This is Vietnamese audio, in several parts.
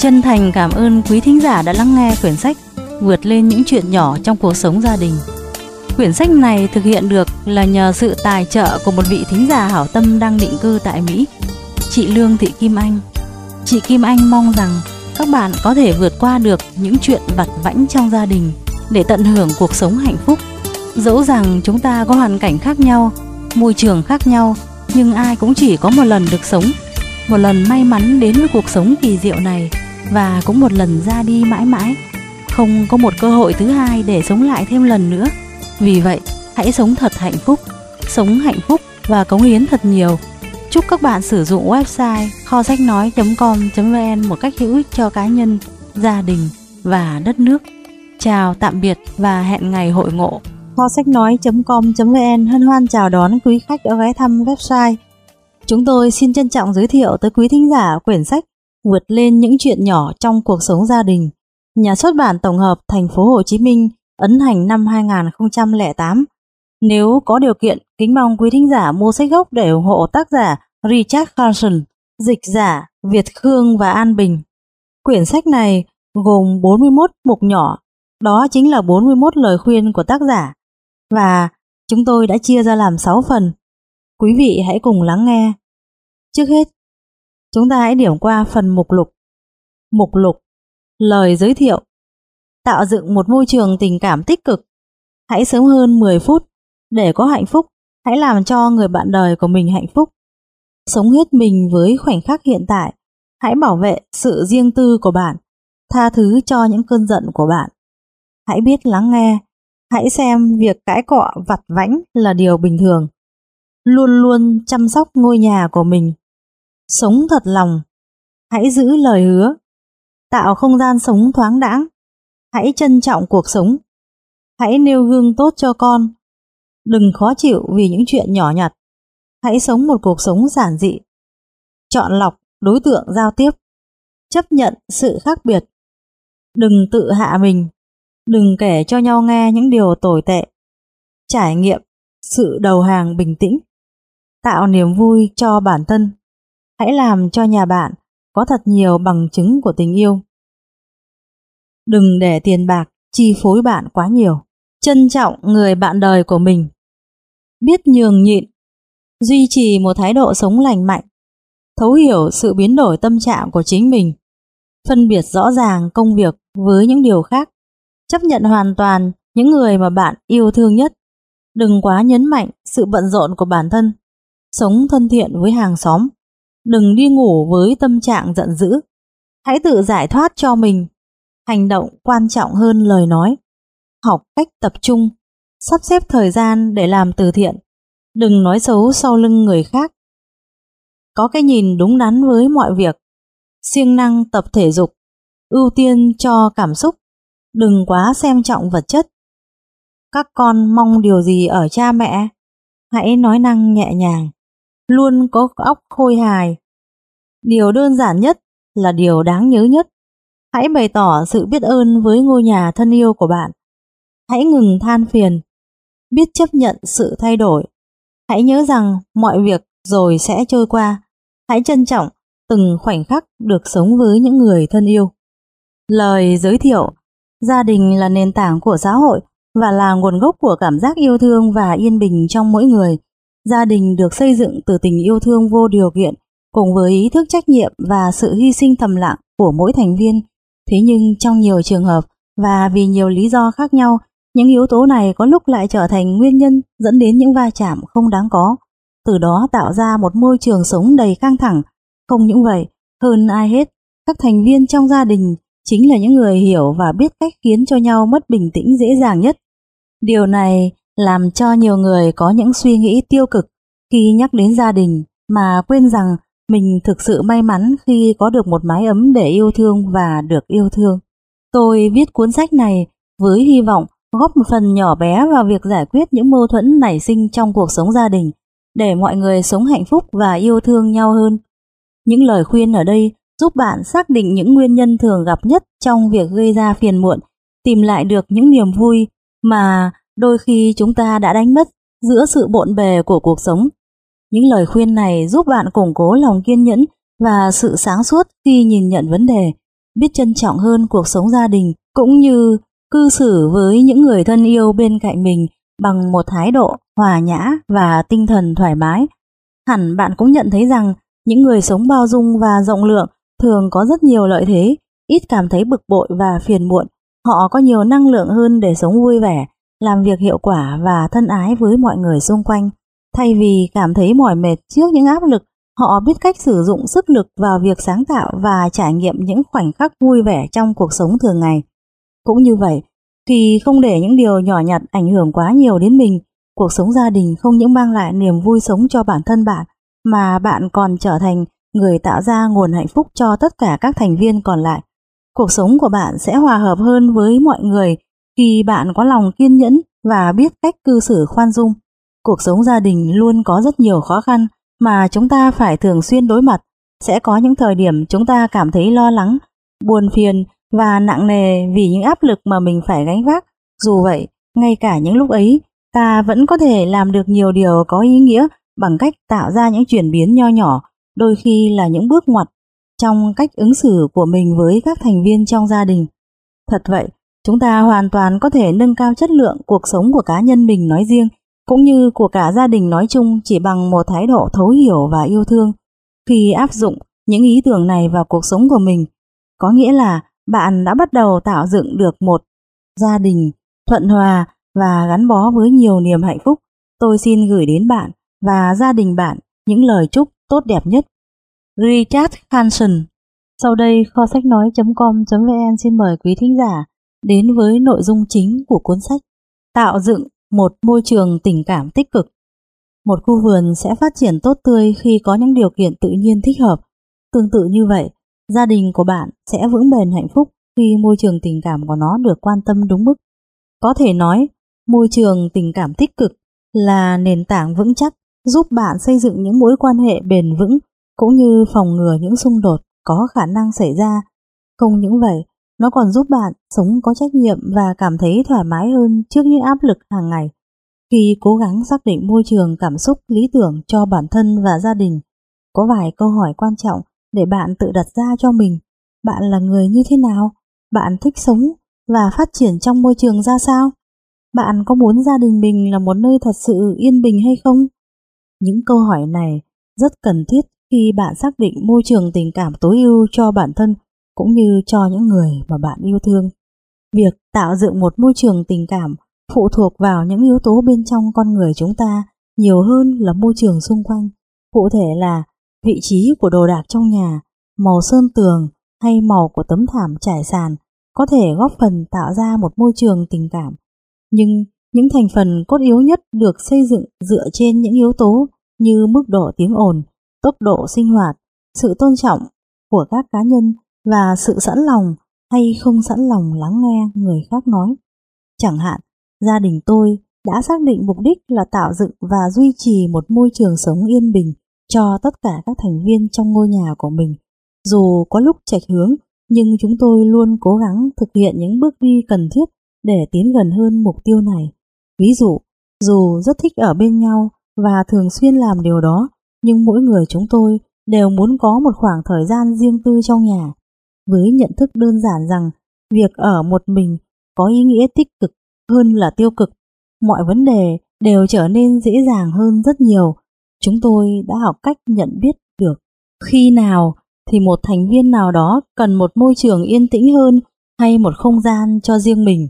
Chân thành cảm ơn quý thính giả đã lắng nghe quyển sách Vượt lên những chuyện nhỏ trong cuộc sống gia đình. Quyển sách này thực hiện được là nhờ sự tài trợ của một vị thính giả hảo tâm đang định cư tại Mỹ, chị Lương Thị Kim Anh. Chị Kim Anh mong rằng các bạn có thể vượt qua được những chuyện vặt vãnh trong gia đình để tận hưởng cuộc sống hạnh phúc. Dẫu rằng chúng ta có hoàn cảnh khác nhau, môi trường khác nhau, nhưng ai cũng chỉ có một lần được sống, một lần may mắn đến với cuộc sống kỳ diệu này và cũng một lần ra đi mãi mãi. Không có một cơ hội thứ hai để sống lại thêm lần nữa. Vì vậy, hãy sống thật hạnh phúc, sống hạnh phúc và cống hiến thật nhiều. Chúc các bạn sử dụng website kho sách nói.com.vn một cách hữu ích cho cá nhân, gia đình và đất nước. Chào, tạm biệt và hẹn ngày hội ngộ. Kho sách nói.com.vn hân hoan chào đón quý khách đã ghé thăm website. Chúng tôi xin trân trọng giới thiệu tới quý thính giả quyển sách Vượt lên những chuyện nhỏ trong cuộc sống gia đình. Nhà xuất bản tổng hợp thành phố Hồ Chí Minh ấn hành năm 2008. Nếu có điều kiện, kính mong quý thính giả mua sách gốc để ủng hộ tác giả Richard Carson, dịch giả Việt Khương và An Bình. Quyển sách này gồm 41 mục nhỏ, đó chính là 41 lời khuyên của tác giả và chúng tôi đã chia ra làm 6 phần. Quý vị hãy cùng lắng nghe. Trước hết, chúng ta hãy điểm qua phần mục lục. Mục lục, lời giới thiệu, tạo dựng một môi trường tình cảm tích cực. Hãy sớm hơn 10 phút để có hạnh phúc, hãy làm cho người bạn đời của mình hạnh phúc. Sống hết mình với khoảnh khắc hiện tại, hãy bảo vệ sự riêng tư của bạn, tha thứ cho những cơn giận của bạn. Hãy biết lắng nghe, hãy xem việc cãi cọ vặt vãnh là điều bình thường. Luôn luôn chăm sóc ngôi nhà của mình. Sống thật lòng, hãy giữ lời hứa, tạo không gian sống thoáng đãng. Hãy trân trọng cuộc sống. Hãy nêu gương tốt cho con. Đừng khó chịu vì những chuyện nhỏ nhặt. Hãy sống một cuộc sống giản dị. Chọn lọc đối tượng giao tiếp. Chấp nhận sự khác biệt. Đừng tự hạ mình. Đừng kể cho nhau nghe những điều tồi tệ. Trải nghiệm sự đầu hàng bình tĩnh. Tạo niềm vui cho bản thân. Hãy làm cho nhà bạn có thật nhiều bằng chứng của tình yêu. Đừng để tiền bạc chi phối bạn quá nhiều. Trân trọng người bạn đời của mình. Biết nhường nhịn. Duy trì một thái độ sống lành mạnh. Thấu hiểu sự biến đổi tâm trạng của chính mình. Phân biệt rõ ràng công việc với những điều khác. Chấp nhận hoàn toàn những người mà bạn yêu thương nhất. Đừng quá nhấn mạnh sự bận rộn của bản thân. Sống thân thiện với hàng xóm. Đừng đi ngủ với tâm trạng giận dữ. Hãy tự giải thoát cho mình hành động quan trọng hơn lời nói. Học cách tập trung, sắp xếp thời gian để làm từ thiện, đừng nói xấu sau lưng người khác. Có cái nhìn đúng đắn với mọi việc, siêng năng tập thể dục, ưu tiên cho cảm xúc, đừng quá xem trọng vật chất. Các con mong điều gì ở cha mẹ? Hãy nói năng nhẹ nhàng, luôn có óc khôi hài. Điều đơn giản nhất là điều đáng nhớ nhất. Hãy bày tỏ sự biết ơn với ngôi nhà thân yêu của bạn. Hãy ngừng than phiền, biết chấp nhận sự thay đổi. Hãy nhớ rằng mọi việc rồi sẽ trôi qua. Hãy trân trọng từng khoảnh khắc được sống với những người thân yêu. Lời giới thiệu Gia đình là nền tảng của xã hội và là nguồn gốc của cảm giác yêu thương và yên bình trong mỗi người. Gia đình được xây dựng từ tình yêu thương vô điều kiện cùng với ý thức trách nhiệm và sự hy sinh thầm lặng của mỗi thành viên Thế nhưng trong nhiều trường hợp và vì nhiều lý do khác nhau, những yếu tố này có lúc lại trở thành nguyên nhân dẫn đến những va chạm không đáng có, từ đó tạo ra một môi trường sống đầy căng thẳng. Không những vậy, hơn ai hết, các thành viên trong gia đình chính là những người hiểu và biết cách khiến cho nhau mất bình tĩnh dễ dàng nhất. Điều này làm cho nhiều người có những suy nghĩ tiêu cực khi nhắc đến gia đình mà quên rằng mình thực sự may mắn khi có được một mái ấm để yêu thương và được yêu thương. Tôi viết cuốn sách này với hy vọng góp một phần nhỏ bé vào việc giải quyết những mâu thuẫn nảy sinh trong cuộc sống gia đình, để mọi người sống hạnh phúc và yêu thương nhau hơn. Những lời khuyên ở đây giúp bạn xác định những nguyên nhân thường gặp nhất trong việc gây ra phiền muộn, tìm lại được những niềm vui mà đôi khi chúng ta đã đánh mất giữa sự bộn bề của cuộc sống những lời khuyên này giúp bạn củng cố lòng kiên nhẫn và sự sáng suốt khi nhìn nhận vấn đề. biết trân trọng hơn cuộc sống gia đình cũng như cư xử với những người thân yêu bên cạnh mình bằng một thái độ hòa nhã và tinh thần thoải mái. Hẳn bạn cũng nhận thấy rằng những người sống bao dung và rộng lượng thường có rất nhiều lợi thế, ít cảm thấy bực bội và phiền muộn. Họ có nhiều năng lượng hơn để sống vui vẻ, làm việc hiệu quả và thân ái với mọi người xung quanh. Thay vì cảm thấy mỏi mệt trước những áp lực, họ biết cách sử dụng sức lực vào việc sáng tạo và trải nghiệm những khoảnh khắc vui vẻ trong cuộc sống thường ngày. Cũng như vậy, khi không để những điều nhỏ nhặt ảnh hưởng quá nhiều đến mình, cuộc sống gia đình không những mang lại niềm vui sống cho bản thân bạn, mà bạn còn trở thành người tạo ra nguồn hạnh phúc cho tất cả các thành viên còn lại. Cuộc sống của bạn sẽ hòa hợp hơn với mọi người khi bạn có lòng kiên nhẫn và biết cách cư xử khoan dung. Cuộc sống gia đình luôn có rất nhiều khó khăn mà chúng ta phải thường xuyên đối mặt. Sẽ có những thời điểm chúng ta cảm thấy lo lắng, buồn phiền và nặng nề vì những áp lực mà mình phải gánh vác. Dù vậy, ngay cả những lúc ấy, ta vẫn có thể làm được nhiều điều có ý nghĩa bằng cách tạo ra những chuyển biến nho nhỏ, đôi khi là những bước ngoặt trong cách ứng xử của mình với các thành viên trong gia đình. Thật vậy, chúng ta hoàn toàn có thể nâng cao chất lượng cuộc sống của cá nhân mình nói riêng, cũng như của cả gia đình nói chung chỉ bằng một thái độ thấu hiểu và yêu thương. Khi áp dụng những ý tưởng này vào cuộc sống của mình, có nghĩa là bạn đã bắt đầu tạo dựng được một gia đình thuận hòa và gắn bó với nhiều niềm hạnh phúc. Tôi xin gửi đến bạn và gia đình bạn những lời chúc tốt đẹp nhất. Richard Hanson Sau đây kho sách nói.com.vn xin mời quý thính giả đến với nội dung chính của cuốn sách Tạo dựng một môi trường tình cảm tích cực. Một khu vườn sẽ phát triển tốt tươi khi có những điều kiện tự nhiên thích hợp. Tương tự như vậy, gia đình của bạn sẽ vững bền hạnh phúc khi môi trường tình cảm của nó được quan tâm đúng mức. Có thể nói, môi trường tình cảm tích cực là nền tảng vững chắc giúp bạn xây dựng những mối quan hệ bền vững cũng như phòng ngừa những xung đột có khả năng xảy ra. Không những vậy, nó còn giúp bạn sống có trách nhiệm và cảm thấy thoải mái hơn trước những áp lực hàng ngày. Khi cố gắng xác định môi trường cảm xúc lý tưởng cho bản thân và gia đình, có vài câu hỏi quan trọng để bạn tự đặt ra cho mình. Bạn là người như thế nào? Bạn thích sống và phát triển trong môi trường ra sao? Bạn có muốn gia đình mình là một nơi thật sự yên bình hay không? Những câu hỏi này rất cần thiết khi bạn xác định môi trường tình cảm tối ưu cho bản thân cũng như cho những người mà bạn yêu thương. Việc tạo dựng một môi trường tình cảm phụ thuộc vào những yếu tố bên trong con người chúng ta nhiều hơn là môi trường xung quanh. Cụ thể là vị trí của đồ đạc trong nhà, màu sơn tường hay màu của tấm thảm trải sàn có thể góp phần tạo ra một môi trường tình cảm. Nhưng những thành phần cốt yếu nhất được xây dựng dựa trên những yếu tố như mức độ tiếng ồn, tốc độ sinh hoạt, sự tôn trọng của các cá nhân và sự sẵn lòng hay không sẵn lòng lắng nghe người khác nói. Chẳng hạn, gia đình tôi đã xác định mục đích là tạo dựng và duy trì một môi trường sống yên bình cho tất cả các thành viên trong ngôi nhà của mình. Dù có lúc chệch hướng, nhưng chúng tôi luôn cố gắng thực hiện những bước đi cần thiết để tiến gần hơn mục tiêu này. Ví dụ, dù rất thích ở bên nhau và thường xuyên làm điều đó, nhưng mỗi người chúng tôi đều muốn có một khoảng thời gian riêng tư trong nhà. Với nhận thức đơn giản rằng việc ở một mình có ý nghĩa tích cực hơn là tiêu cực, mọi vấn đề đều trở nên dễ dàng hơn rất nhiều. Chúng tôi đã học cách nhận biết được khi nào thì một thành viên nào đó cần một môi trường yên tĩnh hơn hay một không gian cho riêng mình.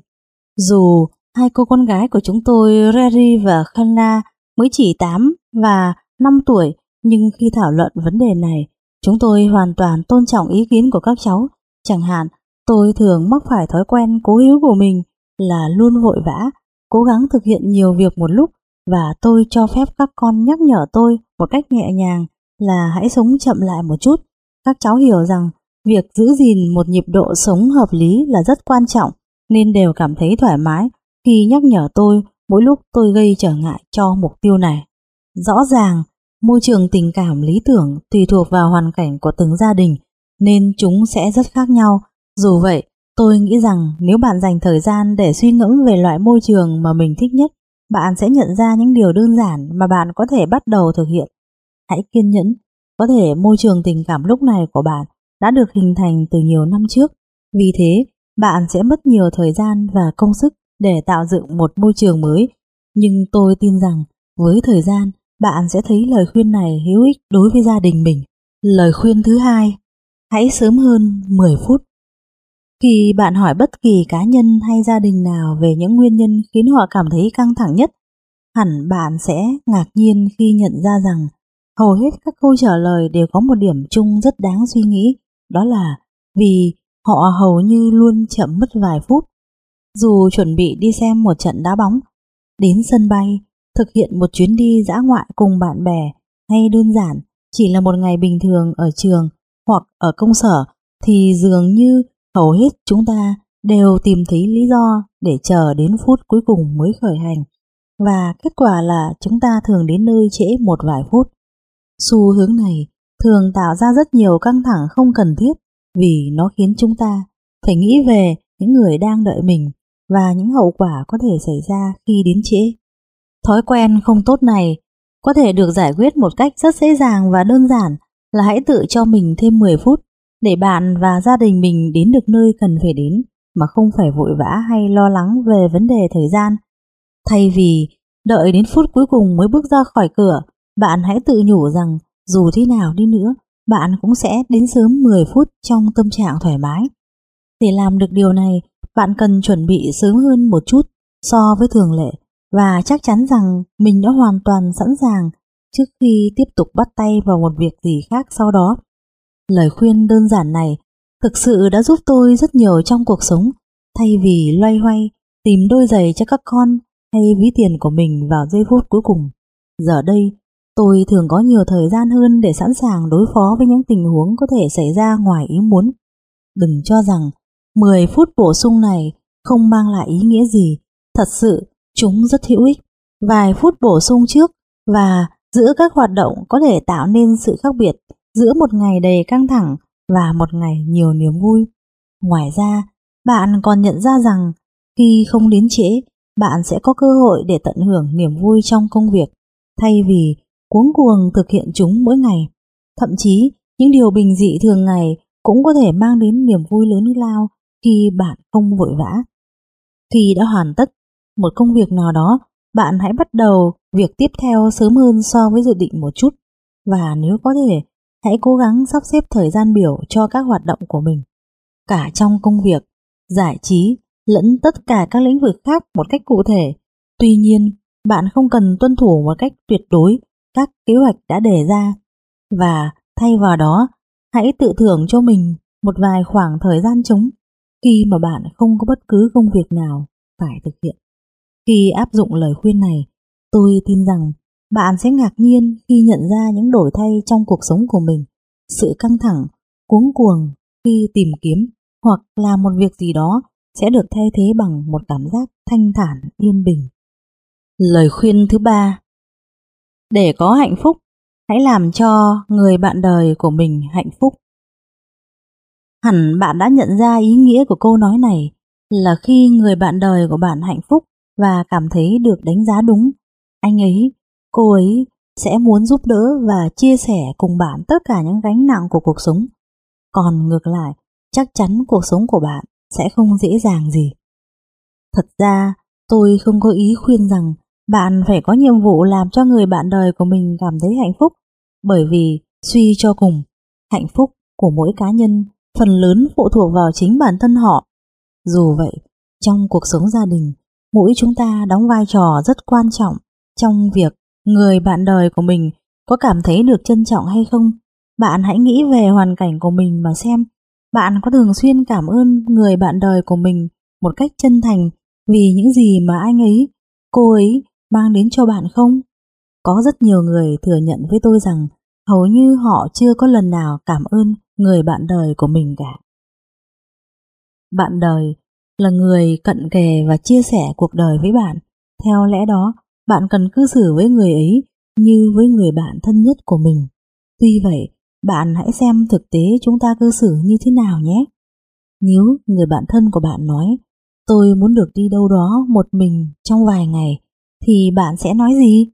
Dù hai cô con gái của chúng tôi Rary và Khanna mới chỉ 8 và 5 tuổi nhưng khi thảo luận vấn đề này chúng tôi hoàn toàn tôn trọng ý kiến của các cháu. Chẳng hạn tôi thường mắc phải thói quen cố hữu của mình là luôn vội vã, cố gắng thực hiện nhiều việc một lúc và tôi cho phép các con nhắc nhở tôi một cách nhẹ nhàng là hãy sống chậm lại một chút. Các cháu hiểu rằng việc giữ gìn một nhịp độ sống hợp lý là rất quan trọng nên đều cảm thấy thoải mái khi nhắc nhở tôi mỗi lúc tôi gây trở ngại cho mục tiêu này. Rõ ràng, môi trường tình cảm lý tưởng tùy thuộc vào hoàn cảnh của từng gia đình nên chúng sẽ rất khác nhau. Dù vậy, tôi nghĩ rằng nếu bạn dành thời gian để suy ngẫm về loại môi trường mà mình thích nhất, bạn sẽ nhận ra những điều đơn giản mà bạn có thể bắt đầu thực hiện. Hãy kiên nhẫn, có thể môi trường tình cảm lúc này của bạn đã được hình thành từ nhiều năm trước Vì thế, bạn sẽ mất nhiều thời gian và công sức để tạo dựng một môi trường mới. Nhưng tôi tin rằng với thời gian, bạn sẽ thấy lời khuyên này hữu ích đối với gia đình mình. Lời khuyên thứ hai, hãy sớm hơn 10 phút. Khi bạn hỏi bất kỳ cá nhân hay gia đình nào về những nguyên nhân khiến họ cảm thấy căng thẳng nhất, hẳn bạn sẽ ngạc nhiên khi nhận ra rằng hầu hết các câu trả lời đều có một điểm chung rất đáng suy nghĩ, đó là vì họ hầu như luôn chậm mất vài phút. Dù chuẩn bị đi xem một trận đá bóng, đến sân bay, thực hiện một chuyến đi dã ngoại cùng bạn bè hay đơn giản chỉ là một ngày bình thường ở trường hoặc ở công sở thì dường như hầu hết chúng ta đều tìm thấy lý do để chờ đến phút cuối cùng mới khởi hành và kết quả là chúng ta thường đến nơi trễ một vài phút. Xu hướng này thường tạo ra rất nhiều căng thẳng không cần thiết vì nó khiến chúng ta phải nghĩ về những người đang đợi mình và những hậu quả có thể xảy ra khi đến trễ. Thói quen không tốt này có thể được giải quyết một cách rất dễ dàng và đơn giản là hãy tự cho mình thêm 10 phút để bạn và gia đình mình đến được nơi cần phải đến mà không phải vội vã hay lo lắng về vấn đề thời gian. Thay vì đợi đến phút cuối cùng mới bước ra khỏi cửa, bạn hãy tự nhủ rằng dù thế nào đi nữa, bạn cũng sẽ đến sớm 10 phút trong tâm trạng thoải mái. Để làm được điều này, bạn cần chuẩn bị sớm hơn một chút so với thường lệ và chắc chắn rằng mình đã hoàn toàn sẵn sàng trước khi tiếp tục bắt tay vào một việc gì khác sau đó. Lời khuyên đơn giản này thực sự đã giúp tôi rất nhiều trong cuộc sống, thay vì loay hoay tìm đôi giày cho các con hay ví tiền của mình vào giây phút cuối cùng. Giờ đây, tôi thường có nhiều thời gian hơn để sẵn sàng đối phó với những tình huống có thể xảy ra ngoài ý muốn. Đừng cho rằng 10 phút bổ sung này không mang lại ý nghĩa gì, thật sự chúng rất hữu ích. Vài phút bổ sung trước và giữa các hoạt động có thể tạo nên sự khác biệt giữa một ngày đầy căng thẳng và một ngày nhiều niềm vui. Ngoài ra, bạn còn nhận ra rằng khi không đến trễ, bạn sẽ có cơ hội để tận hưởng niềm vui trong công việc, thay vì cuống cuồng thực hiện chúng mỗi ngày. Thậm chí, những điều bình dị thường ngày cũng có thể mang đến niềm vui lớn lao khi bạn không vội vã. Khi đã hoàn tất một công việc nào đó, bạn hãy bắt đầu việc tiếp theo sớm hơn so với dự định một chút. Và nếu có thể, hãy cố gắng sắp xếp thời gian biểu cho các hoạt động của mình. Cả trong công việc, giải trí, lẫn tất cả các lĩnh vực khác một cách cụ thể. Tuy nhiên, bạn không cần tuân thủ một cách tuyệt đối các kế hoạch đã đề ra. Và thay vào đó, hãy tự thưởng cho mình một vài khoảng thời gian trống khi mà bạn không có bất cứ công việc nào phải thực hiện. Khi áp dụng lời khuyên này, tôi tin rằng bạn sẽ ngạc nhiên khi nhận ra những đổi thay trong cuộc sống của mình, sự căng thẳng, cuống cuồng khi tìm kiếm hoặc làm một việc gì đó sẽ được thay thế bằng một cảm giác thanh thản, yên bình. Lời khuyên thứ ba Để có hạnh phúc, hãy làm cho người bạn đời của mình hạnh phúc. Hẳn bạn đã nhận ra ý nghĩa của câu nói này là khi người bạn đời của bạn hạnh phúc và cảm thấy được đánh giá đúng, anh ấy, cô ấy sẽ muốn giúp đỡ và chia sẻ cùng bạn tất cả những gánh nặng của cuộc sống. Còn ngược lại, chắc chắn cuộc sống của bạn sẽ không dễ dàng gì. Thật ra, tôi không có ý khuyên rằng bạn phải có nhiệm vụ làm cho người bạn đời của mình cảm thấy hạnh phúc, bởi vì suy cho cùng, hạnh phúc của mỗi cá nhân phần lớn phụ thuộc vào chính bản thân họ. Dù vậy, trong cuộc sống gia đình, mỗi chúng ta đóng vai trò rất quan trọng trong việc người bạn đời của mình có cảm thấy được trân trọng hay không. Bạn hãy nghĩ về hoàn cảnh của mình mà xem bạn có thường xuyên cảm ơn người bạn đời của mình một cách chân thành vì những gì mà anh ấy, cô ấy mang đến cho bạn không? Có rất nhiều người thừa nhận với tôi rằng hầu như họ chưa có lần nào cảm ơn người bạn đời của mình cả. Bạn đời là người cận kề và chia sẻ cuộc đời với bạn. Theo lẽ đó, bạn cần cư xử với người ấy như với người bạn thân nhất của mình. Tuy vậy, bạn hãy xem thực tế chúng ta cư xử như thế nào nhé. Nếu người bạn thân của bạn nói, tôi muốn được đi đâu đó một mình trong vài ngày, thì bạn sẽ nói gì?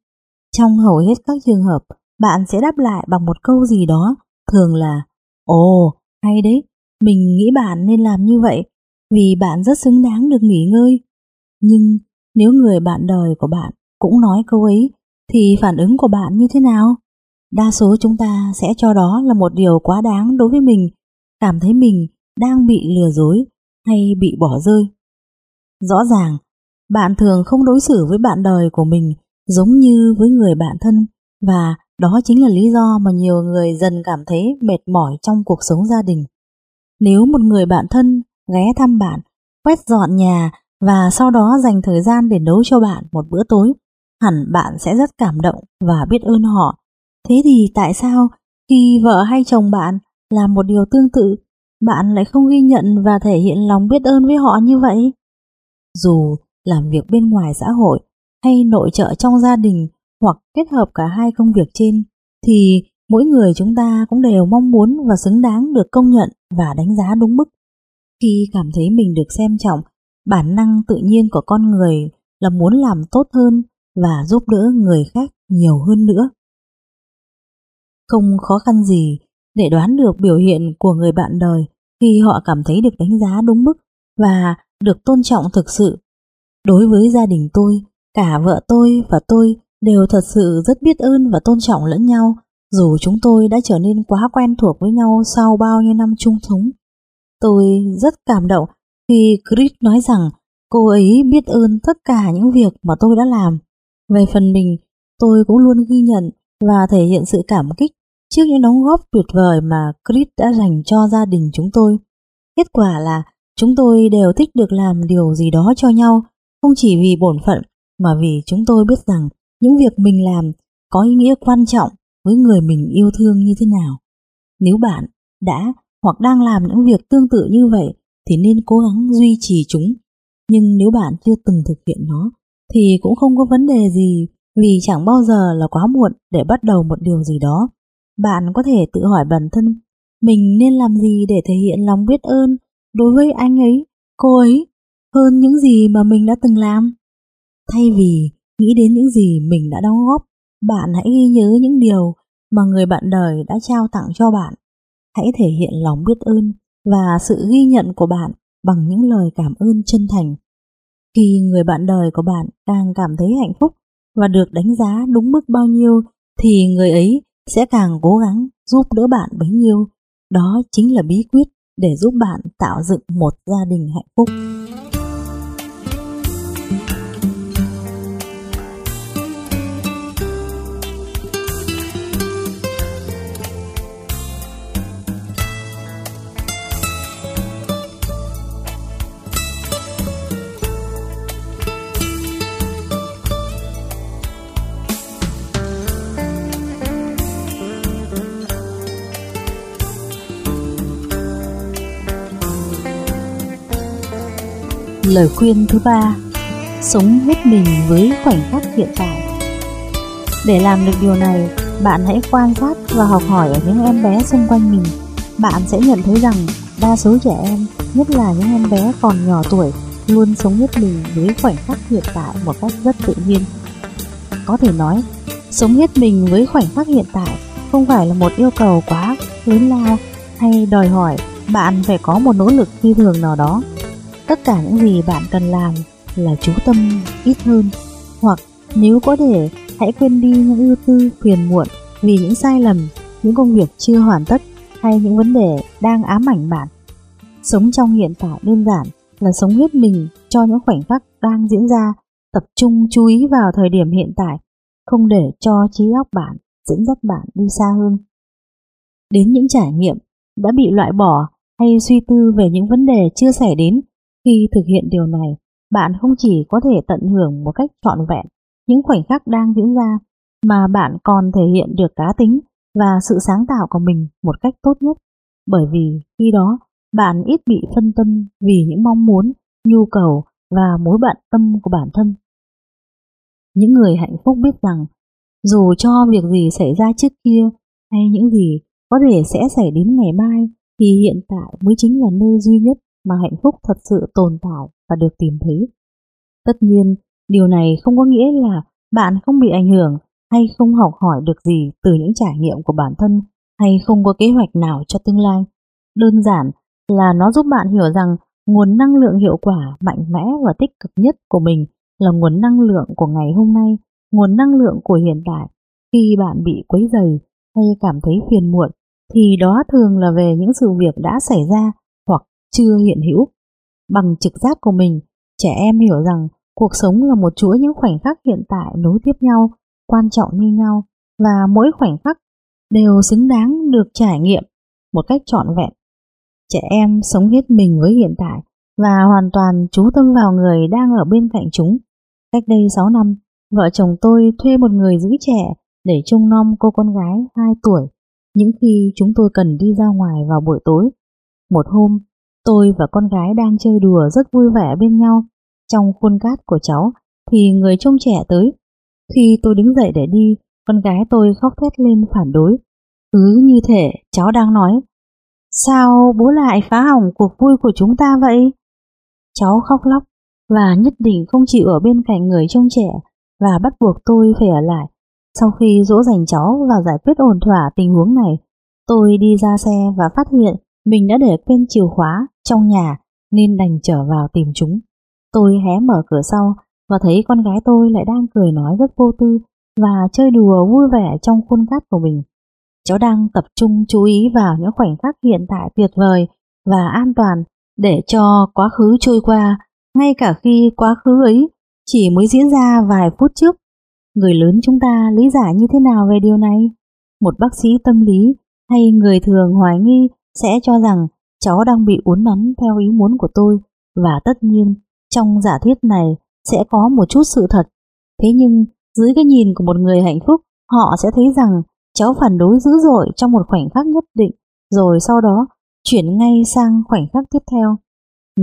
Trong hầu hết các trường hợp, bạn sẽ đáp lại bằng một câu gì đó, thường là Ồ, hay đấy, Mình nghĩ bạn nên làm như vậy vì bạn rất xứng đáng được nghỉ ngơi. Nhưng nếu người bạn đời của bạn cũng nói câu ấy thì phản ứng của bạn như thế nào? Đa số chúng ta sẽ cho đó là một điều quá đáng đối với mình, cảm thấy mình đang bị lừa dối hay bị bỏ rơi. Rõ ràng, bạn thường không đối xử với bạn đời của mình giống như với người bạn thân và đó chính là lý do mà nhiều người dần cảm thấy mệt mỏi trong cuộc sống gia đình. Nếu một người bạn thân ghé thăm bạn, quét dọn nhà và sau đó dành thời gian để nấu cho bạn một bữa tối, hẳn bạn sẽ rất cảm động và biết ơn họ. Thế thì tại sao khi vợ hay chồng bạn làm một điều tương tự, bạn lại không ghi nhận và thể hiện lòng biết ơn với họ như vậy? Dù làm việc bên ngoài xã hội hay nội trợ trong gia đình hoặc kết hợp cả hai công việc trên, thì mỗi người chúng ta cũng đều mong muốn và xứng đáng được công nhận và đánh giá đúng mức. Khi cảm thấy mình được xem trọng, bản năng tự nhiên của con người là muốn làm tốt hơn và giúp đỡ người khác nhiều hơn nữa. Không khó khăn gì để đoán được biểu hiện của người bạn đời khi họ cảm thấy được đánh giá đúng mức và được tôn trọng thực sự. Đối với gia đình tôi, cả vợ tôi và tôi đều thật sự rất biết ơn và tôn trọng lẫn nhau, dù chúng tôi đã trở nên quá quen thuộc với nhau sau bao nhiêu năm chung sống. Tôi rất cảm động khi Chris nói rằng cô ấy biết ơn tất cả những việc mà tôi đã làm. Về phần mình, tôi cũng luôn ghi nhận và thể hiện sự cảm kích trước những đóng góp tuyệt vời mà Chris đã dành cho gia đình chúng tôi. Kết quả là chúng tôi đều thích được làm điều gì đó cho nhau, không chỉ vì bổn phận mà vì chúng tôi biết rằng những việc mình làm có ý nghĩa quan trọng với người mình yêu thương như thế nào. Nếu bạn đã hoặc đang làm những việc tương tự như vậy thì nên cố gắng duy trì chúng. Nhưng nếu bạn chưa từng thực hiện nó thì cũng không có vấn đề gì vì chẳng bao giờ là quá muộn để bắt đầu một điều gì đó. Bạn có thể tự hỏi bản thân mình nên làm gì để thể hiện lòng biết ơn đối với anh ấy, cô ấy hơn những gì mà mình đã từng làm. Thay vì nghĩ đến những gì mình đã đóng góp, bạn hãy ghi nhớ những điều mà người bạn đời đã trao tặng cho bạn. Hãy thể hiện lòng biết ơn và sự ghi nhận của bạn bằng những lời cảm ơn chân thành. Khi người bạn đời của bạn càng cảm thấy hạnh phúc và được đánh giá đúng mức bao nhiêu, thì người ấy sẽ càng cố gắng giúp đỡ bạn bấy nhiêu. Đó chính là bí quyết để giúp bạn tạo dựng một gia đình hạnh phúc. Lời khuyên thứ ba Sống hết mình với khoảnh khắc hiện tại Để làm được điều này, bạn hãy quan sát và học hỏi ở những em bé xung quanh mình. Bạn sẽ nhận thấy rằng đa số trẻ em, nhất là những em bé còn nhỏ tuổi, luôn sống hết mình với khoảnh khắc hiện tại một cách rất tự nhiên. Có thể nói, sống hết mình với khoảnh khắc hiện tại không phải là một yêu cầu quá lớn lao hay đòi hỏi bạn phải có một nỗ lực phi thường nào đó Tất cả những gì bạn cần làm là chú tâm ít hơn hoặc nếu có thể hãy quên đi những ưu tư phiền muộn vì những sai lầm, những công việc chưa hoàn tất hay những vấn đề đang ám ảnh bạn. Sống trong hiện tại đơn giản là sống hết mình cho những khoảnh khắc đang diễn ra, tập trung chú ý vào thời điểm hiện tại, không để cho trí óc bạn dẫn dắt bạn đi xa hơn. Đến những trải nghiệm đã bị loại bỏ hay suy tư về những vấn đề chưa xảy đến khi thực hiện điều này, bạn không chỉ có thể tận hưởng một cách trọn vẹn những khoảnh khắc đang diễn ra, mà bạn còn thể hiện được cá tính và sự sáng tạo của mình một cách tốt nhất. Bởi vì khi đó, bạn ít bị phân tâm vì những mong muốn, nhu cầu và mối bận tâm của bản thân. Những người hạnh phúc biết rằng, dù cho việc gì xảy ra trước kia hay những gì có thể sẽ xảy đến ngày mai, thì hiện tại mới chính là nơi duy nhất mà hạnh phúc thật sự tồn tại và được tìm thấy. Tất nhiên, điều này không có nghĩa là bạn không bị ảnh hưởng hay không học hỏi được gì từ những trải nghiệm của bản thân hay không có kế hoạch nào cho tương lai. Đơn giản là nó giúp bạn hiểu rằng nguồn năng lượng hiệu quả, mạnh mẽ và tích cực nhất của mình là nguồn năng lượng của ngày hôm nay, nguồn năng lượng của hiện tại. Khi bạn bị quấy dày hay cảm thấy phiền muộn, thì đó thường là về những sự việc đã xảy ra chưa hiện hữu. Bằng trực giác của mình, trẻ em hiểu rằng cuộc sống là một chuỗi những khoảnh khắc hiện tại nối tiếp nhau, quan trọng như nhau, và mỗi khoảnh khắc đều xứng đáng được trải nghiệm một cách trọn vẹn. Trẻ em sống hết mình với hiện tại và hoàn toàn chú tâm vào người đang ở bên cạnh chúng. Cách đây 6 năm, vợ chồng tôi thuê một người giữ trẻ để trông nom cô con gái 2 tuổi những khi chúng tôi cần đi ra ngoài vào buổi tối. Một hôm, tôi và con gái đang chơi đùa rất vui vẻ bên nhau. Trong khuôn cát của cháu thì người trông trẻ tới. Khi tôi đứng dậy để đi, con gái tôi khóc thét lên phản đối. Cứ như thể cháu đang nói Sao bố lại phá hỏng cuộc vui của chúng ta vậy? Cháu khóc lóc và nhất định không chịu ở bên cạnh người trông trẻ và bắt buộc tôi phải ở lại. Sau khi dỗ dành cháu và giải quyết ổn thỏa tình huống này, tôi đi ra xe và phát hiện mình đã để quên chìa khóa trong nhà nên đành trở vào tìm chúng. Tôi hé mở cửa sau và thấy con gái tôi lại đang cười nói rất vô tư và chơi đùa vui vẻ trong khuôn cát của mình. Cháu đang tập trung chú ý vào những khoảnh khắc hiện tại tuyệt vời và an toàn để cho quá khứ trôi qua, ngay cả khi quá khứ ấy chỉ mới diễn ra vài phút trước. Người lớn chúng ta lý giải như thế nào về điều này? Một bác sĩ tâm lý hay người thường hoài nghi sẽ cho rằng cháu đang bị uốn nắn theo ý muốn của tôi và tất nhiên trong giả thiết này sẽ có một chút sự thật. Thế nhưng dưới cái nhìn của một người hạnh phúc họ sẽ thấy rằng cháu phản đối dữ dội trong một khoảnh khắc nhất định rồi sau đó chuyển ngay sang khoảnh khắc tiếp theo.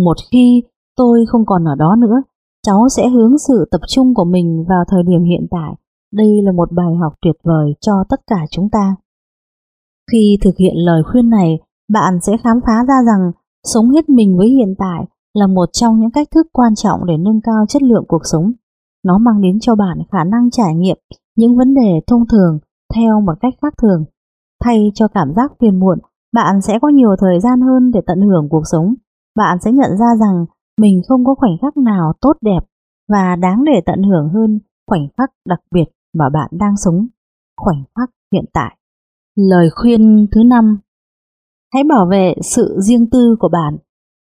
Một khi tôi không còn ở đó nữa, cháu sẽ hướng sự tập trung của mình vào thời điểm hiện tại. Đây là một bài học tuyệt vời cho tất cả chúng ta. Khi thực hiện lời khuyên này, bạn sẽ khám phá ra rằng sống hết mình với hiện tại là một trong những cách thức quan trọng để nâng cao chất lượng cuộc sống. Nó mang đến cho bạn khả năng trải nghiệm những vấn đề thông thường theo một cách khác thường. Thay cho cảm giác phiền muộn, bạn sẽ có nhiều thời gian hơn để tận hưởng cuộc sống. Bạn sẽ nhận ra rằng mình không có khoảnh khắc nào tốt đẹp và đáng để tận hưởng hơn khoảnh khắc đặc biệt mà bạn đang sống, khoảnh khắc hiện tại. Lời khuyên thứ năm Hãy bảo vệ sự riêng tư của bạn.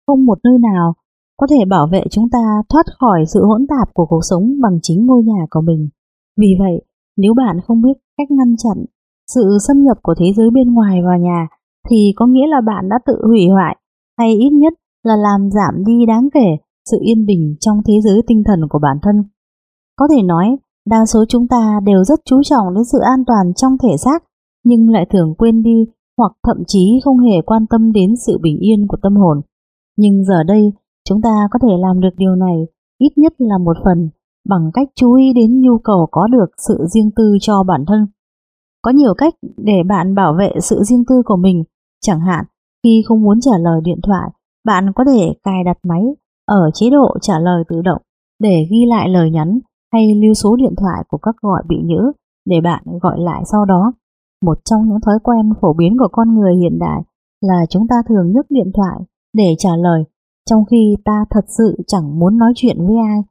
Không một nơi nào có thể bảo vệ chúng ta thoát khỏi sự hỗn tạp của cuộc sống bằng chính ngôi nhà của mình. Vì vậy, nếu bạn không biết cách ngăn chặn sự xâm nhập của thế giới bên ngoài vào nhà, thì có nghĩa là bạn đã tự hủy hoại, hay ít nhất là làm giảm đi đáng kể sự yên bình trong thế giới tinh thần của bản thân. Có thể nói, đa số chúng ta đều rất chú trọng đến sự an toàn trong thể xác, nhưng lại thường quên đi hoặc thậm chí không hề quan tâm đến sự bình yên của tâm hồn. Nhưng giờ đây, chúng ta có thể làm được điều này ít nhất là một phần bằng cách chú ý đến nhu cầu có được sự riêng tư cho bản thân. Có nhiều cách để bạn bảo vệ sự riêng tư của mình, chẳng hạn khi không muốn trả lời điện thoại, bạn có thể cài đặt máy ở chế độ trả lời tự động để ghi lại lời nhắn hay lưu số điện thoại của các gọi bị nhớ để bạn gọi lại sau đó. Một trong những thói quen phổ biến của con người hiện đại là chúng ta thường nhấc điện thoại để trả lời trong khi ta thật sự chẳng muốn nói chuyện với ai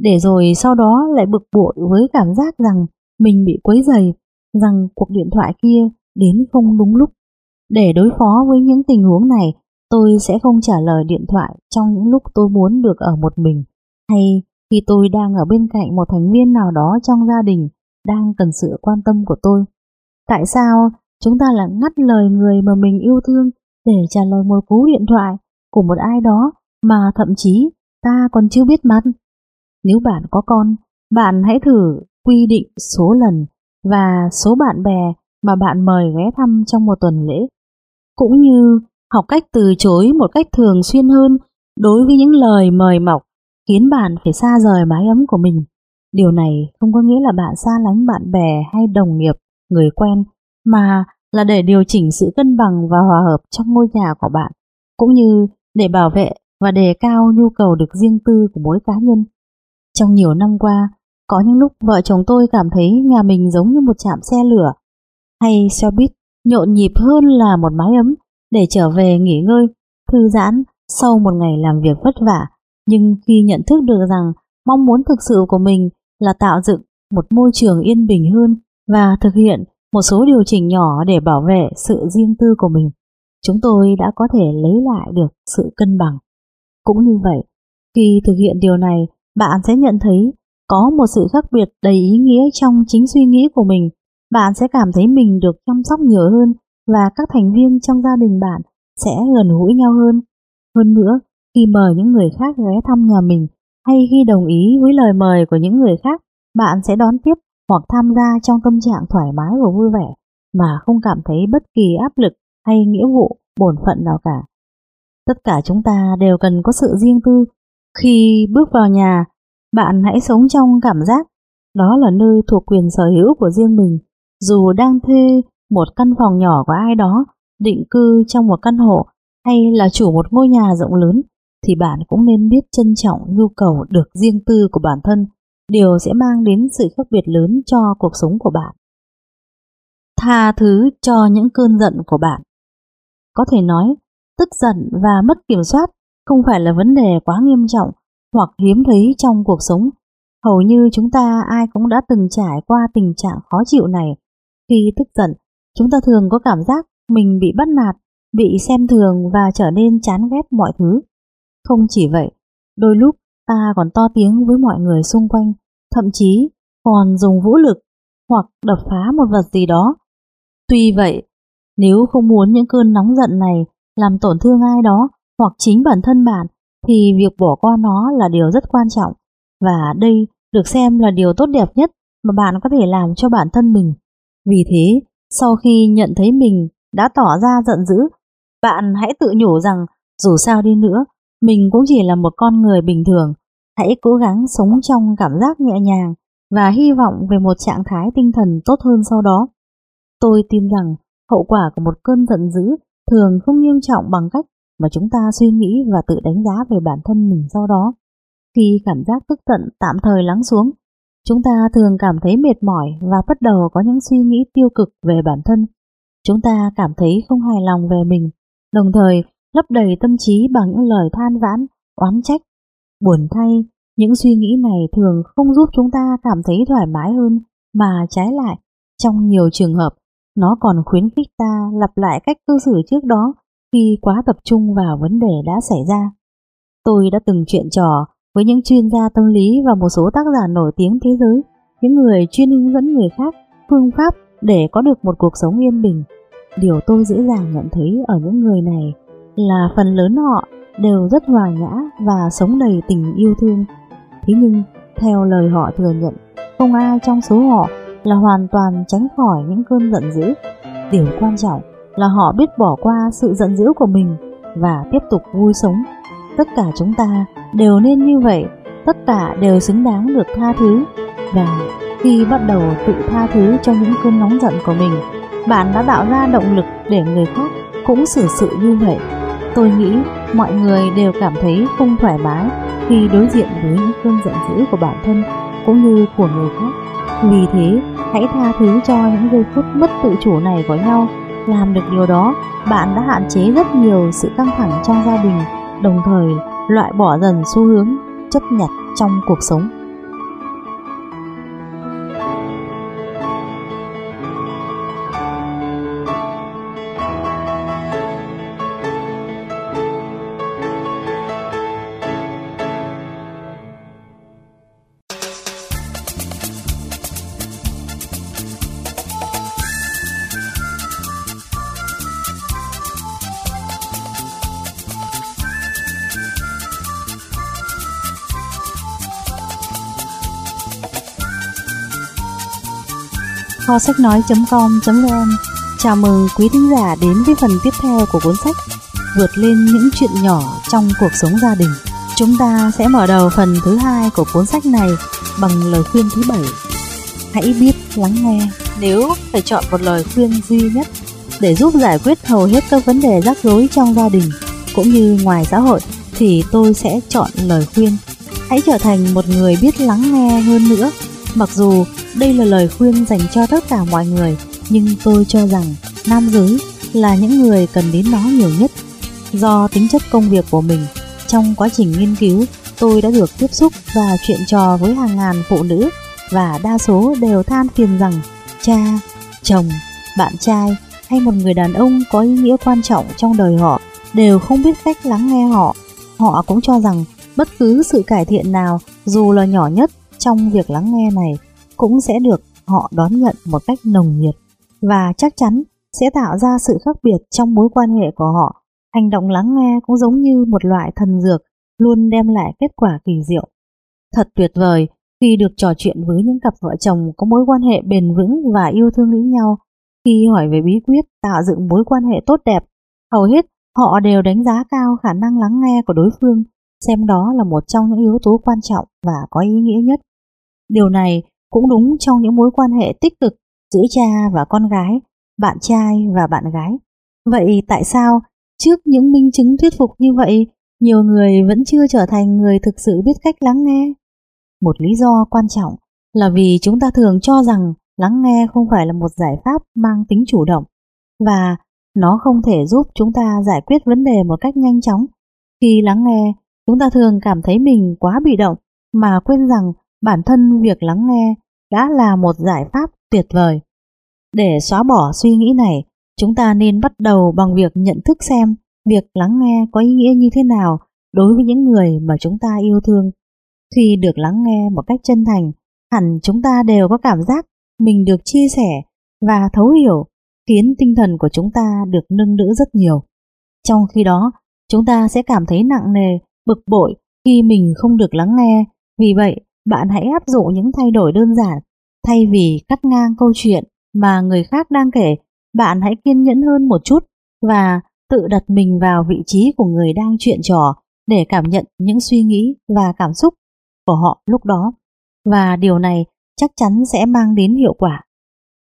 để rồi sau đó lại bực bội với cảm giác rằng mình bị quấy dày, rằng cuộc điện thoại kia đến không đúng lúc. Để đối phó với những tình huống này, tôi sẽ không trả lời điện thoại trong những lúc tôi muốn được ở một mình, hay khi tôi đang ở bên cạnh một thành viên nào đó trong gia đình đang cần sự quan tâm của tôi. Tại sao chúng ta lại ngắt lời người mà mình yêu thương để trả lời một cú điện thoại của một ai đó mà thậm chí ta còn chưa biết mặt? Nếu bạn có con, bạn hãy thử quy định số lần và số bạn bè mà bạn mời ghé thăm trong một tuần lễ. Cũng như học cách từ chối một cách thường xuyên hơn đối với những lời mời mọc khiến bạn phải xa rời mái ấm của mình. Điều này không có nghĩa là bạn xa lánh bạn bè hay đồng nghiệp, người quen, mà là để điều chỉnh sự cân bằng và hòa hợp trong ngôi nhà của bạn, cũng như để bảo vệ và đề cao nhu cầu được riêng tư của mỗi cá nhân. Trong nhiều năm qua, có những lúc vợ chồng tôi cảm thấy nhà mình giống như một trạm xe lửa hay xe buýt nhộn nhịp hơn là một mái ấm để trở về nghỉ ngơi thư giãn sau một ngày làm việc vất vả, nhưng khi nhận thức được rằng mong muốn thực sự của mình là tạo dựng một môi trường yên bình hơn và thực hiện một số điều chỉnh nhỏ để bảo vệ sự riêng tư của mình, chúng tôi đã có thể lấy lại được sự cân bằng. Cũng như vậy, khi thực hiện điều này, bạn sẽ nhận thấy có một sự khác biệt đầy ý nghĩa trong chính suy nghĩ của mình. Bạn sẽ cảm thấy mình được chăm sóc nhiều hơn và các thành viên trong gia đình bạn sẽ gần gũi nhau hơn. Hơn nữa, khi mời những người khác ghé thăm nhà mình hay khi đồng ý với lời mời của những người khác, bạn sẽ đón tiếp hoặc tham gia trong tâm trạng thoải mái và vui vẻ mà không cảm thấy bất kỳ áp lực hay nghĩa vụ, bổn phận nào cả. Tất cả chúng ta đều cần có sự riêng tư. Khi bước vào nhà, bạn hãy sống trong cảm giác đó là nơi thuộc quyền sở hữu của riêng mình. Dù đang thuê một căn phòng nhỏ của ai đó, định cư trong một căn hộ hay là chủ một ngôi nhà rộng lớn, thì bạn cũng nên biết trân trọng nhu cầu được riêng tư của bản thân điều sẽ mang đến sự khác biệt lớn cho cuộc sống của bạn. Tha thứ cho những cơn giận của bạn. Có thể nói, tức giận và mất kiểm soát không phải là vấn đề quá nghiêm trọng hoặc hiếm thấy trong cuộc sống. Hầu như chúng ta ai cũng đã từng trải qua tình trạng khó chịu này. Khi tức giận, chúng ta thường có cảm giác mình bị bắt nạt, bị xem thường và trở nên chán ghét mọi thứ. Không chỉ vậy, đôi lúc ta còn to tiếng với mọi người xung quanh, thậm chí còn dùng vũ lực hoặc đập phá một vật gì đó. Tuy vậy, nếu không muốn những cơn nóng giận này làm tổn thương ai đó hoặc chính bản thân bạn, thì việc bỏ qua nó là điều rất quan trọng. Và đây được xem là điều tốt đẹp nhất mà bạn có thể làm cho bản thân mình. Vì thế, sau khi nhận thấy mình đã tỏ ra giận dữ, bạn hãy tự nhủ rằng dù sao đi nữa, mình cũng chỉ là một con người bình thường Hãy cố gắng sống trong cảm giác nhẹ nhàng và hy vọng về một trạng thái tinh thần tốt hơn sau đó. Tôi tin rằng hậu quả của một cơn giận dữ thường không nghiêm trọng bằng cách mà chúng ta suy nghĩ và tự đánh giá về bản thân mình sau đó. Khi cảm giác tức giận tạm thời lắng xuống, chúng ta thường cảm thấy mệt mỏi và bắt đầu có những suy nghĩ tiêu cực về bản thân. Chúng ta cảm thấy không hài lòng về mình, đồng thời lấp đầy tâm trí bằng những lời than vãn, oán trách Buồn thay, những suy nghĩ này thường không giúp chúng ta cảm thấy thoải mái hơn, mà trái lại, trong nhiều trường hợp, nó còn khuyến khích ta lặp lại cách cư xử trước đó khi quá tập trung vào vấn đề đã xảy ra. Tôi đã từng chuyện trò với những chuyên gia tâm lý và một số tác giả nổi tiếng thế giới, những người chuyên hướng dẫn người khác phương pháp để có được một cuộc sống yên bình. Điều tôi dễ dàng nhận thấy ở những người này là phần lớn họ đều rất hòa nhã và sống đầy tình yêu thương. Thế nhưng, theo lời họ thừa nhận, không ai trong số họ là hoàn toàn tránh khỏi những cơn giận dữ. Điều quan trọng là họ biết bỏ qua sự giận dữ của mình và tiếp tục vui sống. Tất cả chúng ta đều nên như vậy, tất cả đều xứng đáng được tha thứ. Và khi bắt đầu tự tha thứ cho những cơn nóng giận của mình, bạn đã tạo ra động lực để người khác cũng xử sự như vậy. Tôi nghĩ mọi người đều cảm thấy không thoải mái khi đối diện với những cơn giận dữ của bản thân cũng như của người khác. Vì thế, hãy tha thứ cho những giây phút mất tự chủ này của nhau. Làm được điều đó, bạn đã hạn chế rất nhiều sự căng thẳng trong gia đình, đồng thời loại bỏ dần xu hướng chấp nhặt trong cuộc sống. Kho sách nói.com.vn Chào mừng quý thính giả đến với phần tiếp theo của cuốn sách Vượt lên những chuyện nhỏ trong cuộc sống gia đình. Chúng ta sẽ mở đầu phần thứ hai của cuốn sách này bằng lời khuyên thứ bảy. Hãy biết lắng nghe. Nếu phải chọn một lời khuyên duy nhất để giúp giải quyết hầu hết các vấn đề rắc rối trong gia đình cũng như ngoài xã hội, thì tôi sẽ chọn lời khuyên. Hãy trở thành một người biết lắng nghe hơn nữa. Mặc dù đây là lời khuyên dành cho tất cả mọi người, nhưng tôi cho rằng nam giới là những người cần đến nó nhiều nhất. Do tính chất công việc của mình, trong quá trình nghiên cứu, tôi đã được tiếp xúc và chuyện trò với hàng ngàn phụ nữ và đa số đều than phiền rằng cha, chồng, bạn trai hay một người đàn ông có ý nghĩa quan trọng trong đời họ đều không biết cách lắng nghe họ. Họ cũng cho rằng bất cứ sự cải thiện nào dù là nhỏ nhất trong việc lắng nghe này cũng sẽ được họ đón nhận một cách nồng nhiệt và chắc chắn sẽ tạo ra sự khác biệt trong mối quan hệ của họ. Hành động lắng nghe cũng giống như một loại thần dược luôn đem lại kết quả kỳ diệu. Thật tuyệt vời khi được trò chuyện với những cặp vợ chồng có mối quan hệ bền vững và yêu thương lẫn nhau. Khi hỏi về bí quyết tạo dựng mối quan hệ tốt đẹp, hầu hết họ đều đánh giá cao khả năng lắng nghe của đối phương, xem đó là một trong những yếu tố quan trọng và có ý nghĩa nhất. Điều này cũng đúng trong những mối quan hệ tích cực giữa cha và con gái, bạn trai và bạn gái. Vậy tại sao trước những minh chứng thuyết phục như vậy, nhiều người vẫn chưa trở thành người thực sự biết cách lắng nghe? Một lý do quan trọng là vì chúng ta thường cho rằng lắng nghe không phải là một giải pháp mang tính chủ động và nó không thể giúp chúng ta giải quyết vấn đề một cách nhanh chóng. Khi lắng nghe, chúng ta thường cảm thấy mình quá bị động mà quên rằng bản thân việc lắng nghe đã là một giải pháp tuyệt vời. Để xóa bỏ suy nghĩ này, chúng ta nên bắt đầu bằng việc nhận thức xem việc lắng nghe có ý nghĩa như thế nào đối với những người mà chúng ta yêu thương. Khi được lắng nghe một cách chân thành, hẳn chúng ta đều có cảm giác mình được chia sẻ và thấu hiểu, khiến tinh thần của chúng ta được nâng đỡ rất nhiều. Trong khi đó, chúng ta sẽ cảm thấy nặng nề, bực bội khi mình không được lắng nghe. Vì vậy, bạn hãy áp dụng những thay đổi đơn giản. Thay vì cắt ngang câu chuyện mà người khác đang kể, bạn hãy kiên nhẫn hơn một chút và tự đặt mình vào vị trí của người đang chuyện trò để cảm nhận những suy nghĩ và cảm xúc của họ lúc đó. Và điều này chắc chắn sẽ mang đến hiệu quả.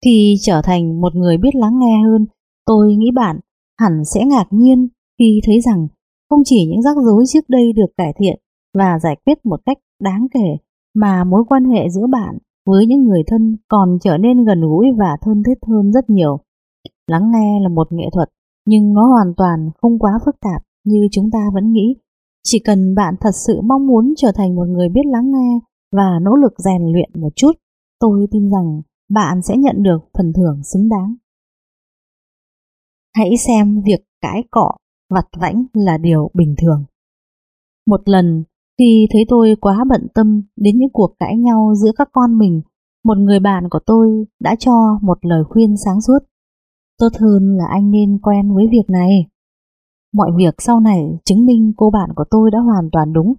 Khi trở thành một người biết lắng nghe hơn, tôi nghĩ bạn hẳn sẽ ngạc nhiên khi thấy rằng không chỉ những rắc rối trước đây được cải thiện và giải quyết một cách đáng kể, mà mối quan hệ giữa bạn với những người thân còn trở nên gần gũi và thân thiết hơn rất nhiều. Lắng nghe là một nghệ thuật, nhưng nó hoàn toàn không quá phức tạp như chúng ta vẫn nghĩ. Chỉ cần bạn thật sự mong muốn trở thành một người biết lắng nghe và nỗ lực rèn luyện một chút, tôi tin rằng bạn sẽ nhận được phần thưởng xứng đáng. Hãy xem việc cãi cọ, vặt vãnh là điều bình thường. Một lần, khi thấy tôi quá bận tâm đến những cuộc cãi nhau giữa các con mình, một người bạn của tôi đã cho một lời khuyên sáng suốt. Tốt hơn là anh nên quen với việc này. Mọi việc sau này chứng minh cô bạn của tôi đã hoàn toàn đúng.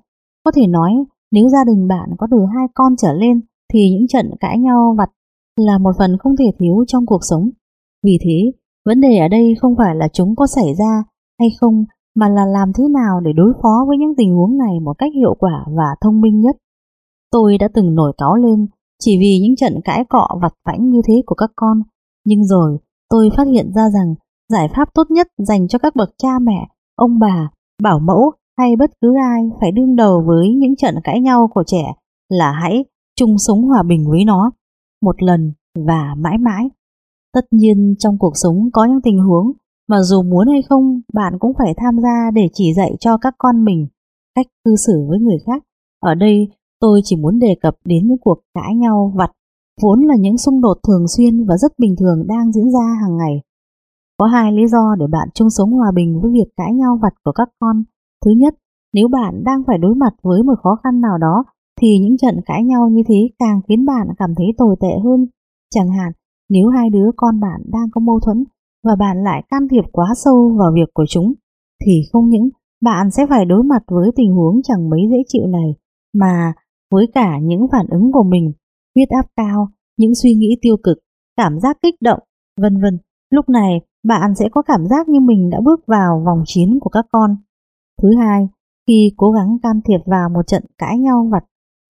Có thể nói nếu gia đình bạn có từ hai con trở lên thì những trận cãi nhau vặt là một phần không thể thiếu trong cuộc sống. Vì thế, vấn đề ở đây không phải là chúng có xảy ra hay không mà là làm thế nào để đối phó với những tình huống này một cách hiệu quả và thông minh nhất. Tôi đã từng nổi cáo lên chỉ vì những trận cãi cọ vặt vãnh như thế của các con, nhưng rồi tôi phát hiện ra rằng giải pháp tốt nhất dành cho các bậc cha mẹ, ông bà, bảo mẫu hay bất cứ ai phải đương đầu với những trận cãi nhau của trẻ là hãy chung sống hòa bình với nó, một lần và mãi mãi. Tất nhiên trong cuộc sống có những tình huống mà dù muốn hay không bạn cũng phải tham gia để chỉ dạy cho các con mình cách cư xử với người khác. Ở đây tôi chỉ muốn đề cập đến những cuộc cãi nhau vặt vốn là những xung đột thường xuyên và rất bình thường đang diễn ra hàng ngày. Có hai lý do để bạn chung sống hòa bình với việc cãi nhau vặt của các con. Thứ nhất, nếu bạn đang phải đối mặt với một khó khăn nào đó thì những trận cãi nhau như thế càng khiến bạn cảm thấy tồi tệ hơn. Chẳng hạn, nếu hai đứa con bạn đang có mâu thuẫn và bạn lại can thiệp quá sâu vào việc của chúng, thì không những bạn sẽ phải đối mặt với tình huống chẳng mấy dễ chịu này, mà với cả những phản ứng của mình, huyết áp cao, những suy nghĩ tiêu cực, cảm giác kích động, vân vân. Lúc này, bạn sẽ có cảm giác như mình đã bước vào vòng chiến của các con. Thứ hai, khi cố gắng can thiệp vào một trận cãi nhau vặt,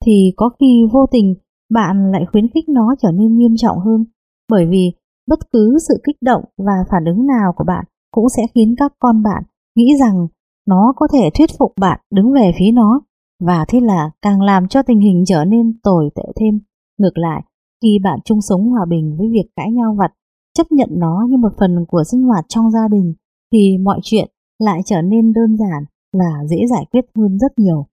thì có khi vô tình bạn lại khuyến khích nó trở nên nghiêm trọng hơn, bởi vì bất cứ sự kích động và phản ứng nào của bạn cũng sẽ khiến các con bạn nghĩ rằng nó có thể thuyết phục bạn đứng về phía nó và thế là càng làm cho tình hình trở nên tồi tệ thêm. Ngược lại, khi bạn chung sống hòa bình với việc cãi nhau vặt, chấp nhận nó như một phần của sinh hoạt trong gia đình, thì mọi chuyện lại trở nên đơn giản và dễ giải quyết hơn rất nhiều.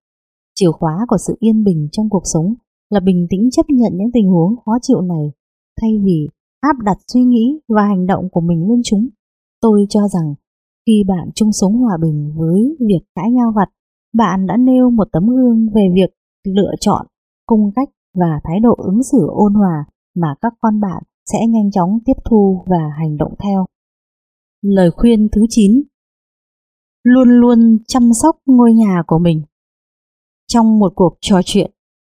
Chìa khóa của sự yên bình trong cuộc sống là bình tĩnh chấp nhận những tình huống khó chịu này, thay vì áp đặt suy nghĩ và hành động của mình lên chúng. Tôi cho rằng khi bạn chung sống hòa bình với việc cãi nhau vặt, bạn đã nêu một tấm gương về việc lựa chọn, cung cách và thái độ ứng xử ôn hòa mà các con bạn sẽ nhanh chóng tiếp thu và hành động theo. Lời khuyên thứ 9 Luôn luôn chăm sóc ngôi nhà của mình Trong một cuộc trò chuyện,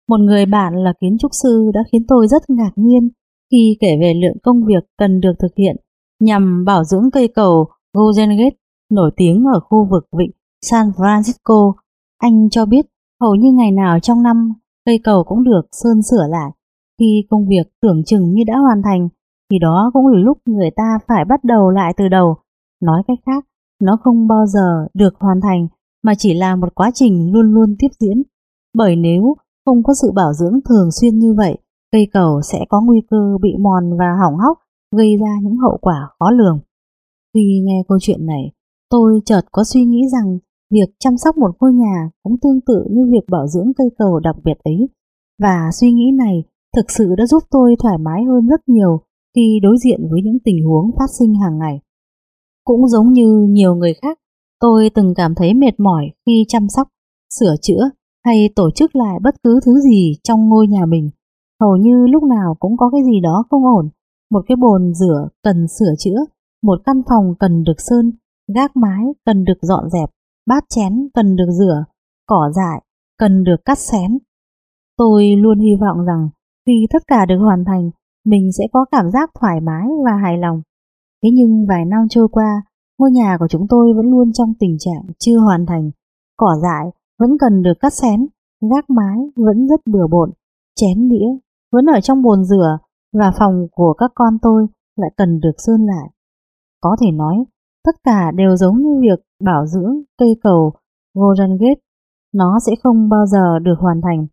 một người bạn là kiến trúc sư đã khiến tôi rất ngạc nhiên khi kể về lượng công việc cần được thực hiện nhằm bảo dưỡng cây cầu Golden Gate nổi tiếng ở khu vực vịnh San Francisco. Anh cho biết hầu như ngày nào trong năm cây cầu cũng được sơn sửa lại. Khi công việc tưởng chừng như đã hoàn thành, thì đó cũng là lúc người ta phải bắt đầu lại từ đầu. Nói cách khác, nó không bao giờ được hoàn thành mà chỉ là một quá trình luôn luôn tiếp diễn. Bởi nếu không có sự bảo dưỡng thường xuyên như vậy, cây cầu sẽ có nguy cơ bị mòn và hỏng hóc, gây ra những hậu quả khó lường. Khi nghe câu chuyện này, tôi chợt có suy nghĩ rằng việc chăm sóc một ngôi nhà cũng tương tự như việc bảo dưỡng cây cầu đặc biệt ấy. Và suy nghĩ này thực sự đã giúp tôi thoải mái hơn rất nhiều khi đối diện với những tình huống phát sinh hàng ngày. Cũng giống như nhiều người khác, tôi từng cảm thấy mệt mỏi khi chăm sóc, sửa chữa hay tổ chức lại bất cứ thứ gì trong ngôi nhà mình. Hầu như lúc nào cũng có cái gì đó không ổn, một cái bồn rửa cần sửa chữa, một căn phòng cần được sơn, gác mái cần được dọn dẹp, bát chén cần được rửa, cỏ dại cần được cắt xén. Tôi luôn hy vọng rằng khi tất cả được hoàn thành, mình sẽ có cảm giác thoải mái và hài lòng. Thế nhưng vài năm trôi qua, ngôi nhà của chúng tôi vẫn luôn trong tình trạng chưa hoàn thành. Cỏ dại vẫn cần được cắt xén, gác mái vẫn rất bừa bộn, chén đĩa vẫn ở trong bồn rửa và phòng của các con tôi lại cần được sơn lại. Có thể nói, tất cả đều giống như việc bảo dưỡng cây cầu Golden Gate. Nó sẽ không bao giờ được hoàn thành.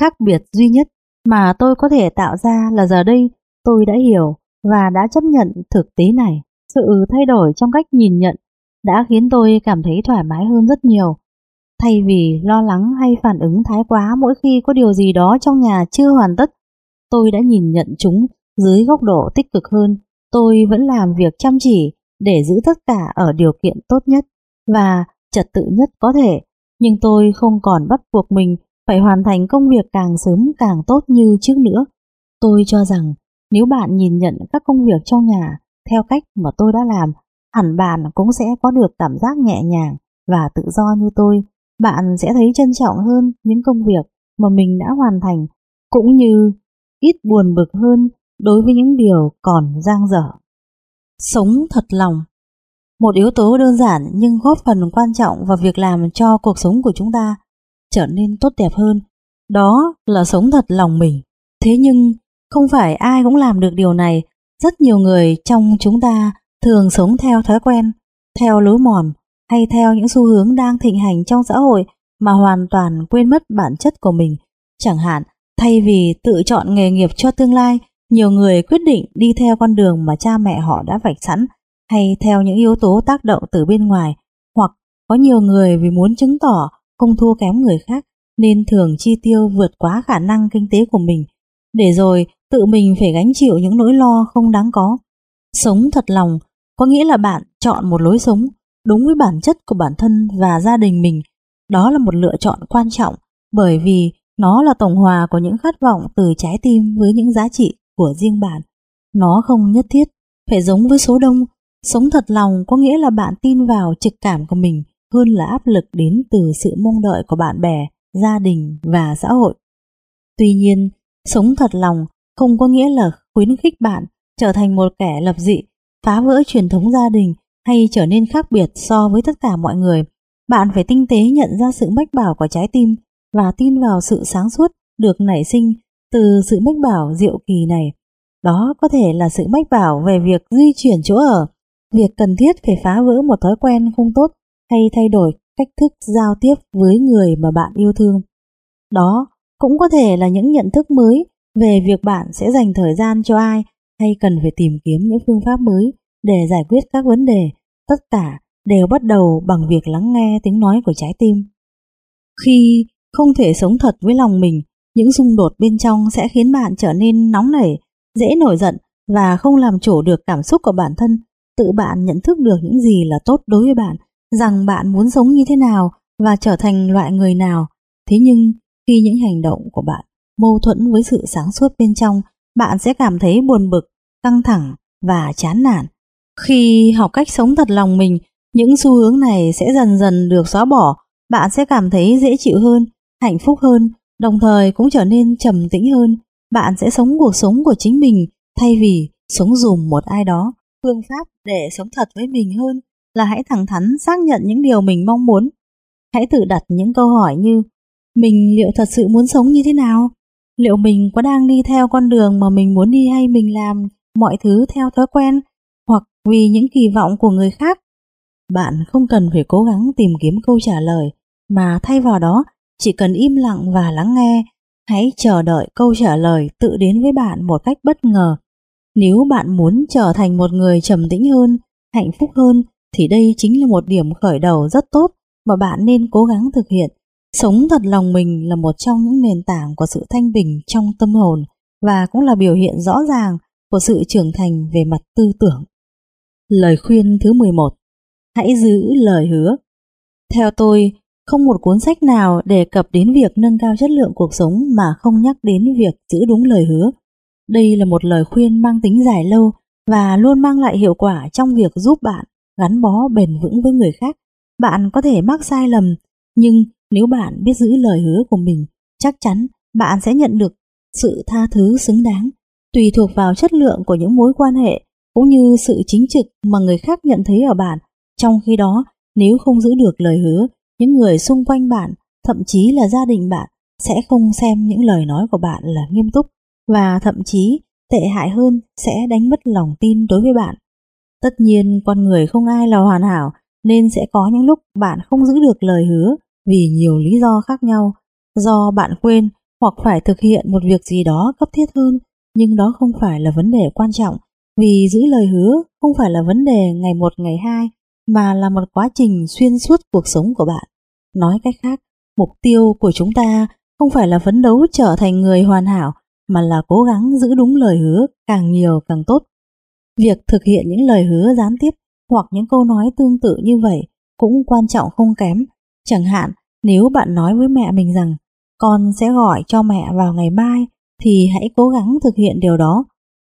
Khác biệt duy nhất mà tôi có thể tạo ra là giờ đây tôi đã hiểu và đã chấp nhận thực tế này. Sự thay đổi trong cách nhìn nhận đã khiến tôi cảm thấy thoải mái hơn rất nhiều. Thay vì lo lắng hay phản ứng thái quá mỗi khi có điều gì đó trong nhà chưa hoàn tất, tôi đã nhìn nhận chúng dưới góc độ tích cực hơn. Tôi vẫn làm việc chăm chỉ để giữ tất cả ở điều kiện tốt nhất và trật tự nhất có thể, nhưng tôi không còn bắt buộc mình phải hoàn thành công việc càng sớm càng tốt như trước nữa. Tôi cho rằng nếu bạn nhìn nhận các công việc trong nhà theo cách mà tôi đã làm, hẳn bạn cũng sẽ có được cảm giác nhẹ nhàng và tự do như tôi. Bạn sẽ thấy trân trọng hơn những công việc mà mình đã hoàn thành, cũng như ít buồn bực hơn đối với những điều còn giang dở. Sống thật lòng Một yếu tố đơn giản nhưng góp phần quan trọng vào việc làm cho cuộc sống của chúng ta trở nên tốt đẹp hơn. Đó là sống thật lòng mình. Thế nhưng không phải ai cũng làm được điều này. Rất nhiều người trong chúng ta thường sống theo thói quen, theo lối mòn hay theo những xu hướng đang thịnh hành trong xã hội mà hoàn toàn quên mất bản chất của mình. Chẳng hạn, thay vì tự chọn nghề nghiệp cho tương lai, nhiều người quyết định đi theo con đường mà cha mẹ họ đã vạch sẵn hay theo những yếu tố tác động từ bên ngoài, hoặc có nhiều người vì muốn chứng tỏ không thua kém người khác nên thường chi tiêu vượt quá khả năng kinh tế của mình, để rồi tự mình phải gánh chịu những nỗi lo không đáng có. Sống thật lòng có nghĩa là bạn chọn một lối sống đúng với bản chất của bản thân và gia đình mình. Đó là một lựa chọn quan trọng bởi vì nó là tổng hòa của những khát vọng từ trái tim với những giá trị của riêng bạn. Nó không nhất thiết phải giống với số đông. Sống thật lòng có nghĩa là bạn tin vào trực cảm của mình hơn là áp lực đến từ sự mong đợi của bạn bè, gia đình và xã hội. Tuy nhiên, sống thật lòng không có nghĩa là khuyến khích bạn trở thành một kẻ lập dị, phá vỡ truyền thống gia đình hay trở nên khác biệt so với tất cả mọi người. Bạn phải tinh tế nhận ra sự mách bảo của trái tim và tin vào sự sáng suốt được nảy sinh từ sự mách bảo diệu kỳ này. Đó có thể là sự mách bảo về việc di chuyển chỗ ở, việc cần thiết phải phá vỡ một thói quen không tốt hay thay đổi cách thức giao tiếp với người mà bạn yêu thương. Đó cũng có thể là những nhận thức mới về việc bạn sẽ dành thời gian cho ai hay cần phải tìm kiếm những phương pháp mới để giải quyết các vấn đề. Tất cả đều bắt đầu bằng việc lắng nghe tiếng nói của trái tim. Khi không thể sống thật với lòng mình, những xung đột bên trong sẽ khiến bạn trở nên nóng nảy, dễ nổi giận và không làm chủ được cảm xúc của bản thân. Tự bạn nhận thức được những gì là tốt đối với bạn, rằng bạn muốn sống như thế nào và trở thành loại người nào. Thế nhưng, khi những hành động của bạn mâu thuẫn với sự sáng suốt bên trong, bạn sẽ cảm thấy buồn bực, căng thẳng và chán nản. Khi học cách sống thật lòng mình, những xu hướng này sẽ dần dần được xóa bỏ, bạn sẽ cảm thấy dễ chịu hơn, hạnh phúc hơn, đồng thời cũng trở nên trầm tĩnh hơn. Bạn sẽ sống cuộc sống của chính mình thay vì sống dùm một ai đó. Phương pháp để sống thật với mình hơn là hãy thẳng thắn xác nhận những điều mình mong muốn. Hãy tự đặt những câu hỏi như mình liệu thật sự muốn sống như thế nào? Liệu mình có đang đi theo con đường mà mình muốn đi hay mình làm mọi thứ theo thói quen hoặc vì những kỳ vọng của người khác? Bạn không cần phải cố gắng tìm kiếm câu trả lời mà thay vào đó chỉ cần im lặng và lắng nghe. Hãy chờ đợi câu trả lời tự đến với bạn một cách bất ngờ. Nếu bạn muốn trở thành một người trầm tĩnh hơn, hạnh phúc hơn thì đây chính là một điểm khởi đầu rất tốt mà bạn nên cố gắng thực hiện. Sống thật lòng mình là một trong những nền tảng của sự thanh bình trong tâm hồn và cũng là biểu hiện rõ ràng của sự trưởng thành về mặt tư tưởng. Lời khuyên thứ 11 Hãy giữ lời hứa Theo tôi, không một cuốn sách nào đề cập đến việc nâng cao chất lượng cuộc sống mà không nhắc đến việc giữ đúng lời hứa. Đây là một lời khuyên mang tính dài lâu và luôn mang lại hiệu quả trong việc giúp bạn gắn bó bền vững với người khác. Bạn có thể mắc sai lầm, nhưng nếu bạn biết giữ lời hứa của mình, chắc chắn bạn sẽ nhận được sự tha thứ xứng đáng, tùy thuộc vào chất lượng của những mối quan hệ cũng như sự chính trực mà người khác nhận thấy ở bạn. Trong khi đó, nếu không giữ được lời hứa, những người xung quanh bạn, thậm chí là gia đình bạn, sẽ không xem những lời nói của bạn là nghiêm túc và thậm chí tệ hại hơn sẽ đánh mất lòng tin đối với bạn. Tất nhiên con người không ai là hoàn hảo nên sẽ có những lúc bạn không giữ được lời hứa vì nhiều lý do khác nhau, do bạn quên hoặc phải thực hiện một việc gì đó cấp thiết hơn, nhưng đó không phải là vấn đề quan trọng, vì giữ lời hứa không phải là vấn đề ngày một ngày hai, mà là một quá trình xuyên suốt cuộc sống của bạn. Nói cách khác, mục tiêu của chúng ta không phải là phấn đấu trở thành người hoàn hảo, mà là cố gắng giữ đúng lời hứa càng nhiều càng tốt. Việc thực hiện những lời hứa gián tiếp hoặc những câu nói tương tự như vậy cũng quan trọng không kém Chẳng hạn, nếu bạn nói với mẹ mình rằng con sẽ gọi cho mẹ vào ngày mai thì hãy cố gắng thực hiện điều đó.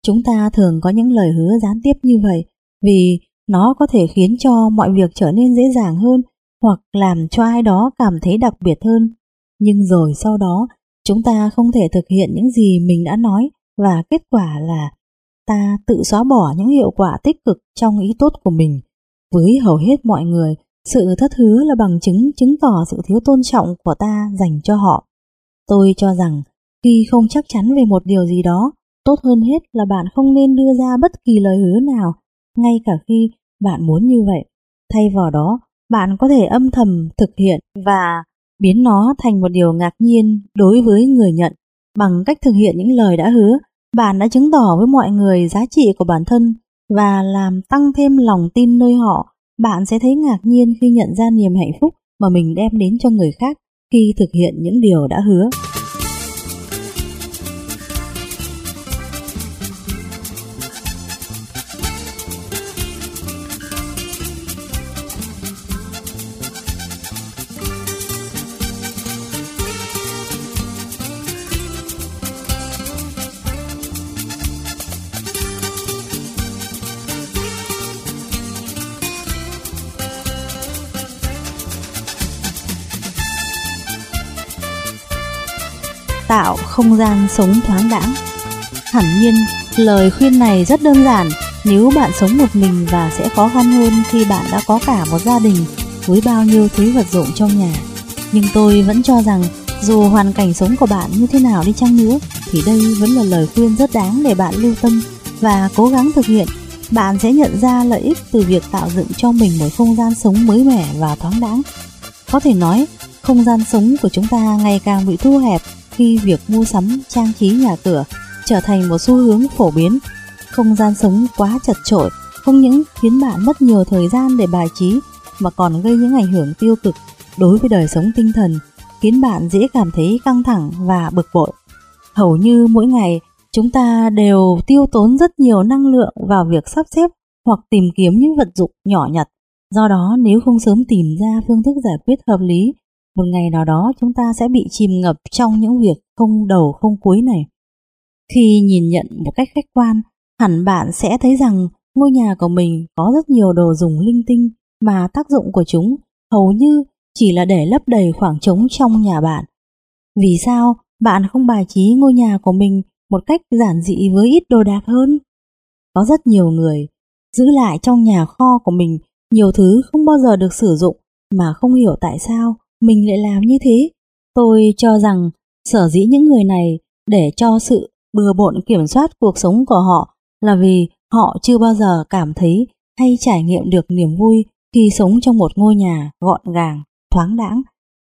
Chúng ta thường có những lời hứa gián tiếp như vậy vì nó có thể khiến cho mọi việc trở nên dễ dàng hơn hoặc làm cho ai đó cảm thấy đặc biệt hơn. Nhưng rồi sau đó, chúng ta không thể thực hiện những gì mình đã nói và kết quả là ta tự xóa bỏ những hiệu quả tích cực trong ý tốt của mình. Với hầu hết mọi người, sự thất hứa là bằng chứng chứng tỏ sự thiếu tôn trọng của ta dành cho họ. Tôi cho rằng khi không chắc chắn về một điều gì đó, tốt hơn hết là bạn không nên đưa ra bất kỳ lời hứa nào, ngay cả khi bạn muốn như vậy. Thay vào đó, bạn có thể âm thầm thực hiện và biến nó thành một điều ngạc nhiên đối với người nhận. Bằng cách thực hiện những lời đã hứa, bạn đã chứng tỏ với mọi người giá trị của bản thân và làm tăng thêm lòng tin nơi họ bạn sẽ thấy ngạc nhiên khi nhận ra niềm hạnh phúc mà mình đem đến cho người khác khi thực hiện những điều đã hứa. Tạo không gian sống thoáng đãng. Hẳn nhiên, lời khuyên này rất đơn giản nếu bạn sống một mình và sẽ khó khăn hơn khi bạn đã có cả một gia đình với bao nhiêu thứ vật dụng trong nhà. Nhưng tôi vẫn cho rằng dù hoàn cảnh sống của bạn như thế nào đi chăng nữa thì đây vẫn là lời khuyên rất đáng để bạn lưu tâm và cố gắng thực hiện. Bạn sẽ nhận ra lợi ích từ việc tạo dựng cho mình một không gian sống mới mẻ và thoáng đãng. Có thể nói, không gian sống của chúng ta ngày càng bị thu hẹp khi việc mua sắm trang trí nhà cửa trở thành một xu hướng phổ biến. Không gian sống quá chật chội không những khiến bạn mất nhiều thời gian để bài trí mà còn gây những ảnh hưởng tiêu cực đối với đời sống tinh thần, khiến bạn dễ cảm thấy căng thẳng và bực bội. Hầu như mỗi ngày, chúng ta đều tiêu tốn rất nhiều năng lượng vào việc sắp xếp hoặc tìm kiếm những vật dụng nhỏ nhặt. Do đó, nếu không sớm tìm ra phương thức giải quyết hợp lý, một ngày nào đó chúng ta sẽ bị chìm ngập trong những việc không đầu không cuối này. Khi nhìn nhận một cách khách quan, hẳn bạn sẽ thấy rằng ngôi nhà của mình có rất nhiều đồ dùng linh tinh mà tác dụng của chúng hầu như chỉ là để lấp đầy khoảng trống trong nhà bạn. Vì sao bạn không bài trí ngôi nhà của mình một cách giản dị với ít đồ đạc hơn? Có rất nhiều người giữ lại trong nhà kho của mình nhiều thứ không bao giờ được sử dụng mà không hiểu tại sao mình lại làm như thế. Tôi cho rằng sở dĩ những người này để cho sự bừa bộn kiểm soát cuộc sống của họ là vì họ chưa bao giờ cảm thấy hay trải nghiệm được niềm vui khi sống trong một ngôi nhà gọn gàng, thoáng đãng.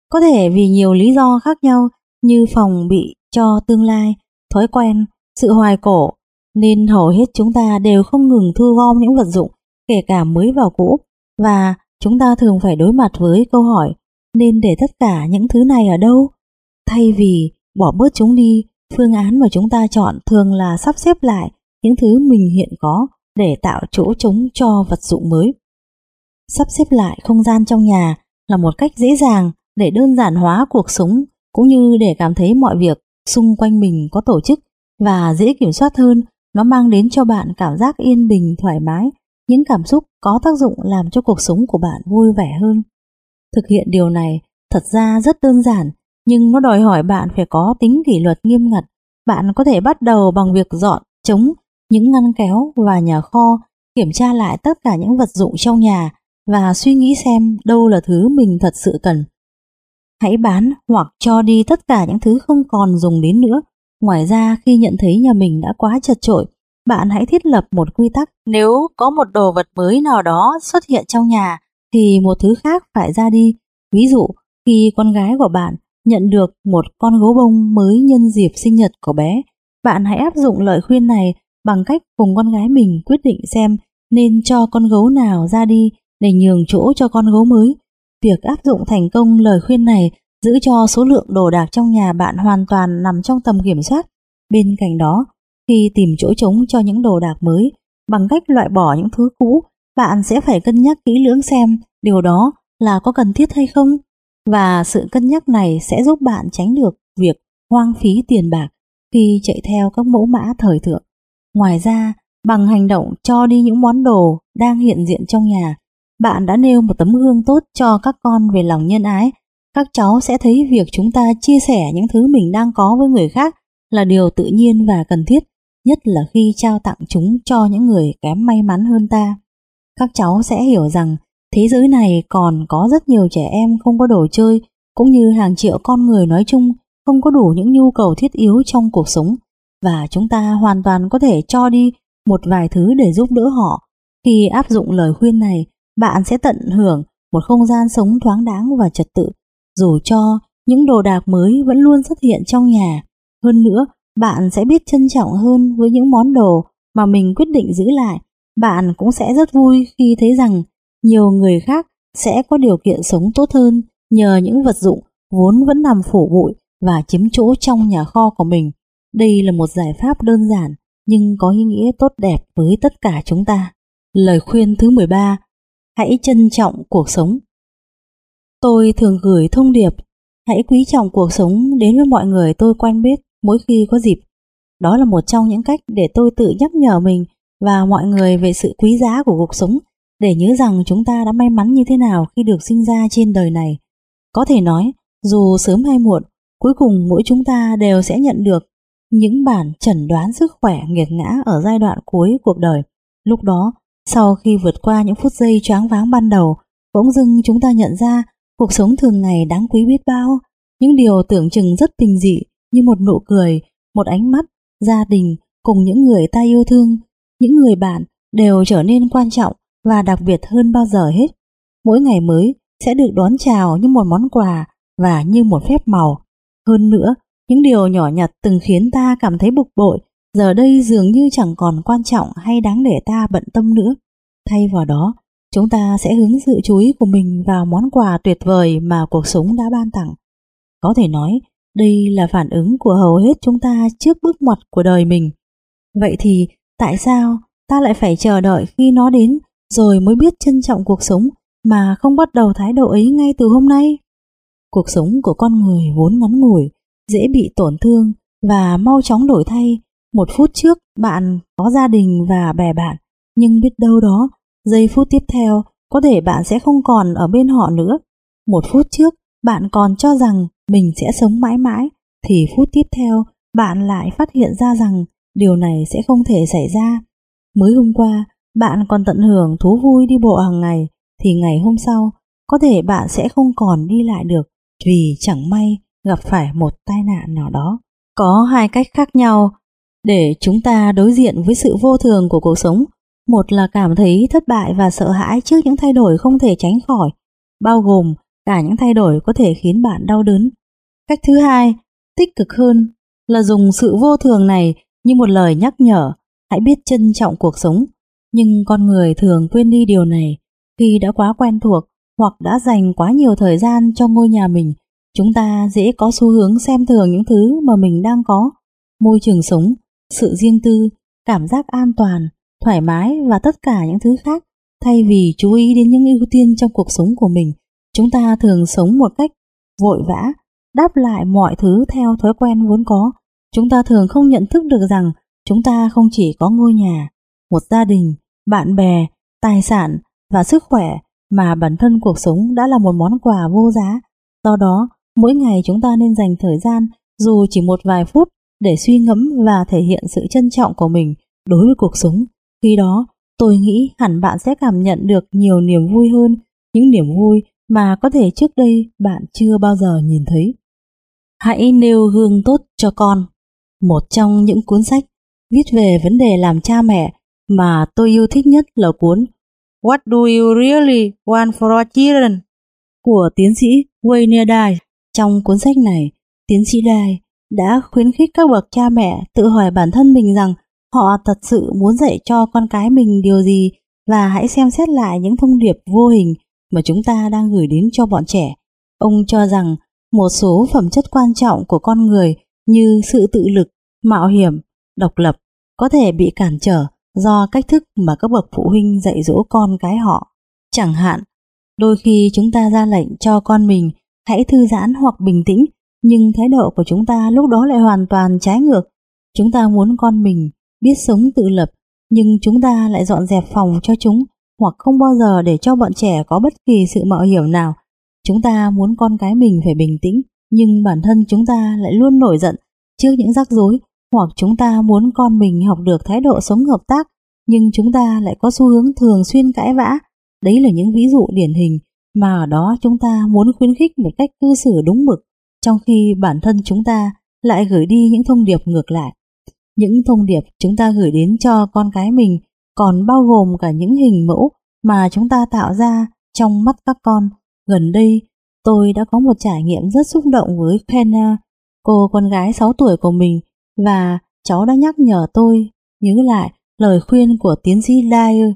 Có thể vì nhiều lý do khác nhau như phòng bị cho tương lai, thói quen, sự hoài cổ, nên hầu hết chúng ta đều không ngừng thu gom những vật dụng, kể cả mới vào cũ, và chúng ta thường phải đối mặt với câu hỏi nên để tất cả những thứ này ở đâu? Thay vì bỏ bớt chúng đi, phương án mà chúng ta chọn thường là sắp xếp lại những thứ mình hiện có để tạo chỗ trống cho vật dụng mới. Sắp xếp lại không gian trong nhà là một cách dễ dàng để đơn giản hóa cuộc sống cũng như để cảm thấy mọi việc xung quanh mình có tổ chức và dễ kiểm soát hơn. Nó mang đến cho bạn cảm giác yên bình, thoải mái, những cảm xúc có tác dụng làm cho cuộc sống của bạn vui vẻ hơn. Thực hiện điều này thật ra rất đơn giản, nhưng nó đòi hỏi bạn phải có tính kỷ luật nghiêm ngặt. Bạn có thể bắt đầu bằng việc dọn, chống những ngăn kéo và nhà kho, kiểm tra lại tất cả những vật dụng trong nhà và suy nghĩ xem đâu là thứ mình thật sự cần. Hãy bán hoặc cho đi tất cả những thứ không còn dùng đến nữa. Ngoài ra khi nhận thấy nhà mình đã quá chật trội, bạn hãy thiết lập một quy tắc. Nếu có một đồ vật mới nào đó xuất hiện trong nhà, thì một thứ khác phải ra đi. Ví dụ, khi con gái của bạn nhận được một con gấu bông mới nhân dịp sinh nhật của bé, bạn hãy áp dụng lời khuyên này bằng cách cùng con gái mình quyết định xem nên cho con gấu nào ra đi để nhường chỗ cho con gấu mới. Việc áp dụng thành công lời khuyên này giữ cho số lượng đồ đạc trong nhà bạn hoàn toàn nằm trong tầm kiểm soát. Bên cạnh đó, khi tìm chỗ trống cho những đồ đạc mới, bằng cách loại bỏ những thứ cũ, bạn sẽ phải cân nhắc kỹ lưỡng xem điều đó là có cần thiết hay không. Và sự cân nhắc này sẽ giúp bạn tránh được việc hoang phí tiền bạc khi chạy theo các mẫu mã thời thượng. Ngoài ra, bằng hành động cho đi những món đồ đang hiện diện trong nhà, bạn đã nêu một tấm gương tốt cho các con về lòng nhân ái. Các cháu sẽ thấy việc chúng ta chia sẻ những thứ mình đang có với người khác là điều tự nhiên và cần thiết, nhất là khi trao tặng chúng cho những người kém may mắn hơn ta. Các cháu sẽ hiểu rằng thế giới này còn có rất nhiều trẻ em không có đồ chơi, cũng như hàng triệu con người nói chung không có đủ những nhu cầu thiết yếu trong cuộc sống và chúng ta hoàn toàn có thể cho đi một vài thứ để giúp đỡ họ. Khi áp dụng lời khuyên này, bạn sẽ tận hưởng một không gian sống thoáng đáng và trật tự, dù cho những đồ đạc mới vẫn luôn xuất hiện trong nhà. Hơn nữa, bạn sẽ biết trân trọng hơn với những món đồ mà mình quyết định giữ lại. Bạn cũng sẽ rất vui khi thấy rằng nhiều người khác sẽ có điều kiện sống tốt hơn nhờ những vật dụng vốn vẫn nằm phủ bụi và chiếm chỗ trong nhà kho của mình. Đây là một giải pháp đơn giản nhưng có ý nghĩa tốt đẹp với tất cả chúng ta. Lời khuyên thứ 13 Hãy trân trọng cuộc sống Tôi thường gửi thông điệp, Hãy quý trọng cuộc sống đến với mọi người tôi quen biết mỗi khi có dịp. Đó là một trong những cách để tôi tự nhắc nhở mình và mọi người về sự quý giá của cuộc sống để nhớ rằng chúng ta đã may mắn như thế nào khi được sinh ra trên đời này. Có thể nói, dù sớm hay muộn, cuối cùng mỗi chúng ta đều sẽ nhận được những bản chẩn đoán sức khỏe nghiệt ngã ở giai đoạn cuối cuộc đời. Lúc đó, sau khi vượt qua những phút giây choáng váng ban đầu, bỗng dưng chúng ta nhận ra cuộc sống thường ngày đáng quý biết bao. Những điều tưởng chừng rất bình dị như một nụ cười, một ánh mắt, gia đình cùng những người ta yêu thương, những người bạn đều trở nên quan trọng và đặc biệt hơn bao giờ hết. Mỗi ngày mới sẽ được đón chào như một món quà và như một phép màu. Hơn nữa, những điều nhỏ nhặt từng khiến ta cảm thấy bực bội, giờ đây dường như chẳng còn quan trọng hay đáng để ta bận tâm nữa. Thay vào đó, chúng ta sẽ hướng sự chú ý của mình vào món quà tuyệt vời mà cuộc sống đã ban tặng. Có thể nói, đây là phản ứng của hầu hết chúng ta trước bước ngoặt của đời mình. Vậy thì tại sao ta lại phải chờ đợi khi nó đến rồi mới biết trân trọng cuộc sống mà không bắt đầu thái độ ấy ngay từ hôm nay? Cuộc sống của con người vốn ngắn ngủi, dễ bị tổn thương và mau chóng đổi thay. Một phút trước bạn có gia đình và bè bạn, nhưng biết đâu đó, giây phút tiếp theo có thể bạn sẽ không còn ở bên họ nữa. Một phút trước bạn còn cho rằng mình sẽ sống mãi mãi, thì phút tiếp theo bạn lại phát hiện ra rằng điều này sẽ không thể xảy ra. Mới hôm qua, bạn còn tận hưởng thú vui đi bộ hàng ngày, thì ngày hôm sau, có thể bạn sẽ không còn đi lại được vì chẳng may gặp phải một tai nạn nào đó. Có hai cách khác nhau để chúng ta đối diện với sự vô thường của cuộc sống. Một là cảm thấy thất bại và sợ hãi trước những thay đổi không thể tránh khỏi, bao gồm cả những thay đổi có thể khiến bạn đau đớn. Cách thứ hai, tích cực hơn, là dùng sự vô thường này như một lời nhắc nhở, hãy biết trân trọng cuộc sống. Nhưng con người thường quên đi điều này khi đã quá quen thuộc hoặc đã dành quá nhiều thời gian cho ngôi nhà mình. Chúng ta dễ có xu hướng xem thường những thứ mà mình đang có, môi trường sống, sự riêng tư, cảm giác an toàn, thoải mái và tất cả những thứ khác thay vì chú ý đến những ưu tiên trong cuộc sống của mình Chúng ta thường sống một cách vội vã, đáp lại mọi thứ theo thói quen vốn có. Chúng ta thường không nhận thức được rằng chúng ta không chỉ có ngôi nhà, một gia đình, bạn bè, tài sản và sức khỏe mà bản thân cuộc sống đã là một món quà vô giá. Do đó, mỗi ngày chúng ta nên dành thời gian dù chỉ một vài phút để suy ngẫm và thể hiện sự trân trọng của mình đối với cuộc sống. Khi đó, tôi nghĩ hẳn bạn sẽ cảm nhận được nhiều niềm vui hơn, những niềm vui mà có thể trước đây bạn chưa bao giờ nhìn thấy. Hãy nêu gương tốt cho con. Một trong những cuốn sách viết về vấn đề làm cha mẹ mà tôi yêu thích nhất là cuốn What do you really want for your children? của tiến sĩ Wayne Dyer. Trong cuốn sách này, tiến sĩ Dyer đã khuyến khích các bậc cha mẹ tự hỏi bản thân mình rằng họ thật sự muốn dạy cho con cái mình điều gì và hãy xem xét lại những thông điệp vô hình mà chúng ta đang gửi đến cho bọn trẻ. Ông cho rằng một số phẩm chất quan trọng của con người như sự tự lực, mạo hiểm, độc lập có thể bị cản trở do cách thức mà các bậc phụ huynh dạy dỗ con cái họ. Chẳng hạn, đôi khi chúng ta ra lệnh cho con mình hãy thư giãn hoặc bình tĩnh, nhưng thái độ của chúng ta lúc đó lại hoàn toàn trái ngược. Chúng ta muốn con mình biết sống tự lập, nhưng chúng ta lại dọn dẹp phòng cho chúng hoặc không bao giờ để cho bọn trẻ có bất kỳ sự mạo hiểm nào. Chúng ta muốn con cái mình phải bình tĩnh, nhưng bản thân chúng ta lại luôn nổi giận trước những rắc rối, hoặc chúng ta muốn con mình học được thái độ sống hợp tác, nhưng chúng ta lại có xu hướng thường xuyên cãi vã. Đấy là những ví dụ điển hình mà ở đó chúng ta muốn khuyến khích một cách cư xử đúng mực, trong khi bản thân chúng ta lại gửi đi những thông điệp ngược lại. Những thông điệp chúng ta gửi đến cho con cái mình còn bao gồm cả những hình mẫu mà chúng ta tạo ra trong mắt các con. Gần đây, tôi đã có một trải nghiệm rất xúc động với Kenna, cô con gái 6 tuổi của mình, và cháu đã nhắc nhở tôi nhớ lại lời khuyên của tiến sĩ Dyer.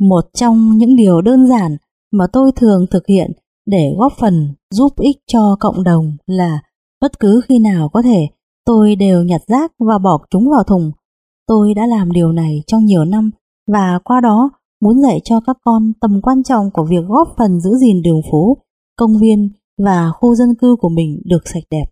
Một trong những điều đơn giản mà tôi thường thực hiện để góp phần giúp ích cho cộng đồng là bất cứ khi nào có thể tôi đều nhặt rác và bỏ chúng vào thùng. Tôi đã làm điều này trong nhiều năm và qua đó muốn dạy cho các con tầm quan trọng của việc góp phần giữ gìn đường phố, công viên và khu dân cư của mình được sạch đẹp.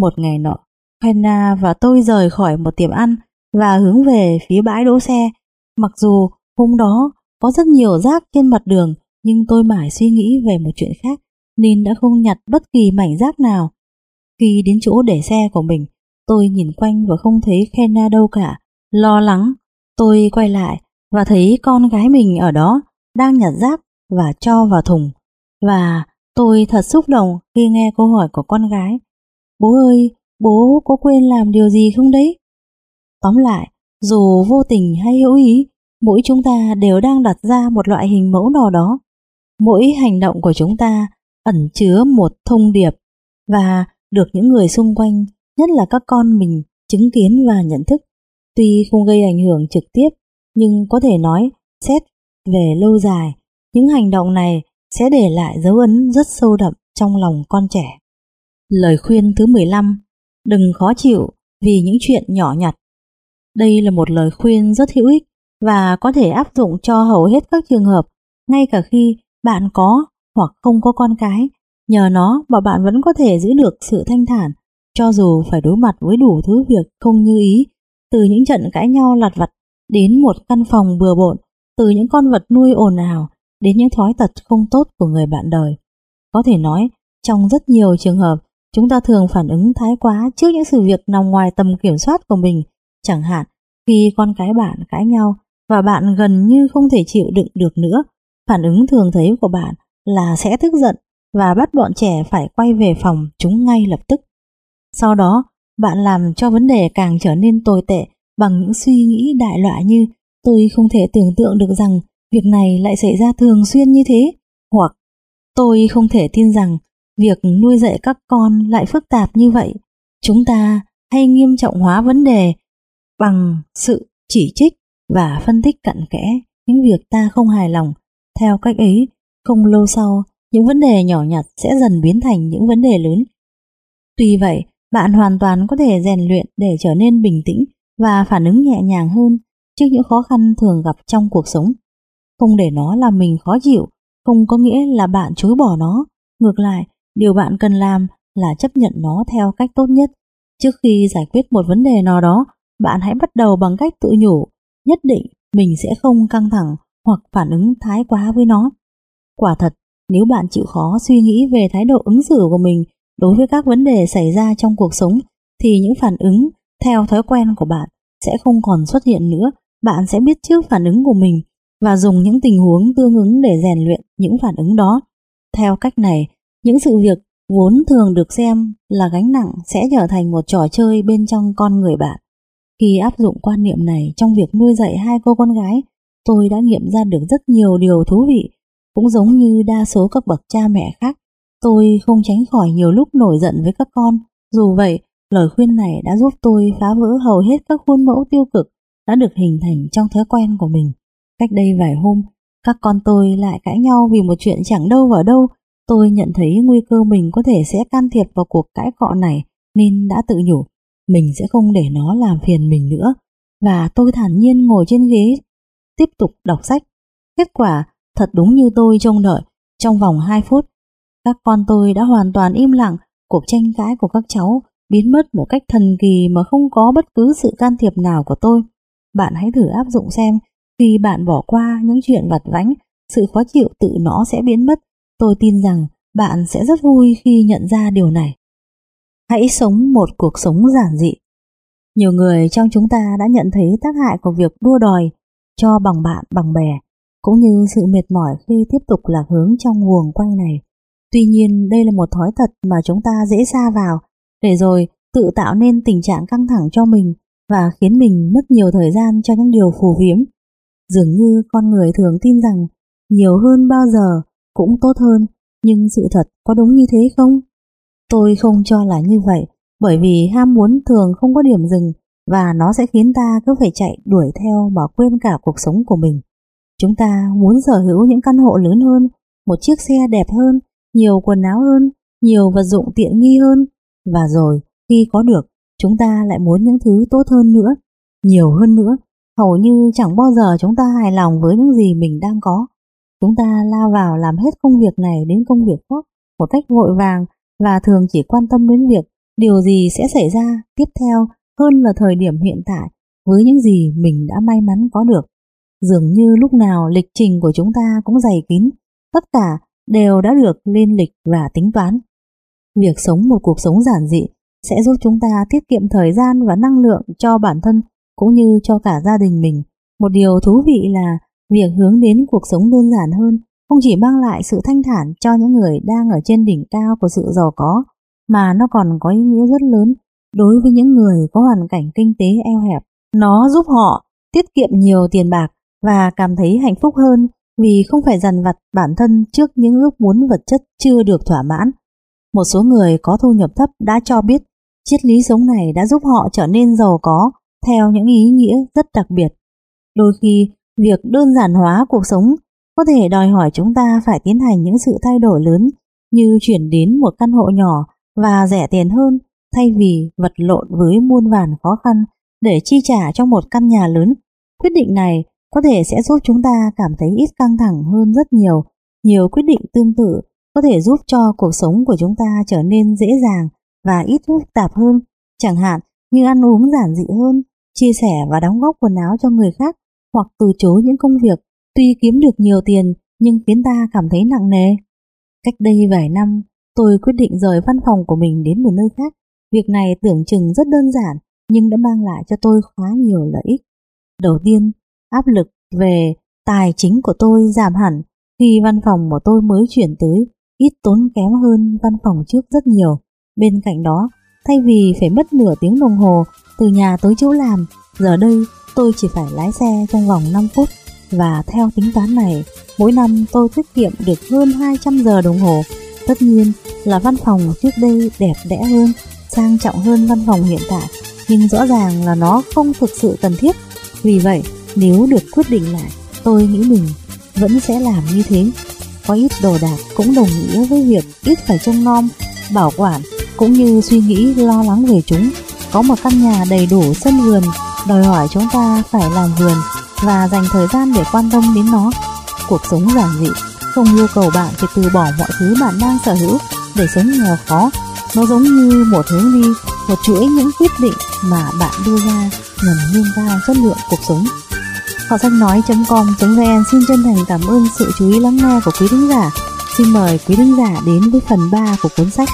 Một ngày nọ, Hannah và tôi rời khỏi một tiệm ăn và hướng về phía bãi đỗ xe. Mặc dù hôm đó có rất nhiều rác trên mặt đường, nhưng tôi mãi suy nghĩ về một chuyện khác nên đã không nhặt bất kỳ mảnh rác nào. Khi đến chỗ để xe của mình, tôi nhìn quanh và không thấy Kenna đâu cả. Lo lắng, tôi quay lại và thấy con gái mình ở đó đang nhặt rác và cho vào thùng. Và tôi thật xúc động khi nghe câu hỏi của con gái. Bố ơi, bố có quên làm điều gì không đấy? Tóm lại, dù vô tình hay hữu ý, mỗi chúng ta đều đang đặt ra một loại hình mẫu nào đó. Mỗi hành động của chúng ta ẩn chứa một thông điệp và được những người xung quanh, nhất là các con mình, chứng kiến và nhận thức. Tuy không gây ảnh hưởng trực tiếp nhưng có thể nói xét về lâu dài những hành động này sẽ để lại dấu ấn rất sâu đậm trong lòng con trẻ. Lời khuyên thứ 15 Đừng khó chịu vì những chuyện nhỏ nhặt. Đây là một lời khuyên rất hữu ích và có thể áp dụng cho hầu hết các trường hợp, ngay cả khi bạn có hoặc không có con cái. Nhờ nó mà bạn vẫn có thể giữ được sự thanh thản, cho dù phải đối mặt với đủ thứ việc không như ý, từ những trận cãi nhau lặt vặt đến một căn phòng bừa bộn, từ những con vật nuôi ồn ào đến những thói tật không tốt của người bạn đời. Có thể nói, trong rất nhiều trường hợp, chúng ta thường phản ứng thái quá trước những sự việc nằm ngoài tầm kiểm soát của mình. Chẳng hạn, khi con cái bạn cãi nhau và bạn gần như không thể chịu đựng được nữa, phản ứng thường thấy của bạn là sẽ tức giận và bắt bọn trẻ phải quay về phòng chúng ngay lập tức. Sau đó, bạn làm cho vấn đề càng trở nên tồi tệ bằng những suy nghĩ đại loại như tôi không thể tưởng tượng được rằng việc này lại xảy ra thường xuyên như thế, hoặc tôi không thể tin rằng việc nuôi dạy các con lại phức tạp như vậy. Chúng ta hay nghiêm trọng hóa vấn đề bằng sự chỉ trích và phân tích cặn kẽ những việc ta không hài lòng. Theo cách ấy, không lâu sau, những vấn đề nhỏ nhặt sẽ dần biến thành những vấn đề lớn. Tuy vậy, bạn hoàn toàn có thể rèn luyện để trở nên bình tĩnh và phản ứng nhẹ nhàng hơn trước những khó khăn thường gặp trong cuộc sống. Không để nó làm mình khó chịu, không có nghĩa là bạn chối bỏ nó. Ngược lại, điều bạn cần làm là chấp nhận nó theo cách tốt nhất. Trước khi giải quyết một vấn đề nào đó, bạn hãy bắt đầu bằng cách tự nhủ, nhất định mình sẽ không căng thẳng hoặc phản ứng thái quá với nó. Quả thật, nếu bạn chịu khó suy nghĩ về thái độ ứng xử của mình đối với các vấn đề xảy ra trong cuộc sống, thì những phản ứng theo thói quen của bạn sẽ không còn xuất hiện nữa. Bạn sẽ biết trước phản ứng của mình và dùng những tình huống tương ứng để rèn luyện những phản ứng đó. Theo cách này, những sự việc vốn thường được xem là gánh nặng sẽ trở thành một trò chơi bên trong con người bạn. Khi áp dụng quan niệm này trong việc nuôi dạy hai cô con gái, tôi đã nghiệm ra được rất nhiều điều thú vị. Cũng giống như đa số các bậc cha mẹ khác, tôi không tránh khỏi nhiều lúc nổi giận với các con. Dù vậy, lời khuyên này đã giúp tôi phá vỡ hầu hết các khuôn mẫu tiêu cực đã được hình thành trong thói quen của mình. Cách đây vài hôm, các con tôi lại cãi nhau vì một chuyện chẳng đâu vào đâu. Tôi nhận thấy nguy cơ mình có thể sẽ can thiệp vào cuộc cãi cọ này nên đã tự nhủ mình sẽ không để nó làm phiền mình nữa. Và tôi thản nhiên ngồi trên ghế, tiếp tục đọc sách. Kết quả thật đúng như tôi trông đợi, trong vòng 2 phút, các con tôi đã hoàn toàn im lặng, cuộc tranh cãi của các cháu biến mất một cách thần kỳ mà không có bất cứ sự can thiệp nào của tôi. Bạn hãy thử áp dụng xem, khi bạn bỏ qua những chuyện vặt vãnh, sự khó chịu tự nó sẽ biến mất. Tôi tin rằng bạn sẽ rất vui khi nhận ra điều này. Hãy sống một cuộc sống giản dị. Nhiều người trong chúng ta đã nhận thấy tác hại của việc đua đòi cho bằng bạn bằng bè, cũng như sự mệt mỏi khi tiếp tục lạc hướng trong guồng quay này. Tuy nhiên đây là một thói thật mà chúng ta dễ xa vào, để rồi tự tạo nên tình trạng căng thẳng cho mình và khiến mình mất nhiều thời gian cho những điều phù phiếm. Dường như con người thường tin rằng nhiều hơn bao giờ cũng tốt hơn, nhưng sự thật có đúng như thế không? Tôi không cho là như vậy, bởi vì ham muốn thường không có điểm dừng và nó sẽ khiến ta cứ phải chạy đuổi theo mà quên cả cuộc sống của mình. Chúng ta muốn sở hữu những căn hộ lớn hơn, một chiếc xe đẹp hơn, nhiều quần áo hơn, nhiều vật dụng tiện nghi hơn. Và rồi, khi có được, chúng ta lại muốn những thứ tốt hơn nữa, nhiều hơn nữa. Hầu như chẳng bao giờ chúng ta hài lòng với những gì mình đang có. Chúng ta lao vào làm hết công việc này đến công việc khác một cách vội vàng và thường chỉ quan tâm đến việc điều gì sẽ xảy ra tiếp theo hơn là thời điểm hiện tại với những gì mình đã may mắn có được. Dường như lúc nào lịch trình của chúng ta cũng dày kín, tất cả đều đã được lên lịch và tính toán. Việc sống một cuộc sống giản dị sẽ giúp chúng ta tiết kiệm thời gian và năng lượng cho bản thân cũng như cho cả gia đình mình. Một điều thú vị là việc hướng đến cuộc sống đơn giản hơn không chỉ mang lại sự thanh thản cho những người đang ở trên đỉnh cao của sự giàu có, mà nó còn có ý nghĩa rất lớn đối với những người có hoàn cảnh kinh tế eo hẹp. Nó giúp họ tiết kiệm nhiều tiền bạc và cảm thấy hạnh phúc hơn vì không phải dằn vặt bản thân trước những ước muốn vật chất chưa được thỏa mãn. Một số người có thu nhập thấp đã cho biết triết lý sống này đã giúp họ trở nên giàu có theo những ý nghĩa rất đặc biệt. Đôi khi, việc đơn giản hóa cuộc sống có thể đòi hỏi chúng ta phải tiến hành những sự thay đổi lớn như chuyển đến một căn hộ nhỏ và rẻ tiền hơn thay vì vật lộn với muôn vàn khó khăn để chi trả cho một căn nhà lớn. Quyết định này có thể sẽ giúp chúng ta cảm thấy ít căng thẳng hơn rất nhiều. Nhiều quyết định tương tự có thể giúp cho cuộc sống của chúng ta trở nên dễ dàng và ít phức tạp hơn, chẳng hạn như ăn uống giản dị hơn, chia sẻ và đóng góp quần áo cho người khác hoặc từ chối những công việc tuy kiếm được nhiều tiền nhưng khiến ta cảm thấy nặng nề. Cách đây vài năm, tôi quyết định rời văn phòng của mình đến một nơi khác. Việc này tưởng chừng rất đơn giản nhưng đã mang lại cho tôi khá nhiều lợi ích. Đầu tiên, áp lực về tài chính của tôi giảm hẳn khi văn phòng của tôi mới chuyển tới ít tốn kém hơn văn phòng trước rất nhiều. Bên cạnh đó, thay vì phải mất nửa tiếng đồng hồ từ nhà tới chỗ làm, giờ đây tôi chỉ phải lái xe trong vòng 5 phút và theo tính toán này, mỗi năm tôi tiết kiệm được hơn 200 giờ đồng hồ. Tất nhiên là văn phòng trước đây đẹp đẽ hơn, sang trọng hơn văn phòng hiện tại, nhưng rõ ràng là nó không thực sự cần thiết. Vì vậy, nếu được quyết định lại, tôi nghĩ mình vẫn sẽ làm như thế. Có ít đồ đạc cũng đồng nghĩa với việc ít phải trông nom, bảo quản cũng như suy nghĩ lo lắng về chúng. Có một căn nhà đầy đủ sân vườn đòi hỏi chúng ta phải làm vườn và dành thời gian để quan tâm đến nó. Cuộc sống giản dị không yêu cầu bạn phải từ bỏ mọi thứ bạn đang sở hữu để sống nghèo khó. Nó giống như một hướng đi, một chuỗi những quyết định mà bạn đưa ra nhằm nâng cao chất lượng cuộc sống. Họ sách nói.com.vn xin chân thành cảm ơn sự chú ý lắng nghe của quý thính giả. Xin mời quý thính giả đến với phần 3 của cuốn sách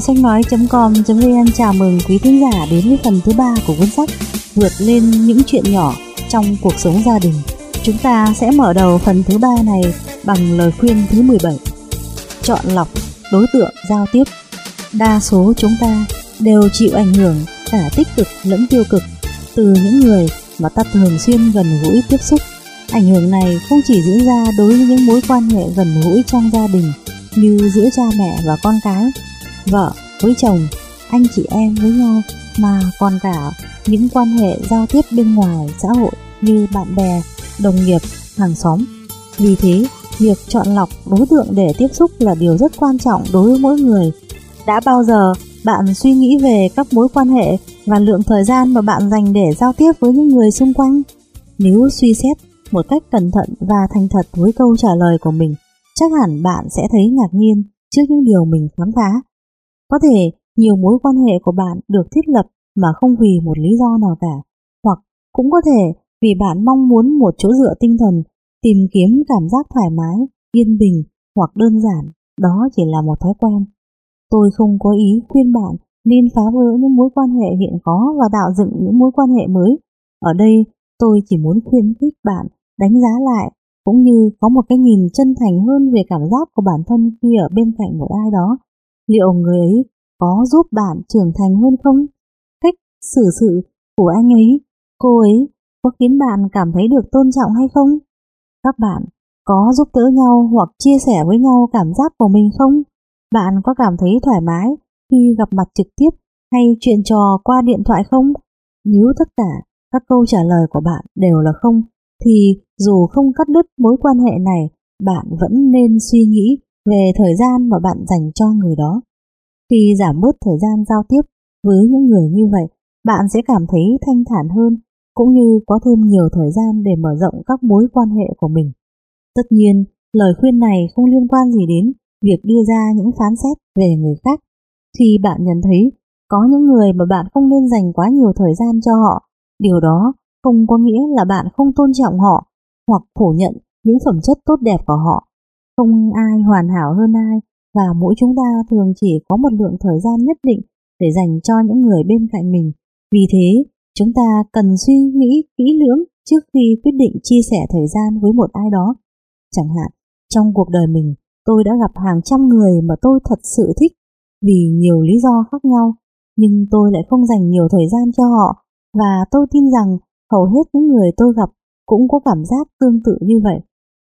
Kho sách nói.com.vn chào mừng quý thính giả đến với phần thứ ba của cuốn sách Vượt lên những chuyện nhỏ trong cuộc sống gia đình. Chúng ta sẽ mở đầu phần thứ ba này bằng lời khuyên thứ 17. Chọn lọc đối tượng giao tiếp. Đa số chúng ta đều chịu ảnh hưởng cả tích cực lẫn tiêu cực từ những người mà ta thường xuyên gần gũi tiếp xúc. Ảnh hưởng này không chỉ diễn ra đối với những mối quan hệ gần gũi trong gia đình như giữa cha mẹ và con cái vợ với chồng, anh chị em với nhau mà còn cả những quan hệ giao tiếp bên ngoài xã hội như bạn bè, đồng nghiệp, hàng xóm. Vì thế, việc chọn lọc đối tượng để tiếp xúc là điều rất quan trọng đối với mỗi người. Đã bao giờ bạn suy nghĩ về các mối quan hệ và lượng thời gian mà bạn dành để giao tiếp với những người xung quanh? Nếu suy xét một cách cẩn thận và thành thật với câu trả lời của mình, chắc hẳn bạn sẽ thấy ngạc nhiên trước những điều mình khám phá có thể nhiều mối quan hệ của bạn được thiết lập mà không vì một lý do nào cả, hoặc cũng có thể vì bạn mong muốn một chỗ dựa tinh thần, tìm kiếm cảm giác thoải mái, yên bình hoặc đơn giản, đó chỉ là một thói quen. Tôi không có ý khuyên bạn nên phá vỡ những mối quan hệ hiện có và tạo dựng những mối quan hệ mới. Ở đây, tôi chỉ muốn khuyến khích bạn đánh giá lại cũng như có một cái nhìn chân thành hơn về cảm giác của bản thân khi ở bên cạnh một ai đó liệu người ấy có giúp bạn trưởng thành hơn không? Cách xử sự của anh ấy, cô ấy có khiến bạn cảm thấy được tôn trọng hay không? Các bạn có giúp đỡ nhau hoặc chia sẻ với nhau cảm giác của mình không? Bạn có cảm thấy thoải mái khi gặp mặt trực tiếp hay chuyện trò qua điện thoại không? Nếu tất cả các câu trả lời của bạn đều là không, thì dù không cắt đứt mối quan hệ này, bạn vẫn nên suy nghĩ về thời gian mà bạn dành cho người đó. Khi giảm bớt thời gian giao tiếp với những người như vậy, bạn sẽ cảm thấy thanh thản hơn cũng như có thêm nhiều thời gian để mở rộng các mối quan hệ của mình. Tất nhiên, lời khuyên này không liên quan gì đến việc đưa ra những phán xét về người khác. Khi bạn nhận thấy có những người mà bạn không nên dành quá nhiều thời gian cho họ, điều đó không có nghĩa là bạn không tôn trọng họ hoặc phủ nhận những phẩm chất tốt đẹp của họ. Không ai hoàn hảo hơn ai và mỗi chúng ta thường chỉ có một lượng thời gian nhất định để dành cho những người bên cạnh mình. Vì thế, chúng ta cần suy nghĩ kỹ lưỡng trước khi quyết định chia sẻ thời gian với một ai đó. Chẳng hạn, trong cuộc đời mình, tôi đã gặp hàng trăm người mà tôi thật sự thích vì nhiều lý do khác nhau, nhưng tôi lại không dành nhiều thời gian cho họ và tôi tin rằng hầu hết những người tôi gặp cũng có cảm giác tương tự như vậy.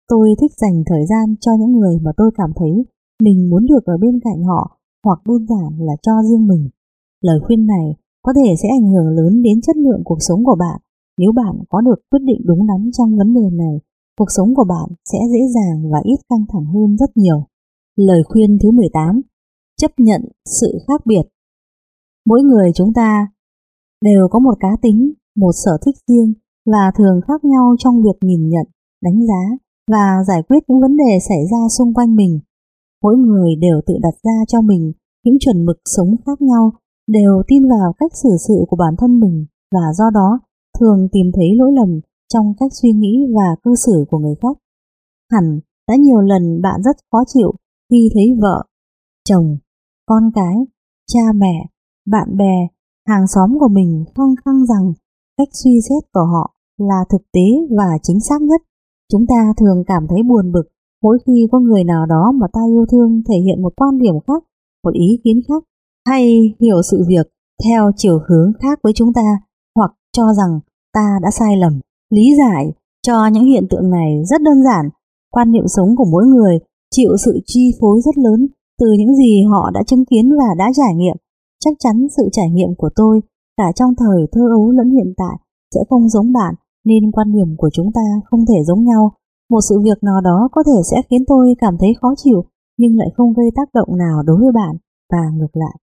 Tôi thích dành thời gian cho những người mà tôi cảm thấy mình muốn được ở bên cạnh họ hoặc đơn giản là cho riêng mình. Lời khuyên này có thể sẽ ảnh hưởng lớn đến chất lượng cuộc sống của bạn nếu bạn có được quyết định đúng đắn trong vấn đề này cuộc sống của bạn sẽ dễ dàng và ít căng thẳng hơn rất nhiều. Lời khuyên thứ 18 Chấp nhận sự khác biệt Mỗi người chúng ta đều có một cá tính, một sở thích riêng và thường khác nhau trong việc nhìn nhận, đánh giá và giải quyết những vấn đề xảy ra xung quanh mình. Mỗi người đều tự đặt ra cho mình những chuẩn mực sống khác nhau, đều tin vào cách xử sự của bản thân mình và do đó thường tìm thấy lỗi lầm trong cách suy nghĩ và cư xử của người khác. Hẳn đã nhiều lần bạn rất khó chịu khi thấy vợ, chồng, con cái, cha mẹ, bạn bè, hàng xóm của mình khăng khăng rằng cách suy xét của họ là thực tế và chính xác nhất. Chúng ta thường cảm thấy buồn bực mỗi khi có người nào đó mà ta yêu thương thể hiện một quan điểm khác, một ý kiến khác, hay hiểu sự việc theo chiều hướng khác với chúng ta, hoặc cho rằng ta đã sai lầm. Lý giải cho những hiện tượng này rất đơn giản. Quan niệm sống của mỗi người chịu sự chi phối rất lớn từ những gì họ đã chứng kiến và đã trải nghiệm. Chắc chắn sự trải nghiệm của tôi cả trong thời thơ ấu lẫn hiện tại sẽ không giống bạn nên quan điểm của chúng ta không thể giống nhau. Một sự việc nào đó có thể sẽ khiến tôi cảm thấy khó chịu nhưng lại không gây tác động nào đối với bạn và ngược lại.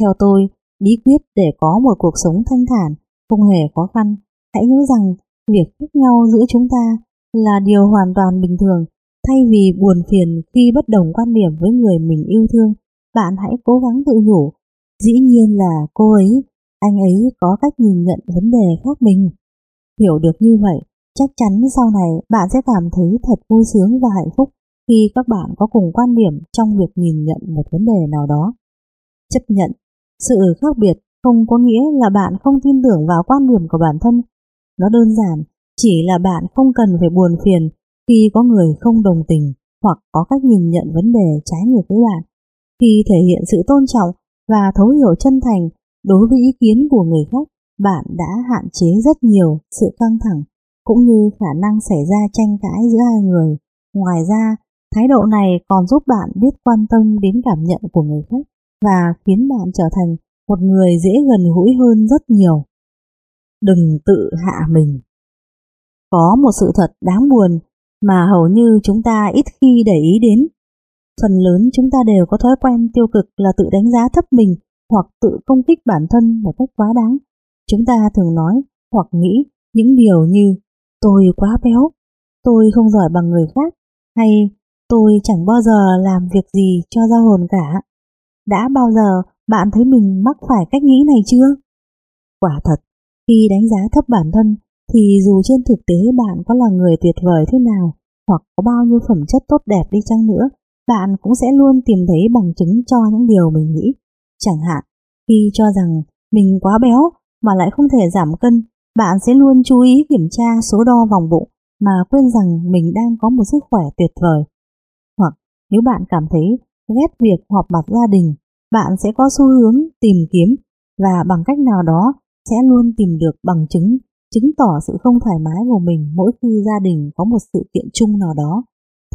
Theo tôi, bí quyết để có một cuộc sống thanh thản không hề khó khăn. Hãy nhớ rằng Việc khác nhau giữa chúng ta là điều hoàn toàn bình thường. Thay vì buồn phiền khi bất đồng quan điểm với người mình yêu thương, bạn hãy cố gắng tự nhủ. Dĩ nhiên là cô ấy, anh ấy có cách nhìn nhận vấn đề khác mình. Hiểu được như vậy, chắc chắn sau này bạn sẽ cảm thấy thật vui sướng và hạnh phúc khi các bạn có cùng quan điểm trong việc nhìn nhận một vấn đề nào đó. Chấp nhận sự khác biệt không có nghĩa là bạn không tin tưởng vào quan điểm của bản thân nó đơn giản, chỉ là bạn không cần phải buồn phiền khi có người không đồng tình hoặc có cách nhìn nhận vấn đề trái ngược với bạn. Khi thể hiện sự tôn trọng và thấu hiểu chân thành đối với ý kiến của người khác, bạn đã hạn chế rất nhiều sự căng thẳng cũng như khả năng xảy ra tranh cãi giữa hai người. Ngoài ra, thái độ này còn giúp bạn biết quan tâm đến cảm nhận của người khác và khiến bạn trở thành một người dễ gần gũi hơn rất nhiều đừng tự hạ mình. Có một sự thật đáng buồn mà hầu như chúng ta ít khi để ý đến. Phần lớn chúng ta đều có thói quen tiêu cực là tự đánh giá thấp mình hoặc tự công kích bản thân một cách quá đáng. Chúng ta thường nói hoặc nghĩ những điều như tôi quá béo, tôi không giỏi bằng người khác, hay tôi chẳng bao giờ làm việc gì cho ra hồn cả. Đã bao giờ bạn thấy mình mắc phải cách nghĩ này chưa? Quả thật, khi đánh giá thấp bản thân thì dù trên thực tế bạn có là người tuyệt vời thế nào hoặc có bao nhiêu phẩm chất tốt đẹp đi chăng nữa, bạn cũng sẽ luôn tìm thấy bằng chứng cho những điều mình nghĩ. Chẳng hạn, khi cho rằng mình quá béo mà lại không thể giảm cân, bạn sẽ luôn chú ý kiểm tra số đo vòng bụng mà quên rằng mình đang có một sức khỏe tuyệt vời. Hoặc nếu bạn cảm thấy ghét việc họp mặt gia đình, bạn sẽ có xu hướng tìm kiếm và bằng cách nào đó sẽ luôn tìm được bằng chứng chứng tỏ sự không thoải mái của mình mỗi khi gia đình có một sự kiện chung nào đó.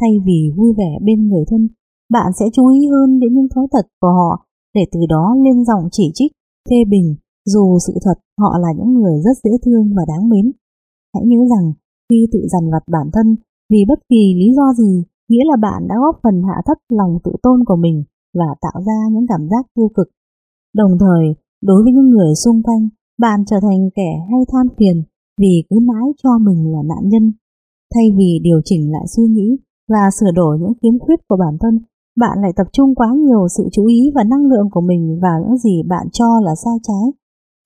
Thay vì vui vẻ bên người thân, bạn sẽ chú ý hơn đến những thói tật của họ để từ đó lên giọng chỉ trích, phê bình, dù sự thật họ là những người rất dễ thương và đáng mến. Hãy nhớ rằng khi tự dằn vặt bản thân vì bất kỳ lý do gì, nghĩa là bạn đã góp phần hạ thấp lòng tự tôn của mình và tạo ra những cảm giác tiêu cực. Đồng thời, đối với những người xung quanh, bạn trở thành kẻ hay than phiền vì cứ mãi cho mình là nạn nhân. Thay vì điều chỉnh lại suy nghĩ và sửa đổi những khiếm khuyết của bản thân, bạn lại tập trung quá nhiều sự chú ý và năng lượng của mình vào những gì bạn cho là sai trái.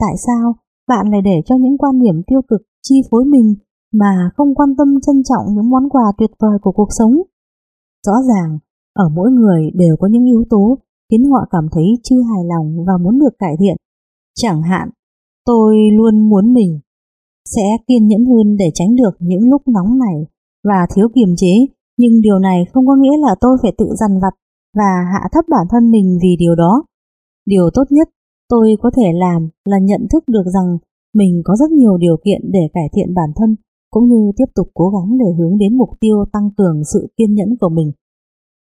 Tại sao bạn lại để cho những quan điểm tiêu cực chi phối mình mà không quan tâm trân trọng những món quà tuyệt vời của cuộc sống. Rõ ràng, ở mỗi người đều có những yếu tố khiến họ cảm thấy chưa hài lòng và muốn được cải thiện. Chẳng hạn, tôi luôn muốn mình sẽ kiên nhẫn hơn để tránh được những lúc nóng này và thiếu kiềm chế, nhưng điều này không có nghĩa là tôi phải tự dằn vặt và hạ thấp bản thân mình vì điều đó. Điều tốt nhất tôi có thể làm là nhận thức được rằng mình có rất nhiều điều kiện để cải thiện bản thân cũng như tiếp tục cố gắng để hướng đến mục tiêu tăng cường sự kiên nhẫn của mình.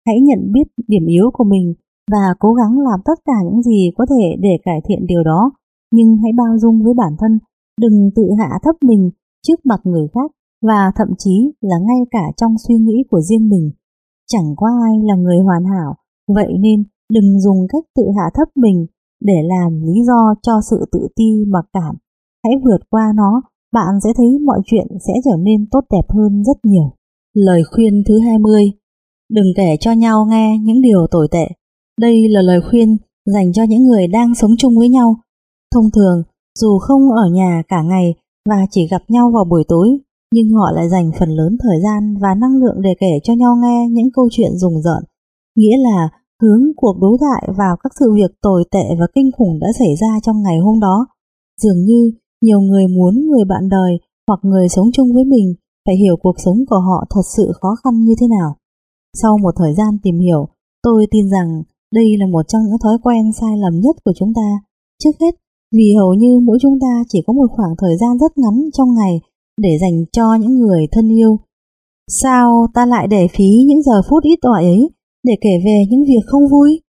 Hãy nhận biết điểm yếu của mình và cố gắng làm tất cả những gì có thể để cải thiện điều đó, nhưng hãy bao dung với bản thân, đừng tự hạ thấp mình trước mặt người khác và thậm chí là ngay cả trong suy nghĩ của riêng mình. Chẳng có ai là người hoàn hảo, vậy nên đừng dùng cách tự hạ thấp mình để làm lý do cho sự tự ti mặc cảm. Hãy vượt qua nó, bạn sẽ thấy mọi chuyện sẽ trở nên tốt đẹp hơn rất nhiều. Lời khuyên thứ 20 Đừng kể cho nhau nghe những điều tồi tệ. Đây là lời khuyên dành cho những người đang sống chung với nhau. Thông thường, dù không ở nhà cả ngày và chỉ gặp nhau vào buổi tối, nhưng họ lại dành phần lớn thời gian và năng lượng để kể cho nhau nghe những câu chuyện rùng rợn. Nghĩa là hướng cuộc đối thoại vào các sự việc tồi tệ và kinh khủng đã xảy ra trong ngày hôm đó. Dường như nhiều người muốn người bạn đời hoặc người sống chung với mình phải hiểu cuộc sống của họ thật sự khó khăn như thế nào. Sau một thời gian tìm hiểu, tôi tin rằng đây là một trong những thói quen sai lầm nhất của chúng ta. Trước hết, vì hầu như mỗi chúng ta chỉ có một khoảng thời gian rất ngắn trong ngày để dành cho những người thân yêu. Sao ta lại để phí những giờ phút ít ỏi ấy để kể về những việc không vui?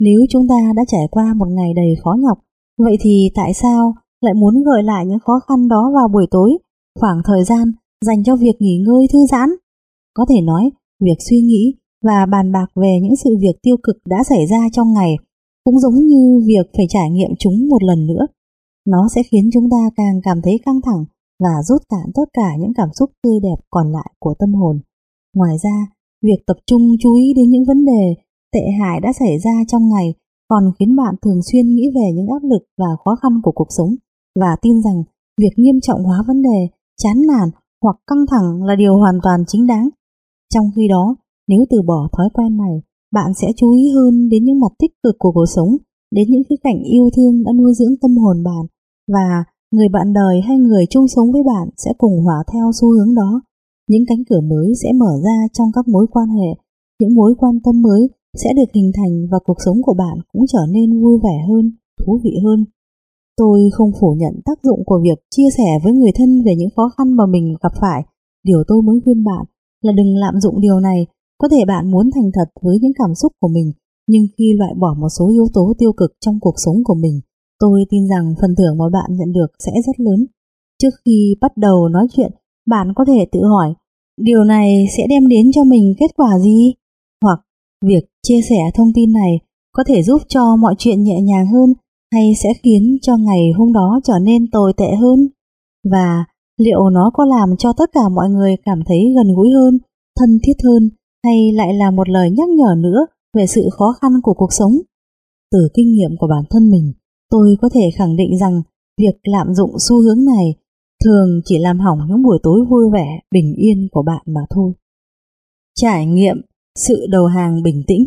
Nếu chúng ta đã trải qua một ngày đầy khó nhọc, vậy thì tại sao lại muốn gợi lại những khó khăn đó vào buổi tối, khoảng thời gian dành cho việc nghỉ ngơi thư giãn? Có thể nói, việc suy nghĩ và bàn bạc về những sự việc tiêu cực đã xảy ra trong ngày cũng giống như việc phải trải nghiệm chúng một lần nữa. Nó sẽ khiến chúng ta càng cảm thấy căng thẳng và rút cạn tất cả những cảm xúc tươi đẹp còn lại của tâm hồn. Ngoài ra, việc tập trung chú ý đến những vấn đề tệ hại đã xảy ra trong ngày còn khiến bạn thường xuyên nghĩ về những áp lực và khó khăn của cuộc sống và tin rằng việc nghiêm trọng hóa vấn đề, chán nản hoặc căng thẳng là điều hoàn toàn chính đáng. Trong khi đó, nếu từ bỏ thói quen này, bạn sẽ chú ý hơn đến những mặt tích cực của cuộc sống, đến những khía cạnh yêu thương đã nuôi dưỡng tâm hồn bạn và người bạn đời hay người chung sống với bạn sẽ cùng hòa theo xu hướng đó. Những cánh cửa mới sẽ mở ra trong các mối quan hệ, những mối quan tâm mới sẽ được hình thành và cuộc sống của bạn cũng trở nên vui vẻ hơn, thú vị hơn. Tôi không phủ nhận tác dụng của việc chia sẻ với người thân về những khó khăn mà mình gặp phải. Điều tôi muốn khuyên bạn là đừng lạm dụng điều này. Có thể bạn muốn thành thật với những cảm xúc của mình, nhưng khi loại bỏ một số yếu tố tiêu cực trong cuộc sống của mình, tôi tin rằng phần thưởng mà bạn nhận được sẽ rất lớn. Trước khi bắt đầu nói chuyện, bạn có thể tự hỏi, điều này sẽ đem đến cho mình kết quả gì? Hoặc việc chia sẻ thông tin này có thể giúp cho mọi chuyện nhẹ nhàng hơn hay sẽ khiến cho ngày hôm đó trở nên tồi tệ hơn? Và liệu nó có làm cho tất cả mọi người cảm thấy gần gũi hơn, thân thiết hơn hay lại là một lời nhắc nhở nữa về sự khó khăn của cuộc sống? Từ kinh nghiệm của bản thân mình, tôi có thể khẳng định rằng việc lạm dụng xu hướng này thường chỉ làm hỏng những buổi tối vui vẻ, bình yên của bạn mà thôi. Trải nghiệm sự đầu hàng bình tĩnh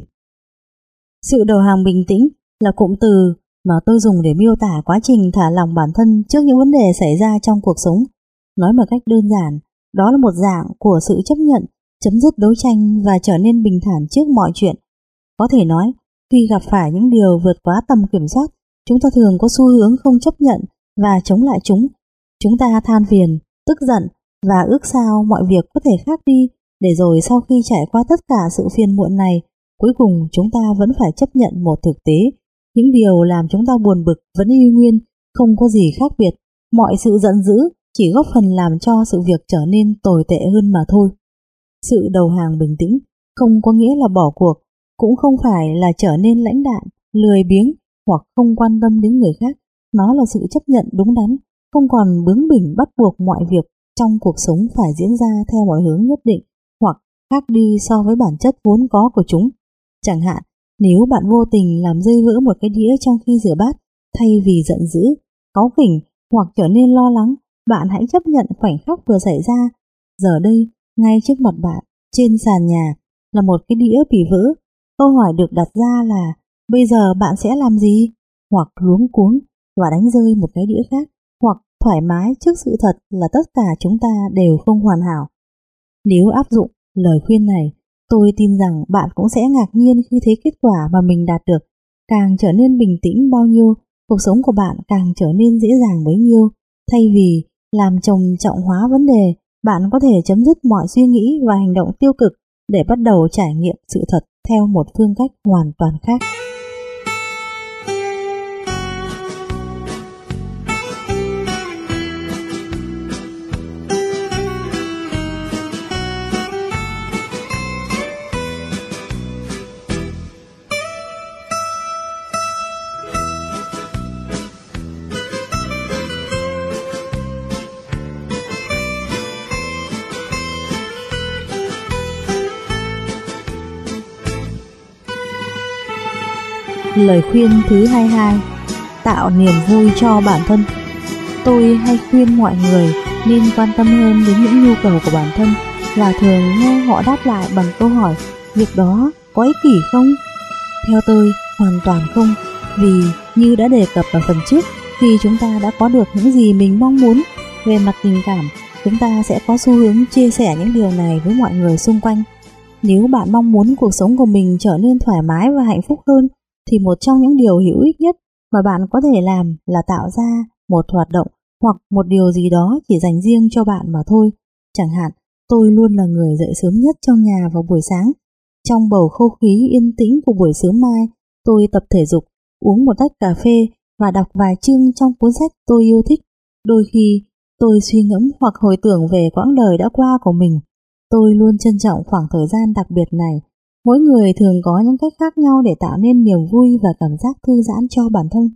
Sự đầu hàng bình tĩnh là cụm từ mà tôi dùng để miêu tả quá trình thả lỏng bản thân trước những vấn đề xảy ra trong cuộc sống. Nói một cách đơn giản, đó là một dạng của sự chấp nhận, chấm dứt đấu tranh và trở nên bình thản trước mọi chuyện. Có thể nói, khi gặp phải những điều vượt quá tầm kiểm soát, chúng ta thường có xu hướng không chấp nhận và chống lại chúng. Chúng ta than phiền, tức giận và ước sao mọi việc có thể khác đi, để rồi sau khi trải qua tất cả sự phiền muộn này, cuối cùng chúng ta vẫn phải chấp nhận một thực tế những điều làm chúng ta buồn bực vẫn y nguyên, không có gì khác biệt. Mọi sự giận dữ chỉ góp phần làm cho sự việc trở nên tồi tệ hơn mà thôi. Sự đầu hàng bình tĩnh không có nghĩa là bỏ cuộc, cũng không phải là trở nên lãnh đạm, lười biếng hoặc không quan tâm đến người khác. Nó là sự chấp nhận đúng đắn, không còn bướng bỉnh bắt buộc mọi việc trong cuộc sống phải diễn ra theo mọi hướng nhất định hoặc khác đi so với bản chất vốn có của chúng. Chẳng hạn, nếu bạn vô tình làm rơi vỡ một cái đĩa trong khi rửa bát, thay vì giận dữ, cáu kỉnh hoặc trở nên lo lắng, bạn hãy chấp nhận khoảnh khắc vừa xảy ra. Giờ đây, ngay trước mặt bạn, trên sàn nhà, là một cái đĩa bị vỡ. Câu hỏi được đặt ra là, bây giờ bạn sẽ làm gì? Hoặc luống cuống và đánh rơi một cái đĩa khác, hoặc thoải mái trước sự thật là tất cả chúng ta đều không hoàn hảo. Nếu áp dụng lời khuyên này, tôi tin rằng bạn cũng sẽ ngạc nhiên khi thấy kết quả mà mình đạt được. Càng trở nên bình tĩnh bao nhiêu, cuộc sống của bạn càng trở nên dễ dàng bấy nhiêu. Thay vì làm chồng trọng hóa vấn đề, bạn có thể chấm dứt mọi suy nghĩ và hành động tiêu cực để bắt đầu trải nghiệm sự thật theo một phương cách hoàn toàn khác. Lời khuyên thứ 22 Tạo niềm vui cho bản thân Tôi hay khuyên mọi người nên quan tâm hơn đến những nhu cầu của bản thân và thường nghe họ đáp lại bằng câu hỏi việc đó có ích kỷ không? Theo tôi, hoàn toàn không vì như đã đề cập ở phần trước khi chúng ta đã có được những gì mình mong muốn về mặt tình cảm chúng ta sẽ có xu hướng chia sẻ những điều này với mọi người xung quanh nếu bạn mong muốn cuộc sống của mình trở nên thoải mái và hạnh phúc hơn thì một trong những điều hữu ích nhất mà bạn có thể làm là tạo ra một hoạt động hoặc một điều gì đó chỉ dành riêng cho bạn mà thôi. Chẳng hạn, tôi luôn là người dậy sớm nhất trong nhà vào buổi sáng. Trong bầu không khí yên tĩnh của buổi sớm mai, tôi tập thể dục, uống một tách cà phê và đọc vài chương trong cuốn sách tôi yêu thích. Đôi khi, tôi suy ngẫm hoặc hồi tưởng về quãng đời đã qua của mình. Tôi luôn trân trọng khoảng thời gian đặc biệt này Mỗi người thường có những cách khác nhau để tạo nên niềm vui và cảm giác thư giãn cho bản thân.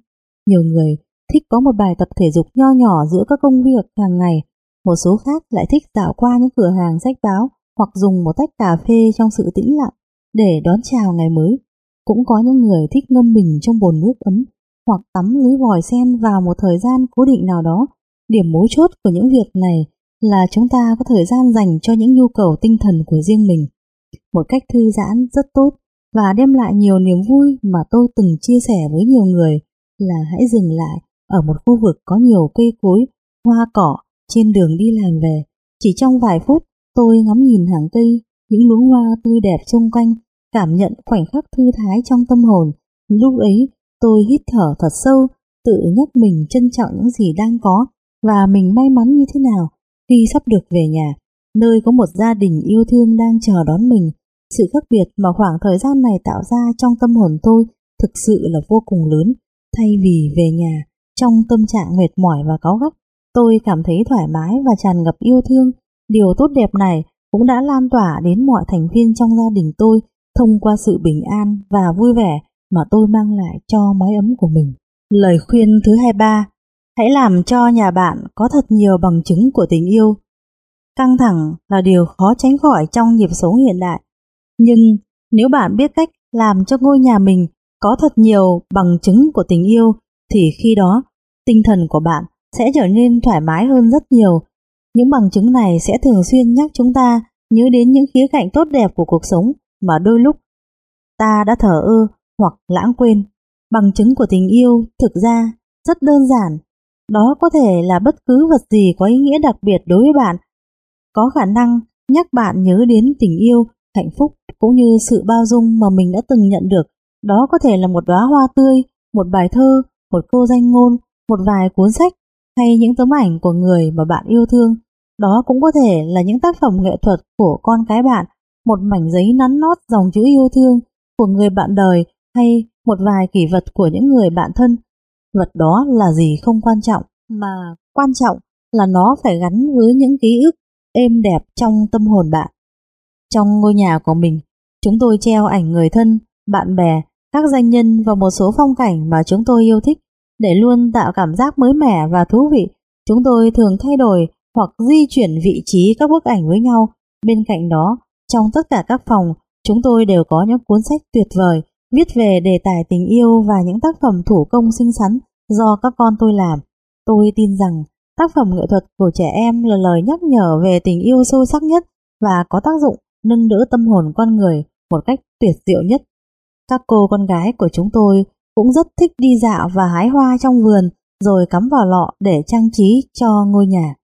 Nhiều người thích có một bài tập thể dục nho nhỏ giữa các công việc hàng ngày, một số khác lại thích dạo qua những cửa hàng sách báo hoặc dùng một tách cà phê trong sự tĩnh lặng để đón chào ngày mới. Cũng có những người thích ngâm mình trong bồn nước ấm hoặc tắm dưới vòi sen vào một thời gian cố định nào đó. Điểm mấu chốt của những việc này là chúng ta có thời gian dành cho những nhu cầu tinh thần của riêng mình một cách thư giãn rất tốt và đem lại nhiều niềm vui mà tôi từng chia sẻ với nhiều người là hãy dừng lại ở một khu vực có nhiều cây cối, hoa cỏ trên đường đi làm về. Chỉ trong vài phút tôi ngắm nhìn hàng cây, những luống hoa tươi đẹp xung quanh, cảm nhận khoảnh khắc thư thái trong tâm hồn. Lúc ấy tôi hít thở thật sâu, tự nhắc mình trân trọng những gì đang có và mình may mắn như thế nào khi sắp được về nhà nơi có một gia đình yêu thương đang chờ đón mình. Sự khác biệt mà khoảng thời gian này tạo ra trong tâm hồn tôi thực sự là vô cùng lớn. Thay vì về nhà, trong tâm trạng mệt mỏi và cáu gắt, tôi cảm thấy thoải mái và tràn ngập yêu thương. Điều tốt đẹp này cũng đã lan tỏa đến mọi thành viên trong gia đình tôi thông qua sự bình an và vui vẻ mà tôi mang lại cho mái ấm của mình. Lời khuyên thứ 23 Hãy làm cho nhà bạn có thật nhiều bằng chứng của tình yêu Căng thẳng là điều khó tránh khỏi trong nhịp sống hiện đại. Nhưng nếu bạn biết cách làm cho ngôi nhà mình có thật nhiều bằng chứng của tình yêu, thì khi đó, tinh thần của bạn sẽ trở nên thoải mái hơn rất nhiều. Những bằng chứng này sẽ thường xuyên nhắc chúng ta nhớ đến những khía cạnh tốt đẹp của cuộc sống mà đôi lúc ta đã thở ơ hoặc lãng quên. Bằng chứng của tình yêu thực ra rất đơn giản. Đó có thể là bất cứ vật gì có ý nghĩa đặc biệt đối với bạn có khả năng nhắc bạn nhớ đến tình yêu, hạnh phúc cũng như sự bao dung mà mình đã từng nhận được. Đó có thể là một đóa hoa tươi, một bài thơ, một câu danh ngôn, một vài cuốn sách hay những tấm ảnh của người mà bạn yêu thương. Đó cũng có thể là những tác phẩm nghệ thuật của con cái bạn, một mảnh giấy nắn nót dòng chữ yêu thương của người bạn đời hay một vài kỷ vật của những người bạn thân. Vật đó là gì không quan trọng, mà quan trọng là nó phải gắn với những ký ức êm đẹp trong tâm hồn bạn. Trong ngôi nhà của mình, chúng tôi treo ảnh người thân, bạn bè, các danh nhân và một số phong cảnh mà chúng tôi yêu thích. Để luôn tạo cảm giác mới mẻ và thú vị, chúng tôi thường thay đổi hoặc di chuyển vị trí các bức ảnh với nhau. Bên cạnh đó, trong tất cả các phòng, chúng tôi đều có những cuốn sách tuyệt vời viết về đề tài tình yêu và những tác phẩm thủ công xinh xắn do các con tôi làm. Tôi tin rằng tác phẩm nghệ thuật của trẻ em là lời nhắc nhở về tình yêu sâu sắc nhất và có tác dụng nâng đỡ tâm hồn con người một cách tuyệt diệu nhất. Các cô con gái của chúng tôi cũng rất thích đi dạo và hái hoa trong vườn rồi cắm vào lọ để trang trí cho ngôi nhà.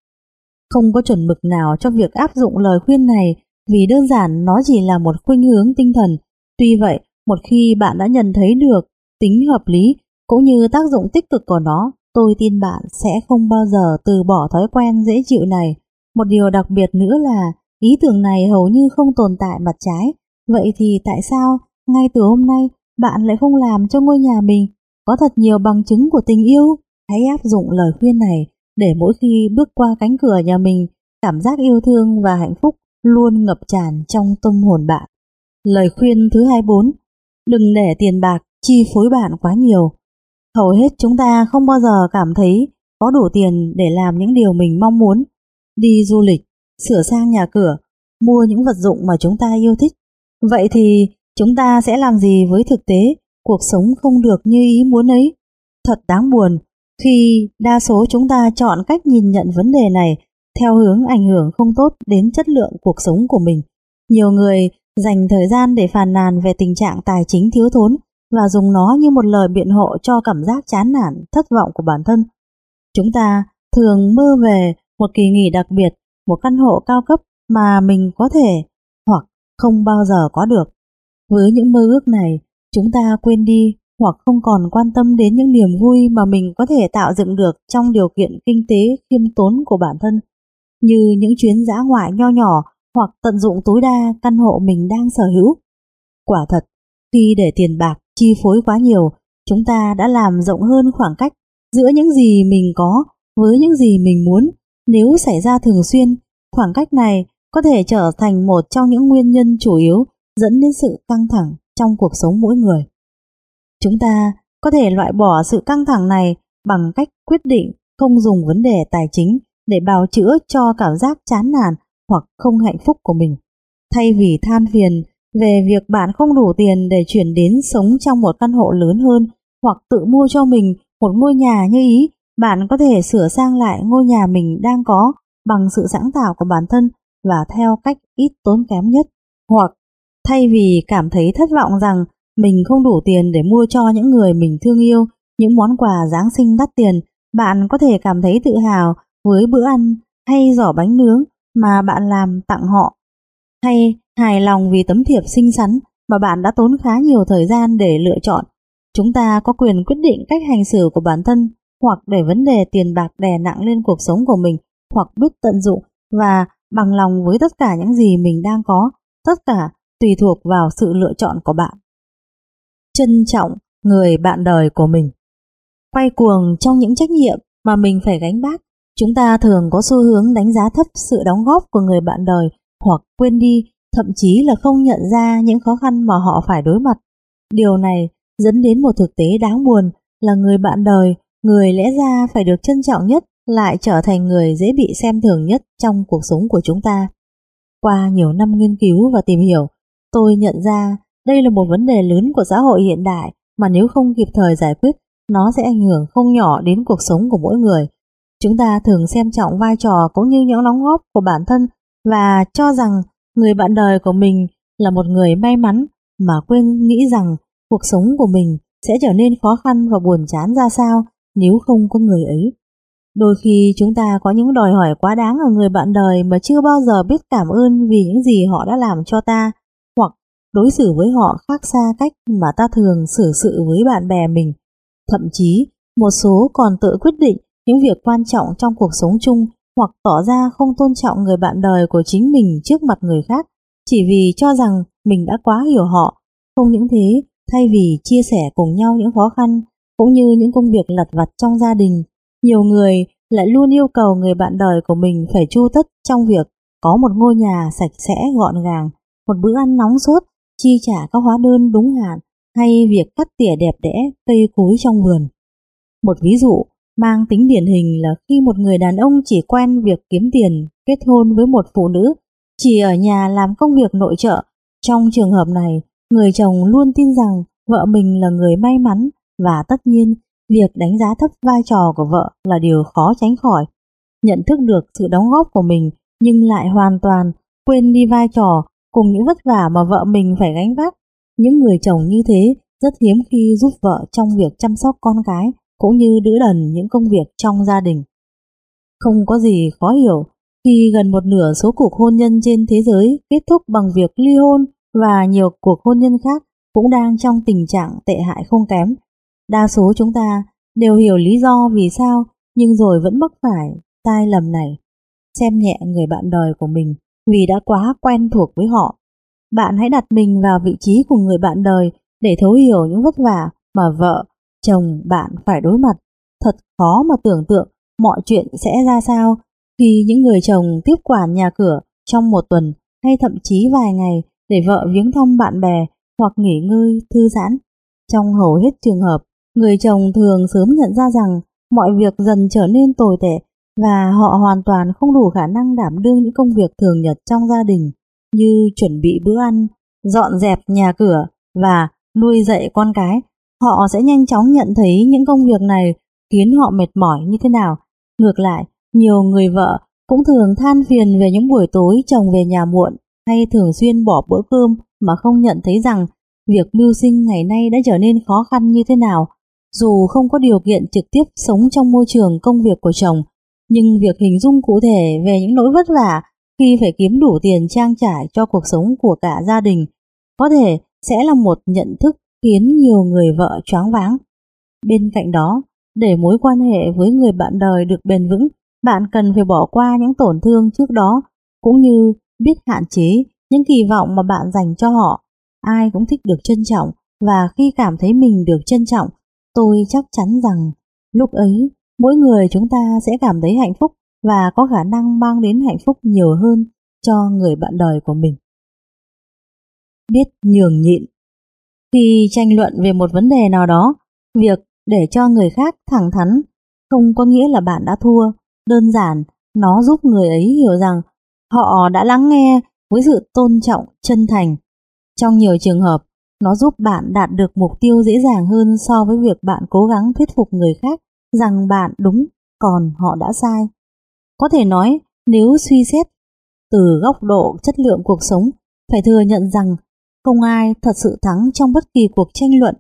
Không có chuẩn mực nào cho việc áp dụng lời khuyên này vì đơn giản nó chỉ là một khuynh hướng tinh thần. Tuy vậy, một khi bạn đã nhận thấy được tính hợp lý cũng như tác dụng tích cực của nó, tôi tin bạn sẽ không bao giờ từ bỏ thói quen dễ chịu này. Một điều đặc biệt nữa là ý tưởng này hầu như không tồn tại mặt trái. Vậy thì tại sao ngay từ hôm nay bạn lại không làm cho ngôi nhà mình có thật nhiều bằng chứng của tình yêu? Hãy áp dụng lời khuyên này để mỗi khi bước qua cánh cửa nhà mình, cảm giác yêu thương và hạnh phúc luôn ngập tràn trong tâm hồn bạn. Lời khuyên thứ 24 Đừng để tiền bạc chi phối bạn quá nhiều. Hầu hết chúng ta không bao giờ cảm thấy có đủ tiền để làm những điều mình mong muốn. Đi du lịch, sửa sang nhà cửa, mua những vật dụng mà chúng ta yêu thích. Vậy thì chúng ta sẽ làm gì với thực tế cuộc sống không được như ý muốn ấy? Thật đáng buồn khi đa số chúng ta chọn cách nhìn nhận vấn đề này theo hướng ảnh hưởng không tốt đến chất lượng cuộc sống của mình. Nhiều người dành thời gian để phàn nàn về tình trạng tài chính thiếu thốn và dùng nó như một lời biện hộ cho cảm giác chán nản, thất vọng của bản thân. Chúng ta thường mơ về một kỳ nghỉ đặc biệt, một căn hộ cao cấp mà mình có thể hoặc không bao giờ có được. Với những mơ ước này, chúng ta quên đi hoặc không còn quan tâm đến những niềm vui mà mình có thể tạo dựng được trong điều kiện kinh tế khiêm tốn của bản thân, như những chuyến dã ngoại nho nhỏ hoặc tận dụng tối đa căn hộ mình đang sở hữu. Quả thật, khi để tiền bạc chi phối quá nhiều, chúng ta đã làm rộng hơn khoảng cách giữa những gì mình có với những gì mình muốn. Nếu xảy ra thường xuyên, khoảng cách này có thể trở thành một trong những nguyên nhân chủ yếu dẫn đến sự căng thẳng trong cuộc sống mỗi người. Chúng ta có thể loại bỏ sự căng thẳng này bằng cách quyết định không dùng vấn đề tài chính để bào chữa cho cảm giác chán nản hoặc không hạnh phúc của mình. Thay vì than phiền về việc bạn không đủ tiền để chuyển đến sống trong một căn hộ lớn hơn hoặc tự mua cho mình một ngôi nhà như ý, bạn có thể sửa sang lại ngôi nhà mình đang có bằng sự sáng tạo của bản thân và theo cách ít tốn kém nhất. Hoặc thay vì cảm thấy thất vọng rằng mình không đủ tiền để mua cho những người mình thương yêu những món quà Giáng sinh đắt tiền, bạn có thể cảm thấy tự hào với bữa ăn hay giỏ bánh nướng mà bạn làm tặng họ. Hay hài lòng vì tấm thiệp xinh xắn mà bạn đã tốn khá nhiều thời gian để lựa chọn. Chúng ta có quyền quyết định cách hành xử của bản thân hoặc để vấn đề tiền bạc đè nặng lên cuộc sống của mình hoặc biết tận dụng và bằng lòng với tất cả những gì mình đang có, tất cả tùy thuộc vào sự lựa chọn của bạn trân trọng người bạn đời của mình. Quay cuồng trong những trách nhiệm mà mình phải gánh vác, chúng ta thường có xu hướng đánh giá thấp sự đóng góp của người bạn đời hoặc quên đi, thậm chí là không nhận ra những khó khăn mà họ phải đối mặt. Điều này dẫn đến một thực tế đáng buồn là người bạn đời, người lẽ ra phải được trân trọng nhất lại trở thành người dễ bị xem thường nhất trong cuộc sống của chúng ta. Qua nhiều năm nghiên cứu và tìm hiểu, tôi nhận ra đây là một vấn đề lớn của xã hội hiện đại mà nếu không kịp thời giải quyết, nó sẽ ảnh hưởng không nhỏ đến cuộc sống của mỗi người. Chúng ta thường xem trọng vai trò cũng như những đóng góp của bản thân và cho rằng người bạn đời của mình là một người may mắn mà quên nghĩ rằng cuộc sống của mình sẽ trở nên khó khăn và buồn chán ra sao nếu không có người ấy. Đôi khi chúng ta có những đòi hỏi quá đáng ở người bạn đời mà chưa bao giờ biết cảm ơn vì những gì họ đã làm cho ta hoặc đối xử với họ khác xa cách mà ta thường xử sự với bạn bè mình. Thậm chí, một số còn tự quyết định những việc quan trọng trong cuộc sống chung hoặc tỏ ra không tôn trọng người bạn đời của chính mình trước mặt người khác chỉ vì cho rằng mình đã quá hiểu họ. Không những thế, thay vì chia sẻ cùng nhau những khó khăn cũng như những công việc lặt vặt trong gia đình, nhiều người lại luôn yêu cầu người bạn đời của mình phải chu tất trong việc có một ngôi nhà sạch sẽ gọn gàng, một bữa ăn nóng sốt chi trả các hóa đơn đúng hạn hay việc cắt tỉa đẹp đẽ cây cối trong vườn. Một ví dụ mang tính điển hình là khi một người đàn ông chỉ quen việc kiếm tiền kết hôn với một phụ nữ chỉ ở nhà làm công việc nội trợ. Trong trường hợp này, người chồng luôn tin rằng vợ mình là người may mắn và tất nhiên việc đánh giá thấp vai trò của vợ là điều khó tránh khỏi. nhận thức được sự đóng góp của mình nhưng lại hoàn toàn quên đi vai trò cùng những vất vả mà vợ mình phải gánh vác. Những người chồng như thế rất hiếm khi giúp vợ trong việc chăm sóc con cái cũng như đỡ đần những công việc trong gia đình. Không có gì khó hiểu khi gần một nửa số cuộc hôn nhân trên thế giới kết thúc bằng việc ly hôn và nhiều cuộc hôn nhân khác cũng đang trong tình trạng tệ hại không kém. Đa số chúng ta đều hiểu lý do vì sao nhưng rồi vẫn mắc phải sai lầm này. Xem nhẹ người bạn đời của mình vì đã quá quen thuộc với họ. Bạn hãy đặt mình vào vị trí của người bạn đời để thấu hiểu những vất vả mà vợ, chồng bạn phải đối mặt. Thật khó mà tưởng tượng mọi chuyện sẽ ra sao khi những người chồng tiếp quản nhà cửa trong một tuần hay thậm chí vài ngày để vợ viếng thăm bạn bè hoặc nghỉ ngơi, thư giãn. Trong hầu hết trường hợp, người chồng thường sớm nhận ra rằng mọi việc dần trở nên tồi tệ và họ hoàn toàn không đủ khả năng đảm đương những công việc thường nhật trong gia đình như chuẩn bị bữa ăn, dọn dẹp nhà cửa và nuôi dạy con cái. Họ sẽ nhanh chóng nhận thấy những công việc này khiến họ mệt mỏi như thế nào. Ngược lại, nhiều người vợ cũng thường than phiền về những buổi tối chồng về nhà muộn hay thường xuyên bỏ bữa cơm mà không nhận thấy rằng việc mưu sinh ngày nay đã trở nên khó khăn như thế nào. Dù không có điều kiện trực tiếp sống trong môi trường công việc của chồng, nhưng việc hình dung cụ thể về những nỗi vất vả khi phải kiếm đủ tiền trang trải cho cuộc sống của cả gia đình có thể sẽ là một nhận thức khiến nhiều người vợ choáng váng. Bên cạnh đó, để mối quan hệ với người bạn đời được bền vững, bạn cần phải bỏ qua những tổn thương trước đó cũng như biết hạn chế những kỳ vọng mà bạn dành cho họ. Ai cũng thích được trân trọng và khi cảm thấy mình được trân trọng, tôi chắc chắn rằng lúc ấy mỗi người chúng ta sẽ cảm thấy hạnh phúc và có khả năng mang đến hạnh phúc nhiều hơn cho người bạn đời của mình. Biết nhường nhịn khi tranh luận về một vấn đề nào đó, việc để cho người khác thẳng thắn không có nghĩa là bạn đã thua, đơn giản nó giúp người ấy hiểu rằng họ đã lắng nghe với sự tôn trọng, chân thành. Trong nhiều trường hợp, nó giúp bạn đạt được mục tiêu dễ dàng hơn so với việc bạn cố gắng thuyết phục người khác rằng bạn đúng, còn họ đã sai. Có thể nói, nếu suy xét từ góc độ chất lượng cuộc sống, phải thừa nhận rằng không ai thật sự thắng trong bất kỳ cuộc tranh luận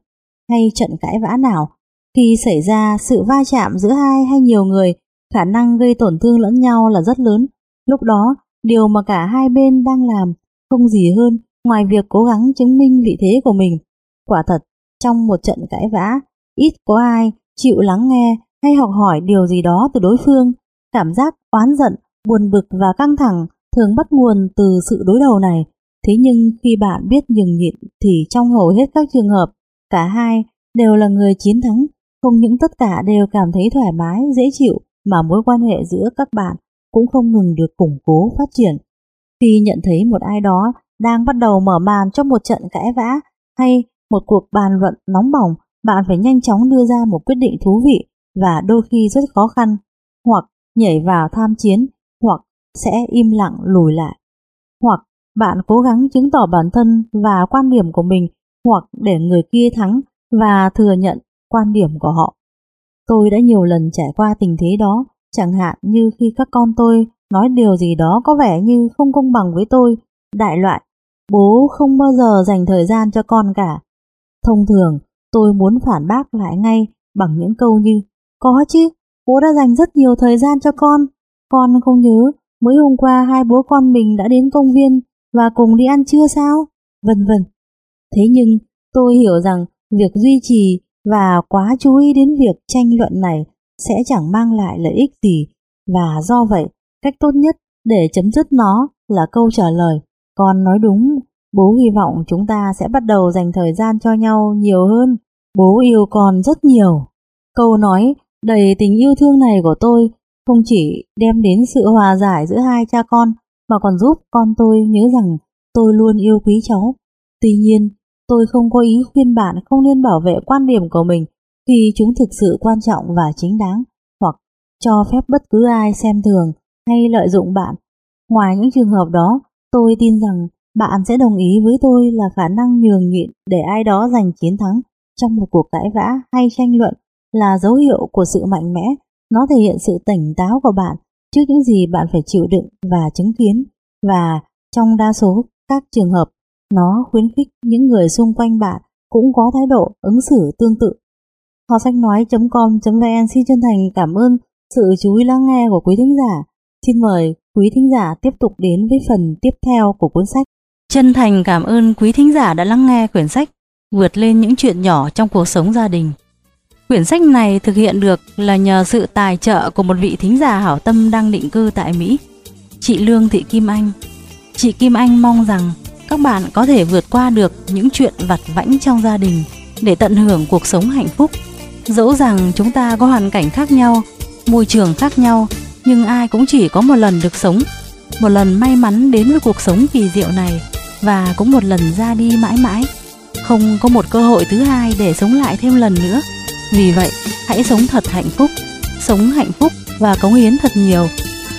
hay trận cãi vã nào. Khi xảy ra sự va chạm giữa hai hay nhiều người, khả năng gây tổn thương lẫn nhau là rất lớn. Lúc đó, điều mà cả hai bên đang làm không gì hơn ngoài việc cố gắng chứng minh vị thế của mình. Quả thật, trong một trận cãi vã, ít có ai chịu lắng nghe hay học hỏi điều gì đó từ đối phương. Cảm giác oán giận, buồn bực và căng thẳng thường bắt nguồn từ sự đối đầu này. Thế nhưng khi bạn biết nhường nhịn thì trong hầu hết các trường hợp, cả hai đều là người chiến thắng, không những tất cả đều cảm thấy thoải mái, dễ chịu mà mối quan hệ giữa các bạn cũng không ngừng được củng cố phát triển. Khi nhận thấy một ai đó đang bắt đầu mở màn cho một trận cãi vã hay một cuộc bàn luận nóng bỏng, bạn phải nhanh chóng đưa ra một quyết định thú vị và đôi khi rất khó khăn, hoặc nhảy vào tham chiến, hoặc sẽ im lặng lùi lại, bạn cố gắng chứng tỏ bản thân và quan điểm của mình, hoặc để người kia thắng và thừa nhận quan điểm của họ. Tôi đã nhiều lần trải qua tình thế đó, chẳng hạn như khi các con tôi nói điều gì đó có vẻ như không công bằng với tôi, đại loại, bố không bao giờ dành thời gian cho con cả. Thông thường, tôi muốn phản bác lại ngay bằng những câu như có chứ, bố đã dành rất nhiều thời gian cho con. Con không nhớ, mới hôm qua hai bố con mình đã đến công viên và cùng đi ăn trưa sao? Vân vân. Thế nhưng, tôi hiểu rằng việc duy trì và quá chú ý đến việc tranh luận này sẽ chẳng mang lại lợi ích gì và do vậy, cách tốt nhất để chấm dứt nó là câu trả lời con nói đúng, bố hy vọng chúng ta sẽ bắt đầu dành thời gian cho nhau nhiều hơn bố yêu con rất nhiều câu nói, đầy tình yêu thương này của tôi không chỉ đem đến sự hòa giải giữa hai cha con mà còn giúp con tôi nhớ rằng tôi luôn yêu quý cháu. Tuy nhiên, tôi không có ý khuyên bạn không nên bảo vệ quan điểm của mình khi chúng thực sự quan trọng và chính đáng, hoặc cho phép bất cứ ai xem thường hay lợi dụng bạn. Ngoài những trường hợp đó, tôi tin rằng bạn sẽ đồng ý với tôi là khả năng nhường nhịn để ai đó giành chiến thắng trong một cuộc cãi vã hay tranh luận là dấu hiệu của sự mạnh mẽ, nó thể hiện sự tỉnh táo của bạn trước những gì bạn phải chịu đựng và chứng kiến, và trong đa số các trường hợp, nó khuyến khích những người xung quanh bạn cũng có thái độ ứng xử tương tự. Kho sách nói.com.vn xin chân thành cảm ơn sự chú ý lắng nghe của quý thính giả. Xin mời quý thính giả tiếp tục đến với phần tiếp theo của cuốn sách. Chân thành cảm ơn quý thính giả đã lắng nghe quyển sách Vượt lên những chuyện nhỏ trong cuộc sống gia đình. Quyển sách này thực hiện được là nhờ sự tài trợ của một vị thính giả hảo tâm đang định cư tại Mỹ, chị Lương Thị Kim Anh. Chị Kim Anh mong rằng các bạn có thể vượt qua được những chuyện vặt vãnh trong gia đình để tận hưởng cuộc sống hạnh phúc. Dẫu rằng chúng ta có hoàn cảnh khác nhau, môi trường khác nhau, nhưng ai cũng chỉ có một lần được sống, một lần may mắn đến với cuộc sống kỳ diệu này và cũng một lần ra đi mãi mãi. Không có một cơ hội thứ hai để sống lại thêm lần nữa. Vì vậy, hãy sống thật hạnh phúc, sống hạnh phúc và cống hiến thật nhiều.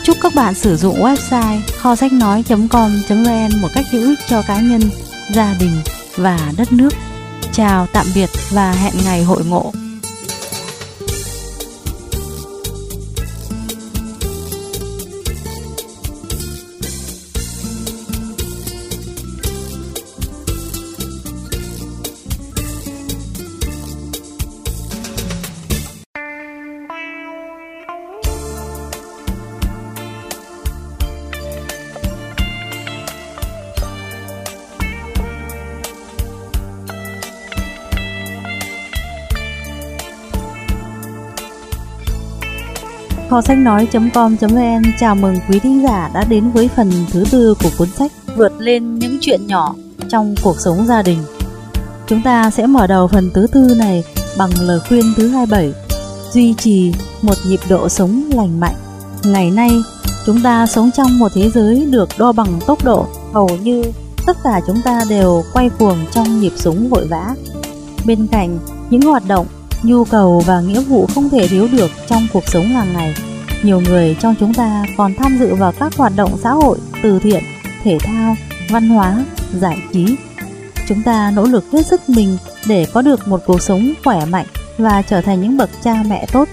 Chúc các bạn sử dụng website kho sách nói.com.vn một cách hữu ích cho cá nhân, gia đình và đất nước. Chào, tạm biệt và hẹn ngày hội ngộ. Kho sách nói.com.vn chào mừng quý thính giả đã đến với phần thứ tư của cuốn sách Vượt lên những chuyện nhỏ trong cuộc sống gia đình. Chúng ta sẽ mở đầu phần thứ tư này bằng lời khuyên thứ 27 Duy trì một nhịp độ sống lành mạnh. Ngày nay, chúng ta sống trong một thế giới được đo bằng tốc độ hầu như tất cả chúng ta đều quay cuồng trong nhịp sống vội vã. Bên cạnh những hoạt động nhu cầu và nghĩa vụ không thể thiếu được trong cuộc sống hàng ngày. Nhiều người trong chúng ta còn tham dự vào các hoạt động xã hội, từ thiện, thể thao, văn hóa, giải trí. Chúng ta nỗ lực hết sức mình để có được một cuộc sống khỏe mạnh và trở thành những bậc cha mẹ tốt,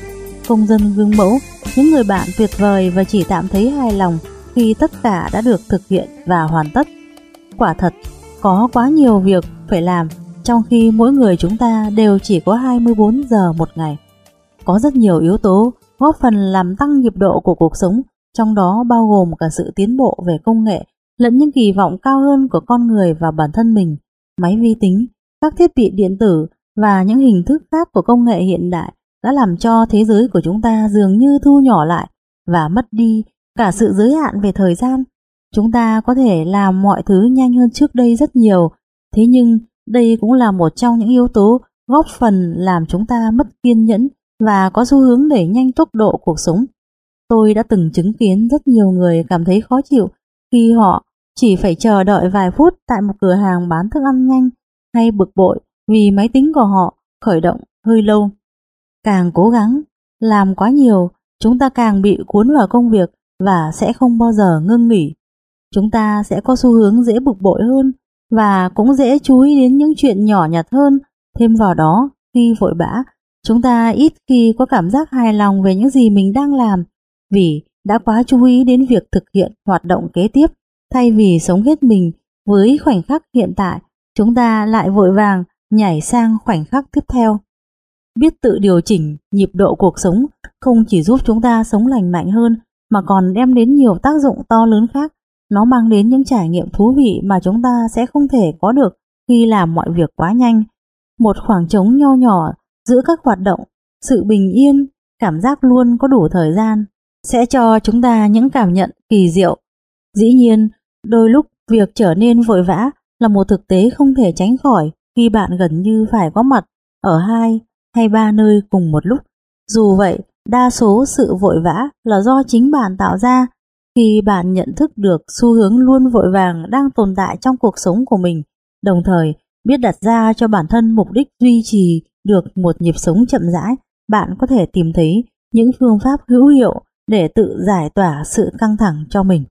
công dân gương mẫu, những người bạn tuyệt vời và chỉ tạm thấy hài lòng khi tất cả đã được thực hiện và hoàn tất. Quả thật, có quá nhiều việc phải làm trong khi mỗi người chúng ta đều chỉ có 24 giờ một ngày. Có rất nhiều yếu tố góp phần làm tăng nhịp độ của cuộc sống, trong đó bao gồm cả sự tiến bộ về công nghệ lẫn những kỳ vọng cao hơn của con người và bản thân mình, máy vi tính, các thiết bị điện tử và những hình thức khác của công nghệ hiện đại đã làm cho thế giới của chúng ta dường như thu nhỏ lại và mất đi cả sự giới hạn về thời gian. Chúng ta có thể làm mọi thứ nhanh hơn trước đây rất nhiều, thế nhưng đây cũng là một trong những yếu tố góp phần làm chúng ta mất kiên nhẫn và có xu hướng đẩy nhanh tốc độ cuộc sống. Tôi đã từng chứng kiến rất nhiều người cảm thấy khó chịu khi họ chỉ phải chờ đợi vài phút tại một cửa hàng bán thức ăn nhanh hay bực bội vì máy tính của họ khởi động hơi lâu. Càng cố gắng, làm quá nhiều, chúng ta càng bị cuốn vào công việc và sẽ không bao giờ ngưng nghỉ. Chúng ta sẽ có xu hướng dễ bực bội hơn và cũng dễ chú ý đến những chuyện nhỏ nhặt hơn. Thêm vào đó, khi vội vã, chúng ta ít khi có cảm giác hài lòng về những gì mình đang làm vì đã quá chú ý đến việc thực hiện hoạt động kế tiếp. Thay vì sống hết mình với khoảnh khắc hiện tại chúng ta lại vội vàng nhảy sang khoảnh khắc tiếp theo. Biết tự điều chỉnh nhịp độ cuộc sống không chỉ giúp chúng ta sống lành mạnh hơn mà còn đem đến nhiều tác dụng to lớn khác nó mang đến những trải nghiệm thú vị mà chúng ta sẽ không thể có được khi làm mọi việc quá nhanh. Một khoảng trống nho nhỏ giữa các hoạt động, sự bình yên, cảm giác luôn có đủ thời gian sẽ cho chúng ta những cảm nhận kỳ diệu. Dĩ nhiên, đôi lúc việc trở nên vội vã là một thực tế không thể tránh khỏi khi bạn gần như phải có mặt ở hai hay ba nơi cùng một lúc. Dù vậy, đa số sự vội vã là do chính bạn tạo ra khi bạn nhận thức được xu hướng luôn vội vàng đang tồn tại trong cuộc sống của mình, đồng thời biết đặt ra cho bản thân mục đích duy trì được một nhịp sống chậm rãi, bạn có thể tìm thấy những phương pháp hữu hiệu để tự giải tỏa sự căng thẳng cho mình.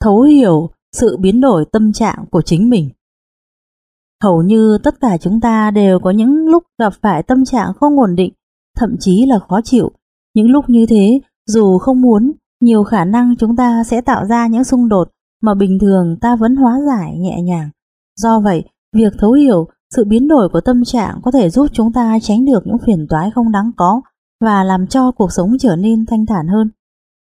Thấu hiểu sự biến đổi tâm trạng của chính mình. Hầu như tất cả chúng ta đều có những lúc gặp phải tâm trạng không ổn định, thậm chí là khó chịu. Những lúc như thế Dù không muốn, nhiều khả năng chúng ta sẽ tạo ra những xung đột mà bình thường ta vẫn hóa giải nhẹ nhàng. Do vậy, việc thấu hiểu sự biến đổi của tâm trạng có thể giúp chúng ta tránh được những phiền toái không đáng có và làm cho cuộc sống trở nên thanh thản hơn.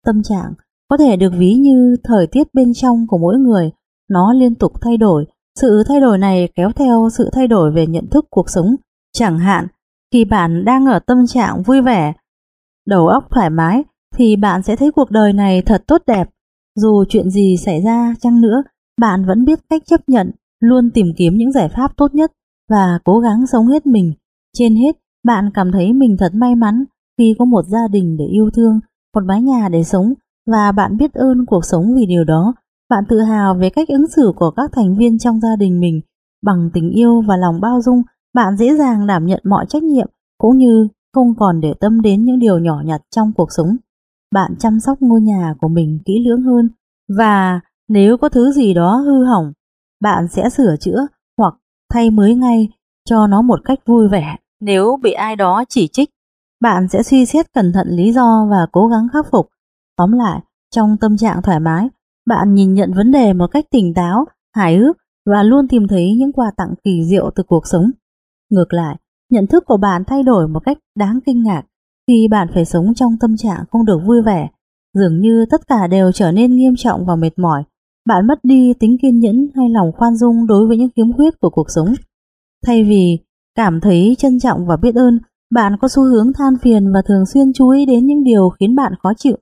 Tâm trạng có thể được ví như thời tiết bên trong của mỗi người, nó liên tục thay đổi. Sự thay đổi này kéo theo sự thay đổi về nhận thức cuộc sống. Chẳng hạn, khi bạn đang ở tâm trạng vui vẻ, đầu óc thoải mái, thì bạn sẽ thấy cuộc đời này thật tốt đẹp. Dù chuyện gì xảy ra chăng nữa, bạn vẫn biết cách chấp nhận, luôn tìm kiếm những giải pháp tốt nhất và cố gắng sống hết mình. Trên hết, bạn cảm thấy mình thật may mắn khi có một gia đình để yêu thương, một mái nhà để sống và bạn biết ơn cuộc sống vì điều đó. Bạn tự hào về cách ứng xử của các thành viên trong gia đình mình. Bằng tình yêu và lòng bao dung, bạn dễ dàng đảm nhận mọi trách nhiệm cũng như không còn để tâm đến những điều nhỏ nhặt trong cuộc sống. Bạn chăm sóc ngôi nhà của mình kỹ lưỡng hơn và nếu có thứ gì đó hư hỏng, bạn sẽ sửa chữa hoặc thay mới ngay cho nó một cách vui vẻ. Nếu bị ai đó chỉ trích, bạn sẽ suy xét cẩn thận lý do và cố gắng khắc phục. Tóm lại, trong tâm trạng thoải mái, bạn nhìn nhận vấn đề một cách tỉnh táo, hài hước và luôn tìm thấy những quà tặng kỳ diệu từ cuộc sống. Ngược lại, nhận thức của bạn thay đổi một cách đáng kinh ngạc khi bạn phải sống trong tâm trạng không được vui vẻ. Dường như tất cả đều trở nên nghiêm trọng và mệt mỏi. Bạn mất đi tính kiên nhẫn hay lòng khoan dung đối với những khiếm khuyết của cuộc sống. Thay vì cảm thấy trân trọng và biết ơn, bạn có xu hướng than phiền và thường xuyên chú ý đến những điều khiến bạn khó chịu.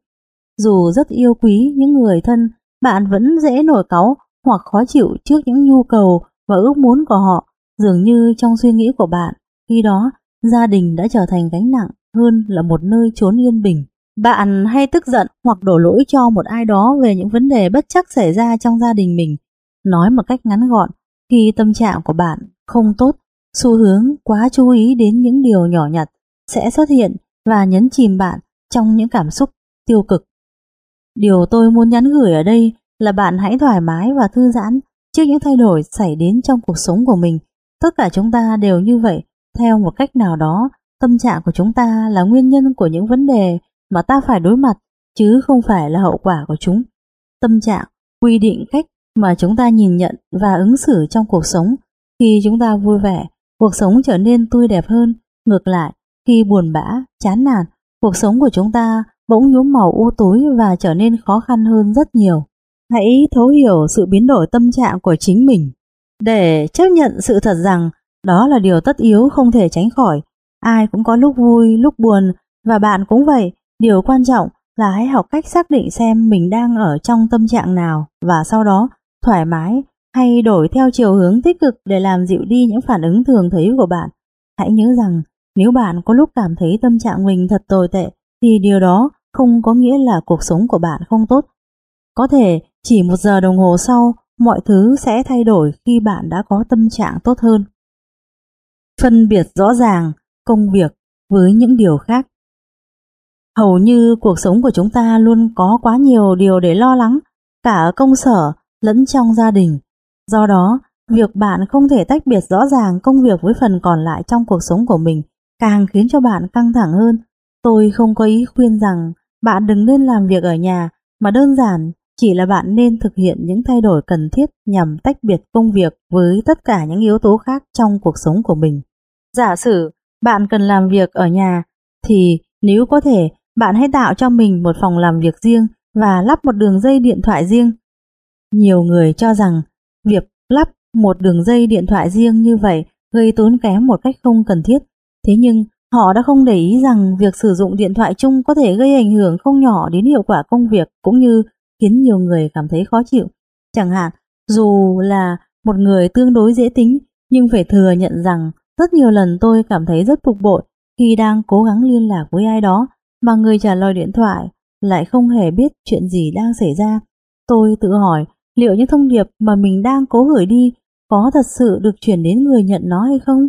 Dù rất yêu quý những người thân, bạn vẫn dễ nổi cáu hoặc khó chịu trước những nhu cầu và ước muốn của họ. Dường như trong suy nghĩ của bạn, khi đó gia đình đã trở thành gánh nặng hơn là một nơi trốn yên bình. Bạn hay tức giận hoặc đổ lỗi cho một ai đó về những vấn đề bất chắc xảy ra trong gia đình mình. Nói một cách ngắn gọn, khi tâm trạng của bạn không tốt, xu hướng quá chú ý đến những điều nhỏ nhặt sẽ xuất hiện và nhấn chìm bạn trong những cảm xúc tiêu cực. Điều tôi muốn nhắn gửi ở đây là bạn hãy thoải mái và thư giãn trước những thay đổi xảy đến trong cuộc sống của mình. Tất cả chúng ta đều như vậy, theo một cách nào đó, tâm trạng của chúng ta là nguyên nhân của những vấn đề mà ta phải đối mặt, chứ không phải là hậu quả của chúng. Tâm trạng quy định cách mà chúng ta nhìn nhận và ứng xử trong cuộc sống. Khi chúng ta vui vẻ, cuộc sống trở nên tươi đẹp hơn. Ngược lại, khi buồn bã, chán nản, cuộc sống của chúng ta bỗng nhuốm màu u tối và trở nên khó khăn hơn rất nhiều. Hãy thấu hiểu sự biến đổi tâm trạng của chính mình. Để chấp nhận sự thật rằng đó là điều tất yếu không thể tránh khỏi. Ai cũng có lúc vui, lúc buồn và bạn cũng vậy. Điều quan trọng là hãy học cách xác định xem mình đang ở trong tâm trạng nào và sau đó thoải mái hay đổi theo chiều hướng tích cực để làm dịu đi những phản ứng thường thấy của bạn. Hãy nhớ rằng nếu bạn có lúc cảm thấy tâm trạng mình thật tồi tệ thì điều đó không có nghĩa là cuộc sống của bạn không tốt. Có thể chỉ một giờ đồng hồ sau mọi thứ sẽ thay đổi khi bạn đã có tâm trạng tốt hơn. Phân biệt rõ ràng công việc với những điều khác. Hầu như cuộc sống của chúng ta luôn có quá nhiều điều để lo lắng, cả ở công sở lẫn trong gia đình. Do đó, việc bạn không thể tách biệt rõ ràng công việc với phần còn lại trong cuộc sống của mình càng khiến cho bạn căng thẳng hơn. Tôi không có ý khuyên rằng bạn đừng nên làm việc ở nhà, mà đơn giản chỉ là bạn nên thực hiện những thay đổi cần thiết nhằm tách biệt công việc với tất cả những yếu tố khác trong cuộc sống của mình. Giả sử bạn cần làm việc ở nhà, thì nếu có thể, bạn hãy tạo cho mình một phòng làm việc riêng và lắp một đường dây điện thoại riêng. Nhiều người cho rằng việc lắp một đường dây điện thoại riêng như vậy gây tốn kém một cách không cần thiết. Thế nhưng họ đã không để ý rằng việc sử dụng điện thoại chung có thể gây ảnh hưởng không nhỏ đến hiệu quả công việc cũng như khiến nhiều người cảm thấy khó chịu. Chẳng hạn, dù là một người tương đối dễ tính nhưng phải thừa nhận rằng rất nhiều lần tôi cảm thấy rất bực bội khi đang cố gắng liên lạc với ai đó mà người trả lời điện thoại lại không hề biết chuyện gì đang xảy ra. Tôi tự hỏi liệu những thông điệp mà mình đang cố gửi đi có thật sự được chuyển đến người nhận nó hay không?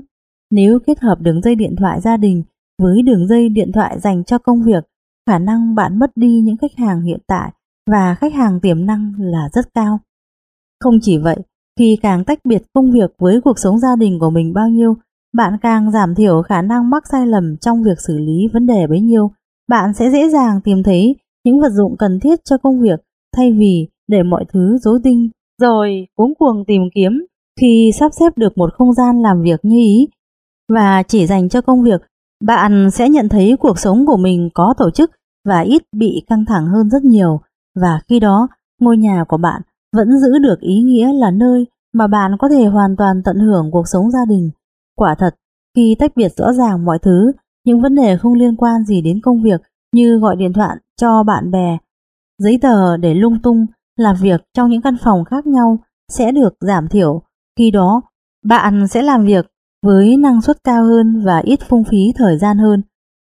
Nếu kết hợp đường dây điện thoại gia đình với đường dây điện thoại dành cho công việc, khả năng bạn mất đi những khách hàng hiện tại và khách hàng tiềm năng là rất cao. Không chỉ vậy, khi càng tách biệt công việc với cuộc sống gia đình của mình bao nhiêu, bạn càng giảm thiểu khả năng mắc sai lầm trong việc xử lý vấn đề bấy nhiêu. bạn sẽ dễ dàng tìm thấy những vật dụng cần thiết cho công việc thay vì để mọi thứ rối tinh rồi cuống cuồng tìm kiếm khi sắp xếp được một không gian làm việc như ý và chỉ dành cho công việc, bạn sẽ nhận thấy cuộc sống của mình có tổ chức và ít bị căng thẳng hơn rất nhiều và khi đó ngôi nhà của bạn vẫn giữ được ý nghĩa là nơi mà bạn có thể hoàn toàn tận hưởng cuộc sống gia đình. Quả thật, khi tách biệt rõ ràng mọi thứ, những vấn đề không liên quan gì đến công việc như gọi điện thoại cho bạn bè, giấy tờ để lung tung, làm việc trong những căn phòng khác nhau sẽ được giảm thiểu. Khi đó, bạn sẽ làm việc với năng suất cao hơn và ít phung phí thời gian hơn.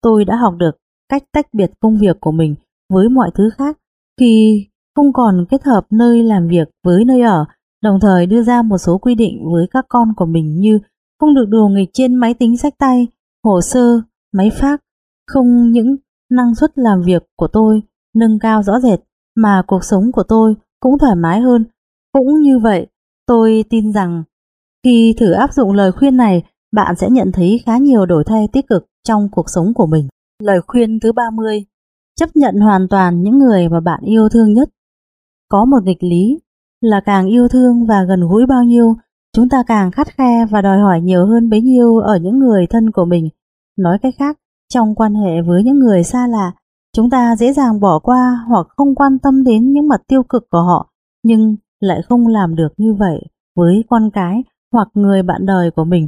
Tôi đã học được cách tách biệt công việc của mình với mọi thứ khác khi không còn kết hợp nơi làm việc với nơi ở, đồng thời đưa ra một số quy định với các con của mình như không được đùa nghịch trên máy tính sách tay, hồ sơ, máy phát. không những năng suất làm việc của tôi nâng cao rõ rệt mà cuộc sống của tôi cũng thoải mái hơn. Cũng như vậy, tôi tin rằng khi thử áp dụng lời khuyên này, bạn sẽ nhận thấy khá nhiều đổi thay tích cực trong cuộc sống của mình. Lời khuyên thứ 30 Chấp nhận hoàn toàn những người mà bạn yêu thương nhất. Có một nghịch lý là càng yêu thương và gần gũi bao nhiêu, chúng ta càng khắt khe và đòi hỏi nhiều hơn bấy nhiêu ở những người thân của mình. Nói cách khác, trong quan hệ với những người xa lạ, chúng ta dễ dàng bỏ qua hoặc không quan tâm đến những mặt tiêu cực của họ, nhưng lại không làm được như vậy với con cái hoặc người bạn đời của mình.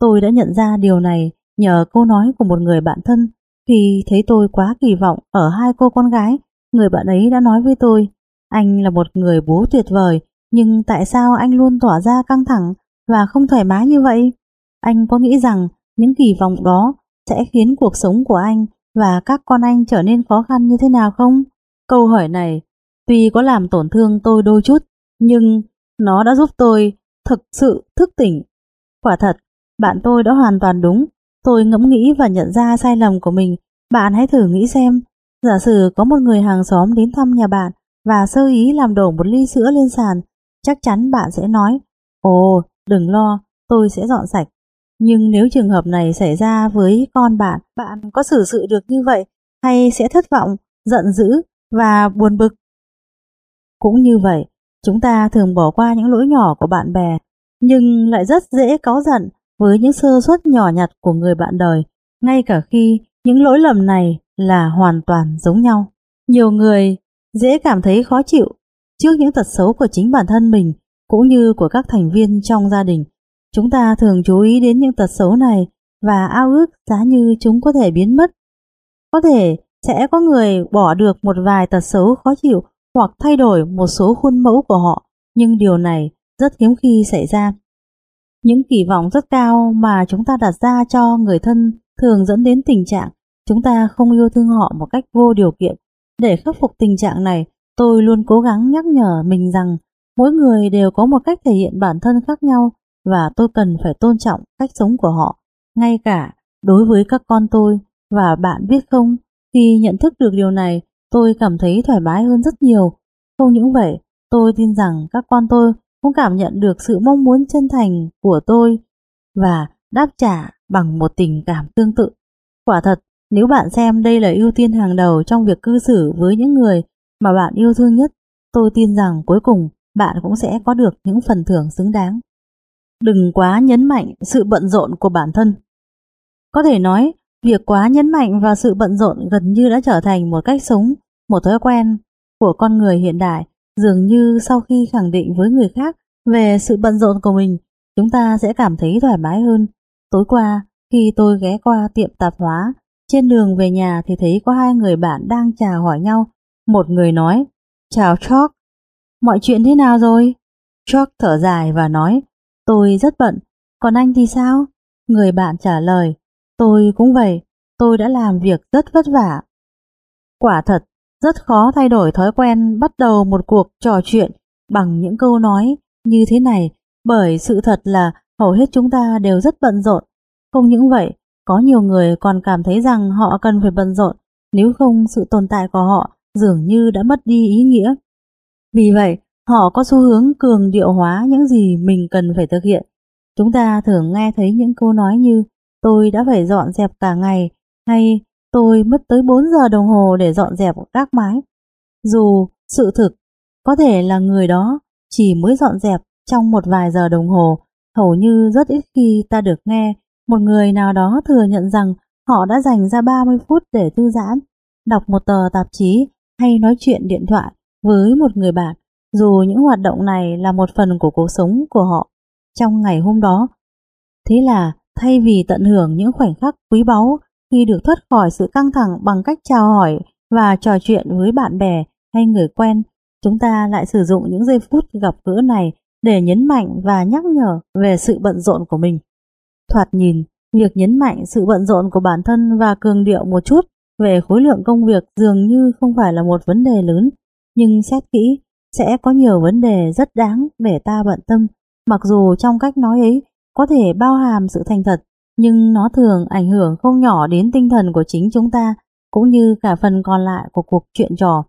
Tôi đã nhận ra điều này nhờ câu nói của một người bạn thân khi thấy tôi quá kỳ vọng ở hai cô con gái. Người bạn ấy đã nói với tôi, anh là một người bố tuyệt vời, nhưng tại sao anh luôn tỏ ra căng thẳng và không thoải mái như vậy? Anh có nghĩ rằng những kỳ vọng đó sẽ khiến cuộc sống của anh và các con anh trở nên khó khăn như thế nào không? Câu hỏi này tuy có làm tổn thương tôi đôi chút, nhưng nó đã giúp tôi thực sự thức tỉnh. Quả thật, bạn tôi đã hoàn toàn đúng. Tôi ngẫm nghĩ và nhận ra sai lầm của mình. Bạn hãy thử nghĩ xem, giả sử có một người hàng xóm đến thăm nhà bạn và sơ ý làm đổ một ly sữa lên sàn, chắc chắn bạn sẽ nói, ồ, đừng lo, tôi sẽ dọn sạch. Nhưng nếu trường hợp này xảy ra với con bạn, bạn có xử sự được như vậy hay sẽ thất vọng, giận dữ và buồn bực? Cũng như vậy, chúng ta thường bỏ qua những lỗi nhỏ của bạn bè, nhưng lại rất dễ cáu giận với những sơ suất nhỏ nhặt của người bạn đời, ngay cả khi những lỗi lầm này là hoàn toàn giống nhau. Nhiều người dễ cảm thấy khó chịu trước những tật xấu của chính bản thân mình cũng như của các thành viên trong gia đình. Chúng ta thường chú ý đến những tật xấu này và ao ước giá như chúng có thể biến mất. Có thể sẽ có người bỏ được một vài tật xấu khó chịu hoặc thay đổi một số khuôn mẫu của họ, nhưng điều này rất hiếm khi xảy ra. Những kỳ vọng rất cao mà chúng ta đặt ra cho người thân thường dẫn đến tình trạng chúng ta không yêu thương họ một cách vô điều kiện. Để khắc phục tình trạng này, tôi luôn cố gắng nhắc nhở mình rằng mỗi người đều có một cách thể hiện bản thân khác nhau và tôi cần phải tôn trọng cách sống của họ, ngay cả đối với các con tôi. Và bạn biết không, khi nhận thức được điều này, tôi cảm thấy thoải mái hơn rất nhiều. Không những vậy, tôi tin rằng các con tôi cũng cảm nhận được sự mong muốn chân thành của tôi và đáp trả bằng một tình cảm tương tự. Quả thật, nếu bạn xem đây là ưu tiên hàng đầu trong việc cư xử với những người mà bạn yêu thương nhất, tôi tin rằng cuối cùng bạn cũng sẽ có được những phần thưởng xứng đáng. Đừng quá nhấn mạnh sự bận rộn của bản thân. Có thể nói, việc quá nhấn mạnh vào sự bận rộn gần như đã trở thành một cách sống, một thói quen của con người hiện đại Dường như sau khi khẳng định với người khác về sự bận rộn của mình, chúng ta sẽ cảm thấy thoải mái hơn. Tối qua, khi tôi ghé qua tiệm tạp hóa, trên đường về nhà thì thấy có hai người bạn đang chào hỏi nhau. Một người nói, chào Chalk, mọi chuyện thế nào rồi? Chalk thở dài và nói, tôi rất bận, còn anh thì sao? Người bạn trả lời, tôi cũng vậy, tôi đã làm việc rất vất vả. Quả thật, rất khó thay đổi thói quen bắt đầu một cuộc trò chuyện bằng những câu nói như thế này bởi sự thật là hầu hết chúng ta đều rất bận rộn. Không những vậy, có nhiều người còn cảm thấy rằng họ cần phải bận rộn, nếu không sự tồn tại của họ dường như đã mất đi ý nghĩa. Vì vậy, họ có xu hướng cường điệu hóa những gì mình cần phải thực hiện. Chúng ta thường nghe thấy những câu nói như tôi đã phải dọn dẹp cả ngày hay tôi mất tới 4 giờ đồng hồ để dọn dẹp các mái. Dù sự thực có thể là người đó chỉ mới dọn dẹp trong một vài giờ đồng hồ, hầu như rất ít khi ta được nghe một người nào đó thừa nhận rằng họ đã dành ra 30 phút để thư giãn, đọc một tờ tạp chí hay nói chuyện điện thoại với một người bạn, dù những hoạt động này là một phần của cuộc sống của họ trong ngày hôm đó. Thế là thay vì tận hưởng những khoảnh khắc quý báu khi được thoát khỏi sự căng thẳng bằng cách chào hỏi và trò chuyện với bạn bè hay người quen, chúng ta lại sử dụng những giây phút gặp gỡ này để nhấn mạnh và nhắc nhở về sự bận rộn của mình. Thoạt nhìn, việc nhấn mạnh sự bận rộn của bản thân và cường điệu một chút về khối lượng công việc dường như không phải là một vấn đề lớn, nhưng xét kỹ sẽ có nhiều vấn đề rất đáng để ta bận tâm, mặc dù trong cách nói ấy có thể bao hàm sự thành thật, nhưng nó thường ảnh hưởng không nhỏ đến tinh thần của chính chúng ta, cũng như cả phần còn lại của cuộc chuyện trò.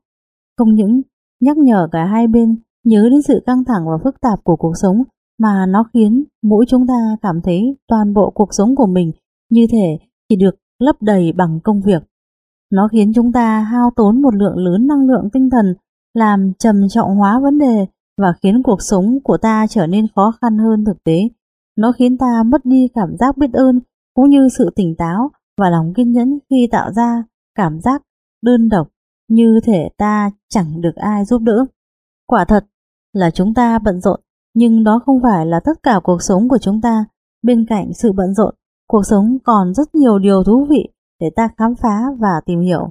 Không những nhắc nhở cả hai bên nhớ đến sự căng thẳng và phức tạp của cuộc sống, mà nó khiến mỗi chúng ta cảm thấy toàn bộ cuộc sống của mình như thể chỉ được lấp đầy bằng công việc. Nó khiến chúng ta hao tốn một lượng lớn năng lượng tinh thần, làm trầm trọng hóa vấn đề và khiến cuộc sống của ta trở nên khó khăn hơn thực tế. Nó khiến ta mất đi cảm giác biết ơn cũng như sự tỉnh táo và lòng kiên nhẫn khi tạo ra cảm giác đơn độc như thể ta chẳng được ai giúp đỡ. Quả thật là chúng ta bận rộn, nhưng đó không phải là tất cả cuộc sống của chúng ta. Bên cạnh sự bận rộn, cuộc sống còn rất nhiều điều thú vị để ta khám phá và tìm hiểu.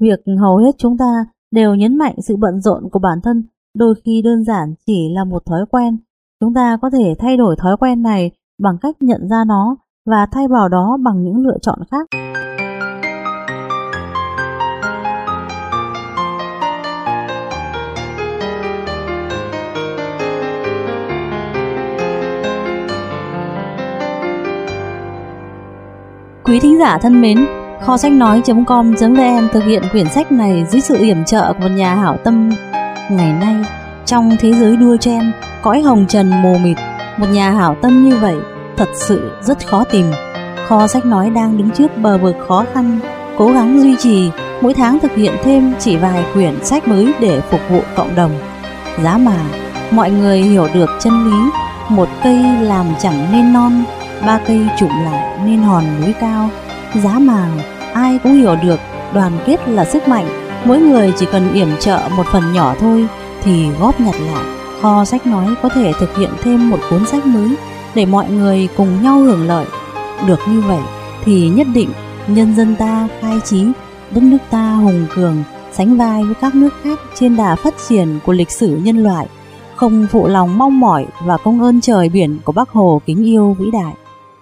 Việc hầu hết chúng ta đều nhấn mạnh sự bận rộn của bản thân đôi khi đơn giản chỉ là một thói quen. Chúng ta có thể thay đổi thói quen này bằng cách nhận ra nó và thay vào đó bằng những lựa chọn khác. Quý thính giả thân mến, kho sách nói.com.vn thực hiện quyển sách này dưới sự yểm trợ của một nhà hảo tâm. Ngày nay, trong thế giới đua chen, cõi hồng trần mù mịt, một nhà hảo tâm như vậy thật sự rất khó tìm. Kho sách nói đang đứng trước bờ vực khó khăn, cố gắng duy trì, mỗi tháng thực hiện thêm chỉ vài quyển sách mới để phục vụ cộng đồng. Giá mà, mọi người hiểu được chân lý, một cây làm chẳng nên non, ba cây trụm lại nên hòn núi cao. Giá mà, ai cũng hiểu được đoàn kết là sức mạnh, mỗi người chỉ cần yểm trợ một phần nhỏ thôi thì góp nhặt lại. Kho sách nói có thể thực hiện thêm một cuốn sách mới để mọi người cùng nhau hưởng lợi. Được như vậy thì nhất định nhân dân ta khai trí, đất nước ta hùng cường, sánh vai với các nước khác trên đà phát triển của lịch sử nhân loại, không phụ lòng mong mỏi và công ơn trời biển của Bác Hồ kính yêu vĩ đại.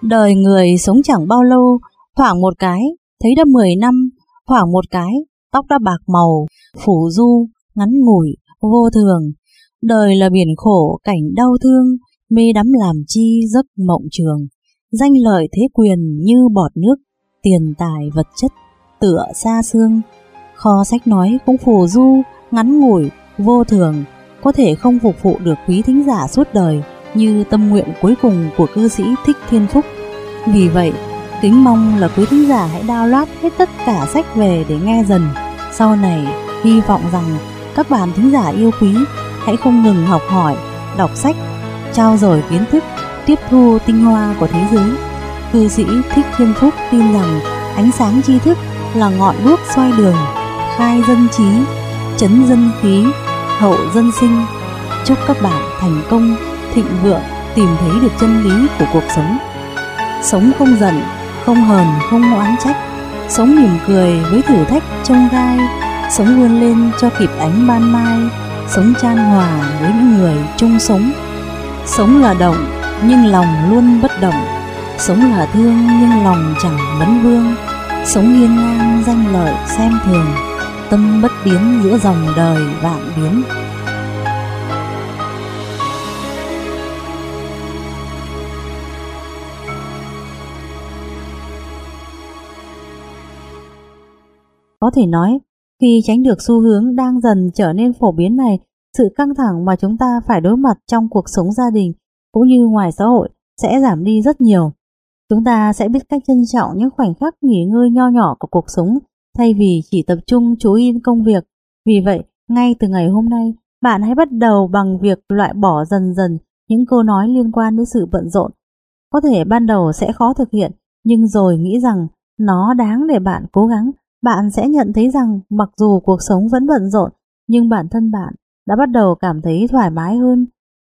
Đời người sống chẳng bao lâu, thoảng một cái, thấy đã 10 năm, thoảng một cái, tóc đã bạc màu, phủ du, ngắn ngủi, vô thường. Đời là biển khổ, cảnh đau thương, mê đắm làm chi giấc mộng trường, danh lợi thế quyền như bọt nước, tiền tài vật chất, tựa xa xương. Kho sách nói cũng phù du, ngắn ngủi, vô thường, có thể không phục vụ được quý thính giả suốt đời như tâm nguyện cuối cùng của cư sĩ Thích Thiên Phúc. Vì vậy, kính mong là quý thính giả hãy download hết tất cả sách về để nghe dần. Sau này, hy vọng rằng các bạn thính giả yêu quý hãy không ngừng học hỏi, đọc sách trao dồi kiến thức, tiếp thu tinh hoa của thế giới. Cư sĩ Thích Thiên Phúc tin rằng ánh sáng tri thức là ngọn đuốc soi đường, khai dân trí, chấn dân khí, hậu dân sinh. Chúc các bạn thành công, thịnh vượng, tìm thấy được chân lý của cuộc sống. Sống không giận, không hờn, không oán trách. Sống mỉm cười với thử thách trông gai, sống vươn lên cho kịp ánh ban mai, sống chan hòa với những người chung sống. Sống là động nhưng lòng luôn bất động. Sống là thương nhưng lòng chẳng vấn vương. Sống yên ngang danh lợi xem thường Tâm bất biến giữa dòng đời vạn biến. Có thể nói, khi tránh được xu hướng đang dần trở nên phổ biến này sự căng thẳng mà chúng ta phải đối mặt trong cuộc sống gia đình cũng như ngoài xã hội sẽ giảm đi rất nhiều. Chúng ta sẽ biết cách trân trọng những khoảnh khắc nghỉ ngơi nho nhỏ của cuộc sống thay vì chỉ tập trung chú ý công việc. Vì vậy, ngay từ ngày hôm nay, bạn hãy bắt đầu bằng việc loại bỏ dần dần những câu nói liên quan đến sự bận rộn. Có thể ban đầu sẽ khó thực hiện, nhưng rồi nghĩ rằng nó đáng để bạn cố gắng. Bạn sẽ nhận thấy rằng mặc dù cuộc sống vẫn bận rộn, nhưng bản thân bạn đã bắt đầu cảm thấy thoải mái hơn.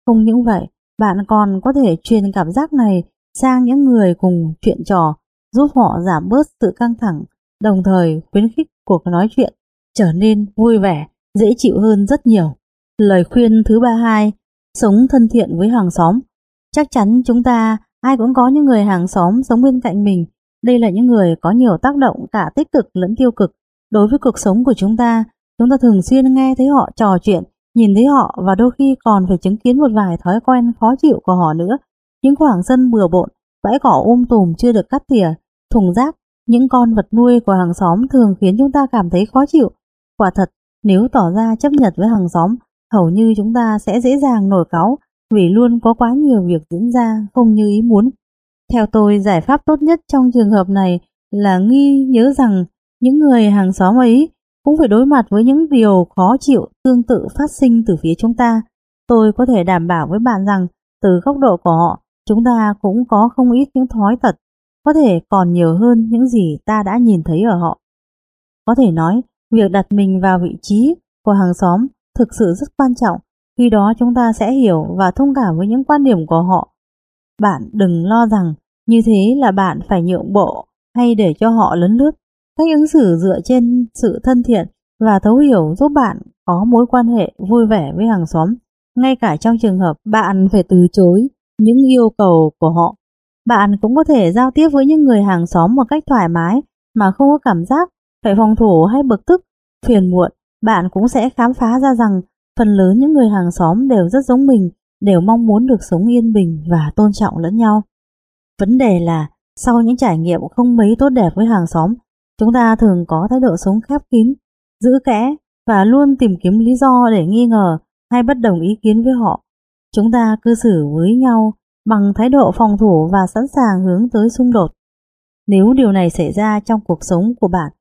Không những vậy, bạn còn có thể truyền cảm giác này sang những người cùng chuyện trò, giúp họ giảm bớt sự căng thẳng, đồng thời khuyến khích cuộc nói chuyện trở nên vui vẻ, dễ chịu hơn rất nhiều. Lời khuyên thứ ba hai, sống thân thiện với hàng xóm. Chắc chắn chúng ta ai cũng có những người hàng xóm sống bên cạnh mình. Đây là những người có nhiều tác động cả tích cực lẫn tiêu cực đối với cuộc sống của chúng ta. Chúng ta thường xuyên nghe thấy họ trò chuyện, nhìn thấy họ và đôi khi còn phải chứng kiến một vài thói quen khó chịu của họ nữa. Những khoảng sân bừa bộn, bãi cỏ um tùm chưa được cắt tỉa, thùng rác, những con vật nuôi của hàng xóm thường khiến chúng ta cảm thấy khó chịu. Quả thật, nếu tỏ ra chấp nhận với hàng xóm, hầu như chúng ta sẽ dễ dàng nổi cáu vì luôn có quá nhiều việc diễn ra không như ý muốn. Theo tôi, giải pháp tốt nhất trong trường hợp này là nghi nhớ rằng những người hàng xóm ấy cũng phải đối mặt với những điều khó chịu tương tự phát sinh từ phía chúng ta. Tôi có thể đảm bảo với bạn rằng từ góc độ của họ, chúng ta cũng có không ít những thói tật, có thể còn nhiều hơn những gì ta đã nhìn thấy ở họ. Có thể nói, việc đặt mình vào vị trí của hàng xóm thực sự rất quan trọng, khi đó chúng ta sẽ hiểu và thông cảm với những quan điểm của họ. Bạn đừng lo rằng như thế là bạn phải nhượng bộ hay để cho họ lấn lướt. Cách ứng xử dựa trên sự thân thiện và thấu hiểu giúp bạn có mối quan hệ vui vẻ với hàng xóm, ngay cả trong trường hợp bạn phải từ chối những yêu cầu của họ. Bạn cũng có thể giao tiếp với những người hàng xóm một cách thoải mái mà không có cảm giác phải phòng thủ hay bực tức, phiền muộn. Bạn cũng sẽ khám phá ra rằng phần lớn những người hàng xóm đều rất giống mình, đều mong muốn được sống yên bình và tôn trọng lẫn nhau. Vấn đề là sau những trải nghiệm không mấy tốt đẹp với hàng xóm, chúng ta thường có thái độ sống khép kín, giữ kẽ và luôn tìm kiếm lý do để nghi ngờ hay bất đồng ý kiến với họ. Chúng ta cư xử với nhau bằng thái độ phòng thủ và sẵn sàng hướng tới xung đột. Nếu điều này xảy ra trong cuộc sống của bạn,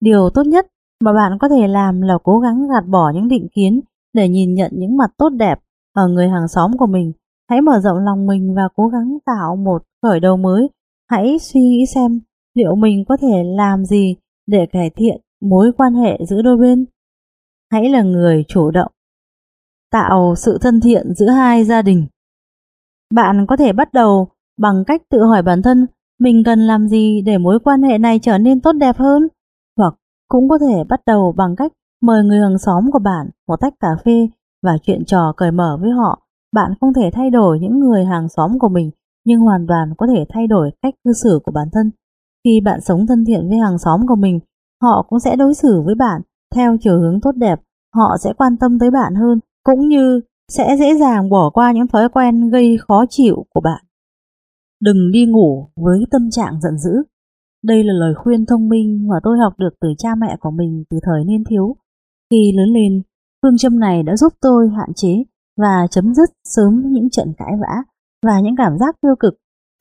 điều tốt nhất mà bạn có thể làm là cố gắng gạt bỏ những định kiến để nhìn nhận những mặt tốt đẹp ở người hàng xóm của mình. Hãy mở rộng lòng mình và cố gắng tạo một khởi đầu mới. Hãy suy nghĩ xem liệu mình có thể làm gì để cải thiện mối quan hệ giữa đôi bên. Hãy là người chủ động, tạo sự thân thiện giữa hai gia đình. Bạn có thể bắt đầu bằng cách tự hỏi bản thân mình cần làm gì để mối quan hệ này trở nên tốt đẹp hơn, hoặc cũng có thể bắt đầu bằng cách mời người hàng xóm của bạn một tách cà phê và chuyện trò cởi mở với họ. Bạn không thể thay đổi những người hàng xóm của mình, nhưng hoàn toàn có thể thay đổi cách cư xử của bản thân. Khi bạn sống thân thiện với hàng xóm của mình, họ cũng sẽ đối xử với bạn theo chiều hướng tốt đẹp, họ sẽ quan tâm tới bạn hơn, cũng như sẽ dễ dàng bỏ qua những thói quen gây khó chịu của bạn. Đừng đi ngủ với tâm trạng giận dữ. Đây là lời khuyên thông minh mà tôi học được từ cha mẹ của mình từ thời niên thiếu. Khi lớn lên, phương châm này đã giúp tôi hạn chế và chấm dứt sớm những trận cãi vã và những cảm giác tiêu cực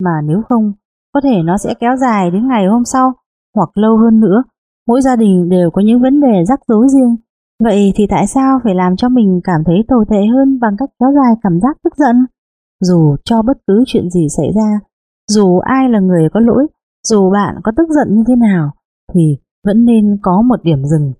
mà nếu không, có thể nó sẽ kéo dài đến ngày hôm sau hoặc lâu hơn nữa. Mỗi gia đình đều có những vấn đề rắc rối riêng Vậy thì tại sao phải làm cho mình cảm thấy tồi tệ hơn bằng cách kéo dài cảm giác tức giận? Dù cho bất cứ chuyện gì xảy ra, dù ai là người có lỗi, dù bạn có tức giận như thế nào, thì vẫn nên có một điểm dừng,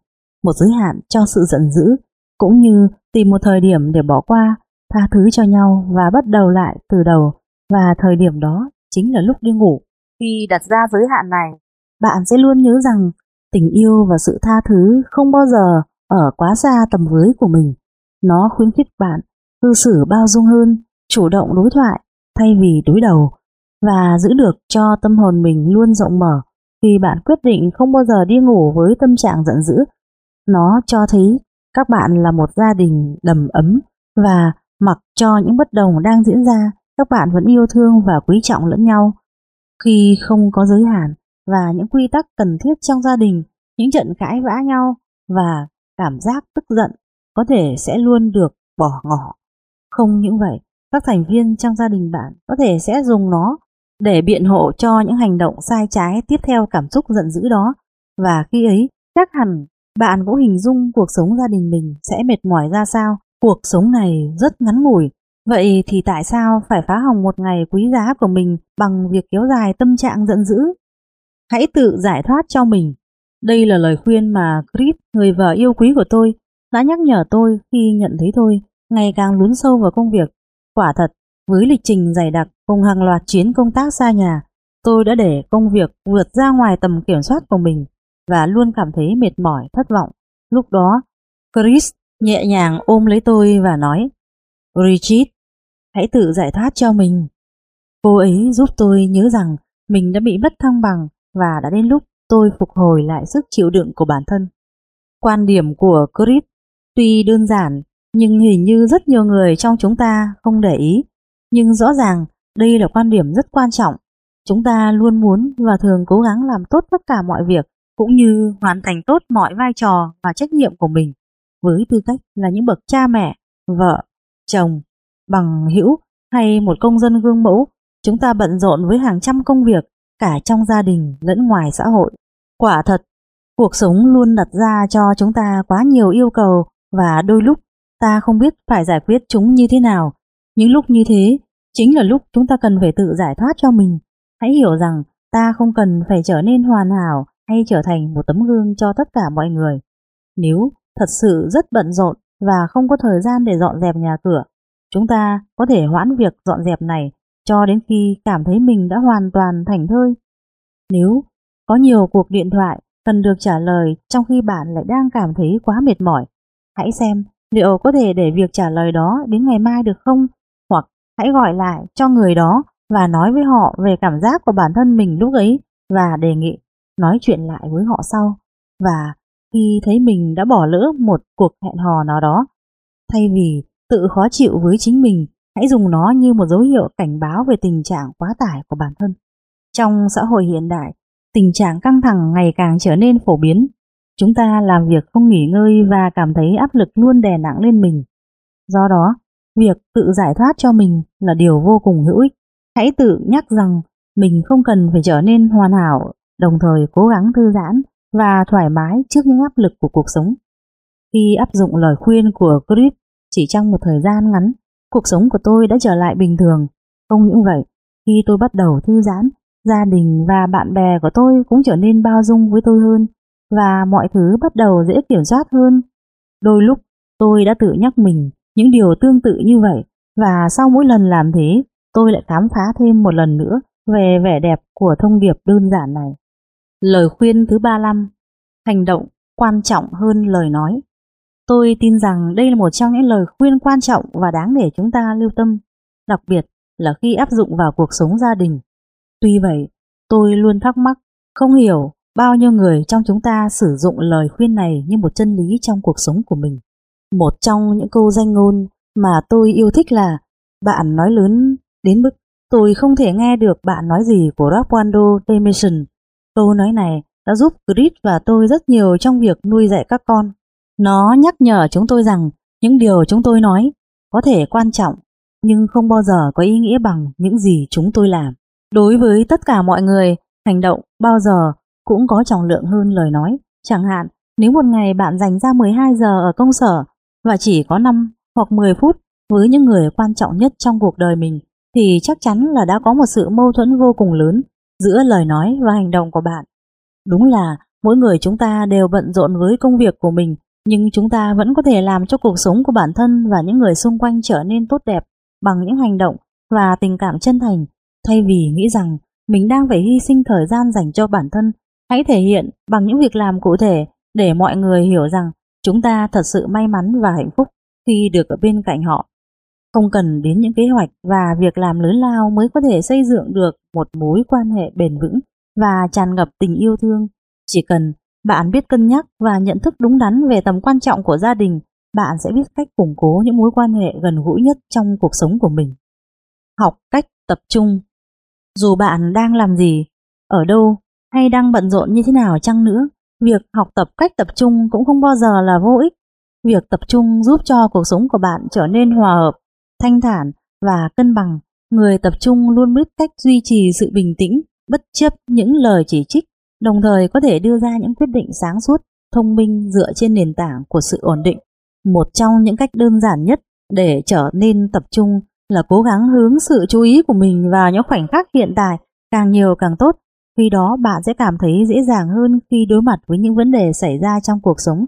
một giới hạn cho sự giận dữ, cũng như tìm một thời điểm để bỏ qua, tha thứ cho nhau và bắt đầu lại từ đầu. Và thời điểm đó chính là lúc đi ngủ. Khi đặt ra giới hạn này, bạn sẽ luôn nhớ rằng tình yêu và sự tha thứ không bao giờ ở quá xa tầm với của mình. Nó khuyến khích bạn cư xử bao dung hơn, chủ động đối thoại thay vì đối đầu và giữ được cho tâm hồn mình luôn rộng mở khi bạn quyết định không bao giờ đi ngủ với tâm trạng giận dữ. Nó cho thấy các bạn là một gia đình đầm ấm và mặc cho những bất đồng đang diễn ra, các bạn vẫn yêu thương và quý trọng lẫn nhau. Khi không có giới hạn và những quy tắc cần thiết trong gia đình, những trận cãi vã nhau và cảm giác tức giận có thể sẽ luôn được bỏ ngỏ. Không những vậy, các thành viên trong gia đình bạn có thể sẽ dùng nó để biện hộ cho những hành động sai trái tiếp theo cảm xúc giận dữ đó. Và khi ấy, chắc hẳn bạn cũng hình dung cuộc sống gia đình mình sẽ mệt mỏi ra sao. Cuộc sống này rất ngắn ngủi, vậy thì tại sao phải phá hỏng một ngày quý giá của mình bằng việc kéo dài tâm trạng giận dữ? Hãy tự giải thoát cho mình. Đây là lời khuyên mà Chris, người vợ yêu quý của tôi, đã nhắc nhở tôi khi nhận thấy tôi ngày càng lún sâu vào công việc. Quả thật, với lịch trình dày đặc cùng hàng loạt chuyến công tác xa nhà, tôi đã để công việc vượt ra ngoài tầm kiểm soát của mình và luôn cảm thấy mệt mỏi, thất vọng. Lúc đó, Chris nhẹ nhàng ôm lấy tôi và nói Richard, hãy tự giải thoát cho mình. Cô ấy giúp tôi nhớ rằng mình đã bị mất thăng bằng và đã đến lúc tôi phục hồi lại sức chịu đựng của bản thân. Quan điểm của Chris tuy đơn giản nhưng hình như rất nhiều người trong chúng ta không để ý. Nhưng rõ ràng đây là quan điểm rất quan trọng. Chúng ta luôn muốn và thường cố gắng làm tốt tất cả mọi việc cũng như hoàn thành tốt mọi vai trò và trách nhiệm của mình với tư cách là những bậc cha mẹ, vợ, chồng, bằng hữu hay một công dân gương mẫu. Chúng ta bận rộn với hàng trăm công việc cả trong gia đình lẫn ngoài xã hội. Quả thật, cuộc sống luôn đặt ra cho chúng ta quá nhiều yêu cầu và đôi lúc ta không biết phải giải quyết chúng như thế nào. Những lúc như thế chính là lúc chúng ta cần phải tự giải thoát cho mình. Hãy hiểu rằng ta không cần phải trở nên hoàn hảo hay trở thành một tấm gương cho tất cả mọi người. Nếu thật sự rất bận rộn và không có thời gian để dọn dẹp nhà cửa, chúng ta có thể hoãn việc dọn dẹp này cho đến khi cảm thấy mình đã hoàn toàn thành thơi. Nếu có nhiều cuộc điện thoại cần được trả lời trong khi bạn lại đang cảm thấy quá mệt mỏi, hãy xem liệu có thể để việc trả lời đó đến ngày mai được không? Hoặc hãy gọi lại cho người đó và nói với họ về cảm giác của bản thân mình lúc ấy và đề nghị nói chuyện lại với họ sau. Và khi thấy mình đã bỏ lỡ một cuộc hẹn hò nào đó, thay vì tự khó chịu với chính mình, hãy dùng nó như một dấu hiệu cảnh báo về tình trạng quá tải của bản thân. Trong xã hội hiện đại, tình trạng căng thẳng ngày càng trở nên phổ biến. Chúng ta làm việc không nghỉ ngơi và cảm thấy áp lực luôn đè nặng lên mình. Do đó, việc tự giải thoát cho mình là điều vô cùng hữu ích. Hãy tự nhắc rằng mình không cần phải trở nên hoàn hảo, đồng thời cố gắng thư giãn và thoải mái trước những áp lực của cuộc sống. Khi áp dụng lời khuyên của Chris chỉ trong một thời gian ngắn, cuộc sống của tôi đã trở lại bình thường. Không những vậy, khi tôi bắt đầu thư giãn, gia đình và bạn bè của tôi cũng trở nên bao dung với tôi hơn và mọi thứ bắt đầu dễ kiểm soát hơn. Đôi lúc tôi đã tự nhắc mình những điều tương tự như vậy và sau mỗi lần làm thế tôi lại khám phá thêm một lần nữa về vẻ đẹp của thông điệp đơn giản này. Lời khuyên thứ 35 Hành động quan trọng hơn lời nói Tôi tin rằng đây là một trong những lời khuyên quan trọng và đáng để chúng ta lưu tâm, đặc biệt là khi áp dụng vào cuộc sống gia đình. Tuy vậy, tôi luôn thắc mắc, không hiểu bao nhiêu người trong chúng ta sử dụng lời khuyên này như một chân lý trong cuộc sống của mình. Một trong những câu danh ngôn mà tôi yêu thích là bạn nói lớn đến mức tôi không thể nghe được bạn nói gì của Rapwando Demission. Câu nói này đã giúp Chris và tôi rất nhiều trong việc nuôi dạy các con. Nó nhắc nhở chúng tôi rằng những điều chúng tôi nói có thể quan trọng nhưng không bao giờ có ý nghĩa bằng những gì chúng tôi làm. Đối với tất cả mọi người, hành động bao giờ cũng có trọng lượng hơn lời nói. Chẳng hạn, nếu một ngày bạn dành ra 12 giờ ở công sở và chỉ có 5 hoặc 10 phút với những người quan trọng nhất trong cuộc đời mình, thì chắc chắn là đã có một sự mâu thuẫn vô cùng lớn giữa lời nói và hành động của bạn. Đúng là mỗi người chúng ta đều bận rộn với công việc của mình, nhưng chúng ta vẫn có thể làm cho cuộc sống của bản thân và những người xung quanh trở nên tốt đẹp bằng những hành động và tình cảm chân thành, thay vì nghĩ rằng mình đang phải hy sinh thời gian dành cho bản thân Hãy thể hiện bằng những việc làm cụ thể để mọi người hiểu rằng chúng ta thật sự may mắn và hạnh phúc khi được ở bên cạnh họ. Không cần đến những kế hoạch và việc làm lớn lao mới có thể xây dựng được một mối quan hệ bền vững và tràn ngập tình yêu thương. Chỉ cần bạn biết cân nhắc và nhận thức đúng đắn về tầm quan trọng của gia đình, bạn sẽ biết cách củng cố những mối quan hệ gần gũi nhất trong cuộc sống của mình. Học cách tập trung Dù bạn đang làm gì, ở đâu hay đang bận rộn như thế nào chăng nữa, việc học tập cách tập trung cũng không bao giờ là vô ích. Việc tập trung giúp cho cuộc sống của bạn trở nên hòa hợp, thanh thản và cân bằng người tập trung luôn biết cách duy trì sự bình tĩnh, bất chấp những lời chỉ trích, đồng thời có thể đưa ra những quyết định sáng suốt, thông minh dựa trên nền tảng của sự ổn định. Một trong những cách đơn giản nhất để trở nên tập trung là cố gắng hướng sự chú ý của mình vào những khoảnh khắc hiện tại, càng nhiều càng tốt. Khi đó bạn sẽ cảm thấy dễ dàng hơn khi đối mặt với những vấn đề xảy ra trong cuộc sống.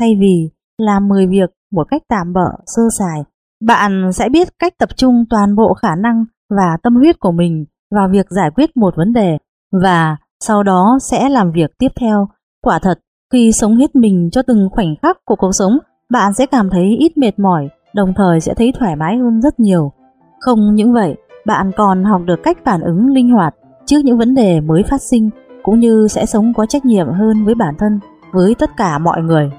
Thay vì làm 10 việc một cách tạm bỡ, sơ sài, bạn sẽ biết cách tập trung toàn bộ khả năng và tâm huyết của mình vào việc giải quyết một vấn đề và sau đó sẽ làm việc tiếp theo. Quả thật, khi sống hết mình cho từng khoảnh khắc của cuộc sống, bạn sẽ cảm thấy ít mệt mỏi, đồng thời sẽ thấy thoải mái hơn rất nhiều. Không những vậy, bạn còn học được cách phản ứng linh hoạt trước những vấn đề mới phát sinh, cũng như sẽ sống có trách nhiệm hơn với bản thân, với tất cả mọi người.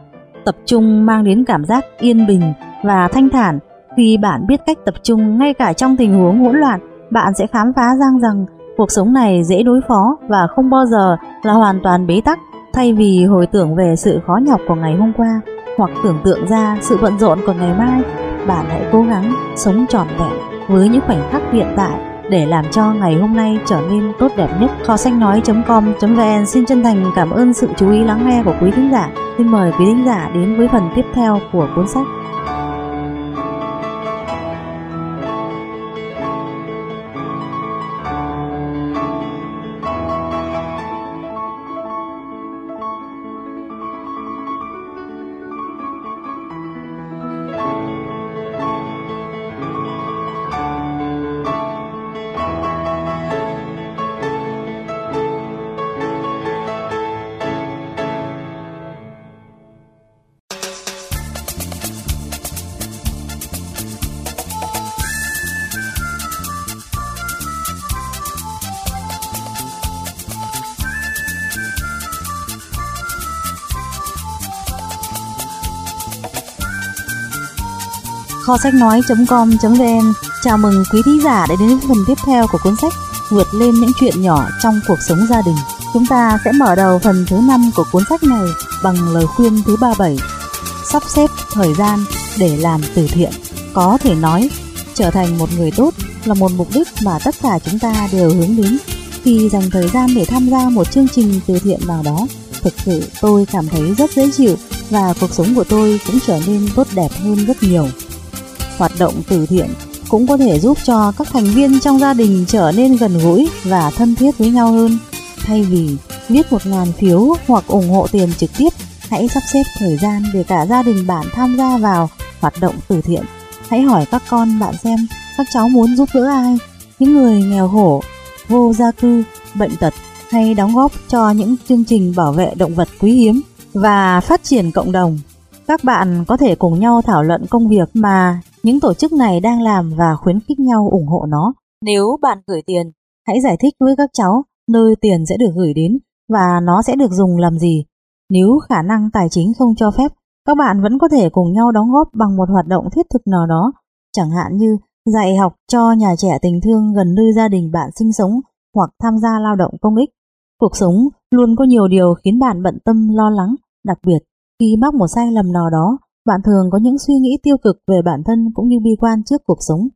Tập trung mang đến cảm giác yên bình và thanh thản. Khi bạn biết cách tập trung ngay cả trong tình huống hỗn loạn, bạn sẽ khám phá rằng rằng cuộc sống này dễ đối phó và không bao giờ là hoàn toàn bế tắc. Thay vì hồi tưởng về sự khó nhọc của ngày hôm qua hoặc tưởng tượng ra sự bận rộn của ngày mai, bạn hãy cố gắng sống trọn vẹn với những khoảnh khắc hiện tại để làm cho ngày hôm nay trở nên tốt đẹp nhất. Kho sách nói.com.vn xin chân thành cảm ơn sự chú ý lắng nghe của quý thính giả. Xin mời quý thính giả đến với phần tiếp theo của cuốn sách. Kho sách nói.com.vn Chào mừng quý thính giả đã đến với phần tiếp theo của cuốn sách Vượt lên những chuyện nhỏ trong cuộc sống gia đình. Chúng ta sẽ mở đầu phần thứ 5 của cuốn sách này bằng lời khuyên thứ 37 Sắp xếp thời gian để làm từ thiện. Có thể nói, trở thành một người tốt là một mục đích mà tất cả chúng ta đều hướng đến. Khi dành thời gian để tham gia một chương trình từ thiện nào đó, thực sự tôi cảm thấy rất dễ chịu và cuộc sống của tôi cũng trở nên tốt đẹp hơn rất nhiều. Hoạt động từ thiện cũng có thể giúp cho các thành viên trong gia đình trở nên gần gũi và thân thiết với nhau hơn. Thay vì viết một ngàn phiếu hoặc ủng hộ tiền trực tiếp, hãy sắp xếp thời gian để cả gia đình bạn tham gia vào hoạt động từ thiện. Hãy hỏi các con bạn xem các cháu muốn giúp đỡ ai, những người nghèo khổ, vô gia cư, bệnh tật hay đóng góp cho những chương trình bảo vệ động vật quý hiếm và phát triển cộng đồng. Các bạn có thể cùng nhau thảo luận công việc mà những tổ chức này đang làm và khuyến khích nhau ủng hộ nó. Nếu bạn gửi tiền, hãy giải thích với các cháu nơi tiền sẽ được gửi đến và nó sẽ được dùng làm gì. Nếu khả năng tài chính không cho phép, các bạn vẫn có thể cùng nhau đóng góp bằng một hoạt động thiết thực nào đó, chẳng hạn như dạy học cho nhà trẻ tình thương gần nơi gia đình bạn sinh sống hoặc tham gia lao động công ích. Cuộc sống luôn có nhiều điều khiến bạn bận tâm lo lắng, đặc biệt khi mắc một sai lầm nào đó bạn thường có những suy nghĩ tiêu cực về bản thân cũng như bi quan trước cuộc sống.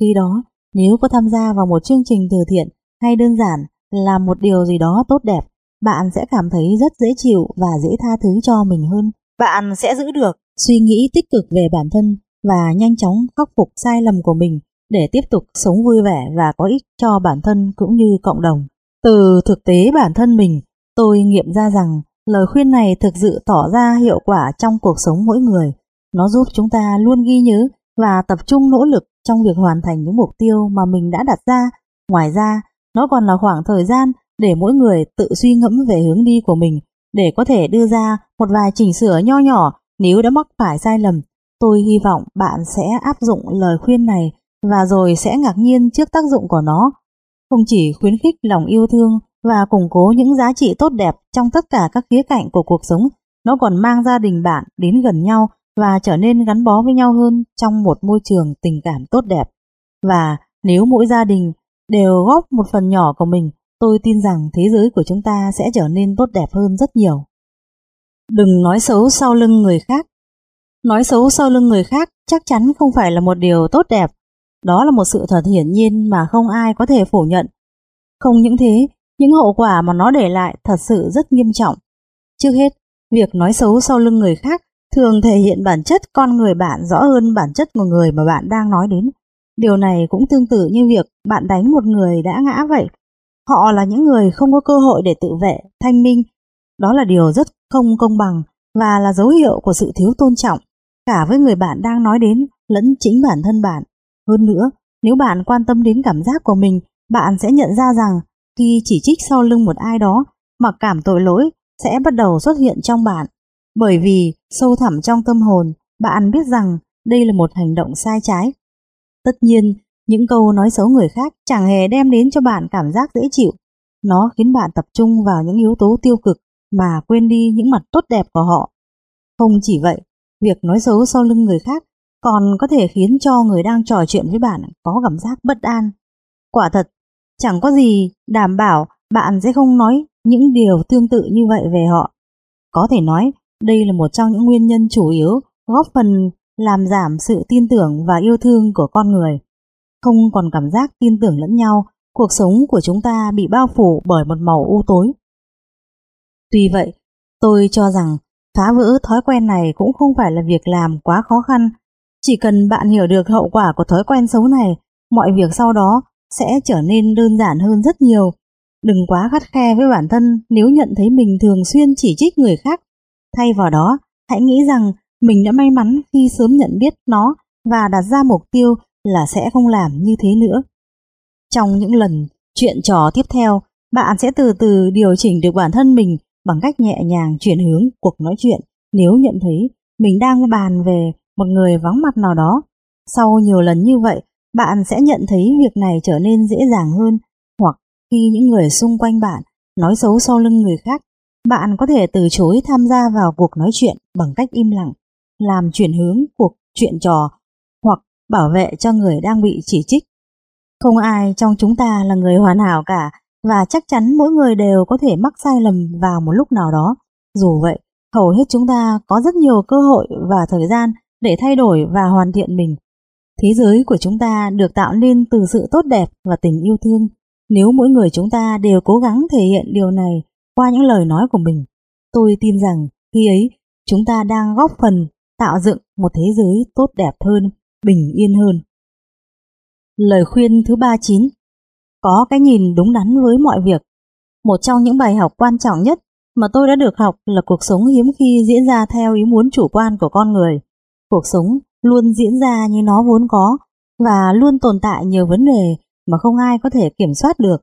Khi đó, nếu có tham gia vào một chương trình từ thiện hay đơn giản là một điều gì đó tốt đẹp, bạn sẽ cảm thấy rất dễ chịu và dễ tha thứ cho mình hơn. Bạn sẽ giữ được suy nghĩ tích cực về bản thân và nhanh chóng khắc phục sai lầm của mình để tiếp tục sống vui vẻ và có ích cho bản thân cũng như cộng đồng. Từ thực tế bản thân mình, tôi nghiệm ra rằng Lời khuyên này thực sự tỏ ra hiệu quả trong cuộc sống mỗi người. Nó giúp chúng ta luôn ghi nhớ và tập trung nỗ lực trong việc hoàn thành những mục tiêu mà mình đã đặt ra. Ngoài ra, nó còn là khoảng thời gian để mỗi người tự suy ngẫm về hướng đi của mình để có thể đưa ra một vài chỉnh sửa nho nhỏ nếu đã mắc phải sai lầm. Tôi hy vọng bạn sẽ áp dụng lời khuyên này và rồi sẽ ngạc nhiên trước tác dụng của nó. Không chỉ khuyến khích lòng yêu thương và củng cố những giá trị tốt đẹp trong tất cả các khía cạnh của cuộc sống. Nó còn mang gia đình bạn đến gần nhau và trở nên gắn bó với nhau hơn trong một môi trường tình cảm tốt đẹp. Và nếu mỗi gia đình đều góp một phần nhỏ của mình, tôi tin rằng thế giới của chúng ta sẽ trở nên tốt đẹp hơn rất nhiều. Đừng nói xấu sau lưng người khác. Nói xấu sau lưng người khác chắc chắn không phải là một điều tốt đẹp. Đó là một sự thật hiển nhiên mà không ai có thể phủ nhận. Không những thế, những hậu quả mà nó để lại thật sự rất nghiêm trọng. Trước hết, việc nói xấu sau lưng người khác thường thể hiện bản chất con người bạn rõ hơn bản chất của người mà bạn đang nói đến. Điều này cũng tương tự như việc bạn đánh một người đã ngã vậy. Họ là những người không có cơ hội để tự vệ, thanh minh. Đó là điều rất không công bằng và là dấu hiệu của sự thiếu tôn trọng, cả với người bạn đang nói đến lẫn chính bản thân bạn. Hơn nữa, nếu bạn quan tâm đến cảm giác của mình, bạn sẽ nhận ra rằng khi chỉ trích sau lưng một ai đó, mà cảm tội lỗi sẽ bắt đầu xuất hiện trong bạn. Bởi vì sâu thẳm trong tâm hồn, bạn biết rằng đây là một hành động sai trái. Tất nhiên, những câu nói xấu người khác chẳng hề đem đến cho bạn cảm giác dễ chịu. Nó khiến bạn tập trung vào những yếu tố tiêu cực mà quên đi những mặt tốt đẹp của họ. Không chỉ vậy, việc nói xấu sau lưng người khác còn có thể khiến cho người đang trò chuyện với bạn có cảm giác bất an. Quả thật, chẳng có gì đảm bảo bạn sẽ không nói những điều tương tự như vậy về họ. Có thể nói, đây là một trong những nguyên nhân chủ yếu góp phần làm giảm sự tin tưởng và yêu thương của con người. Không còn cảm giác tin tưởng lẫn nhau, cuộc sống của chúng ta bị bao phủ bởi một màu u tối. Tuy vậy, tôi cho rằng phá vỡ thói quen này cũng không phải là việc làm quá khó khăn. Chỉ cần bạn hiểu được hậu quả của thói quen xấu này, mọi việc sau đó sẽ trở nên đơn giản hơn rất nhiều. Đừng quá khắt khe với bản thân nếu nhận thấy mình thường xuyên chỉ trích người khác. Thay vào đó, hãy nghĩ rằng mình đã may mắn khi sớm nhận biết nó và đặt ra mục tiêu là sẽ không làm như thế nữa. Trong những lần chuyện trò tiếp theo, bạn sẽ từ từ điều chỉnh được bản thân mình bằng cách nhẹ nhàng chuyển hướng cuộc nói chuyện nếu nhận thấy mình đang bàn về một người vắng mặt nào đó. Sau nhiều lần như vậy, bạn sẽ nhận thấy việc này trở nên dễ dàng hơn hoặc khi những người xung quanh bạn nói xấu sau lưng người khác, bạn có thể từ chối tham gia vào cuộc nói chuyện bằng cách im lặng, làm chuyển hướng cuộc chuyện trò hoặc bảo vệ cho người đang bị chỉ trích. Không ai trong chúng ta là người hoàn hảo cả và chắc chắn mỗi người đều có thể mắc sai lầm vào một lúc nào đó. Dù vậy, hầu hết chúng ta có rất nhiều cơ hội và thời gian để thay đổi và hoàn thiện mình. Thế giới của chúng ta được tạo nên từ sự tốt đẹp và tình yêu thương. Nếu mỗi người chúng ta đều cố gắng thể hiện điều này qua những lời nói của mình, tôi tin rằng khi ấy chúng ta đang góp phần tạo dựng một thế giới tốt đẹp hơn, bình yên hơn. Lời khuyên thứ 39 Có cái nhìn đúng đắn với mọi việc Một trong những bài học quan trọng nhất mà tôi đã được học là cuộc sống hiếm khi diễn ra theo ý muốn chủ quan của con người. Cuộc sống luôn diễn ra như nó vốn có và luôn tồn tại nhiều vấn đề mà không ai có thể kiểm soát được.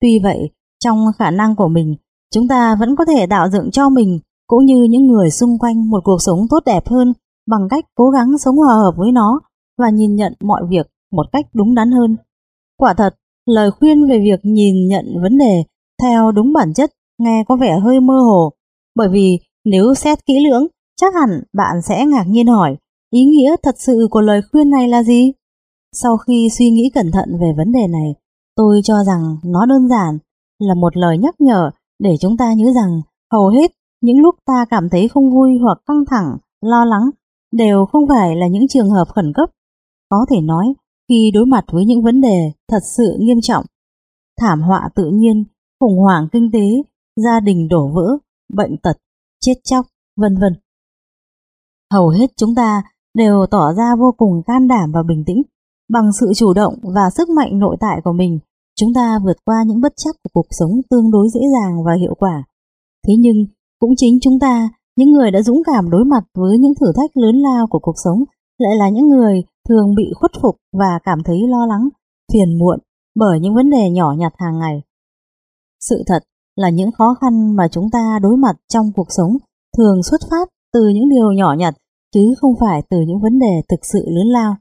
Tuy vậy, trong khả năng của mình, chúng ta vẫn có thể tạo dựng cho mình cũng như những người xung quanh một cuộc sống tốt đẹp hơn bằng cách cố gắng sống hòa hợp với nó và nhìn nhận mọi việc một cách đúng đắn hơn. Quả thật, lời khuyên về việc nhìn nhận vấn đề theo đúng bản chất nghe có vẻ hơi mơ hồ, bởi vì nếu xét kỹ lưỡng, chắc hẳn bạn sẽ ngạc nhiên hỏi ý nghĩa thật sự của lời khuyên này là gì? Sau khi suy nghĩ cẩn thận về vấn đề này, tôi cho rằng nó đơn giản là một lời nhắc nhở để chúng ta nhớ rằng hầu hết những lúc ta cảm thấy không vui hoặc căng thẳng, lo lắng đều không phải là những trường hợp khẩn cấp. Có thể nói, khi đối mặt với những vấn đề thật sự nghiêm trọng, thảm họa tự nhiên, khủng hoảng kinh tế, gia đình đổ vỡ, bệnh tật, chết chóc, vân vân. Hầu hết chúng ta đều tỏ ra vô cùng can đảm và bình tĩnh. Bằng sự chủ động và sức mạnh nội tại của mình, chúng ta vượt qua những bất chắc của cuộc sống tương đối dễ dàng và hiệu quả. Thế nhưng, cũng chính chúng ta, những người đã dũng cảm đối mặt với những thử thách lớn lao của cuộc sống, lại là những người thường bị khuất phục và cảm thấy lo lắng, phiền muộn bởi những vấn đề nhỏ nhặt hàng ngày. Sự thật là những khó khăn mà chúng ta đối mặt trong cuộc sống thường xuất phát từ những điều nhỏ nhặt chứ không phải từ những vấn đề thực sự lớn lao.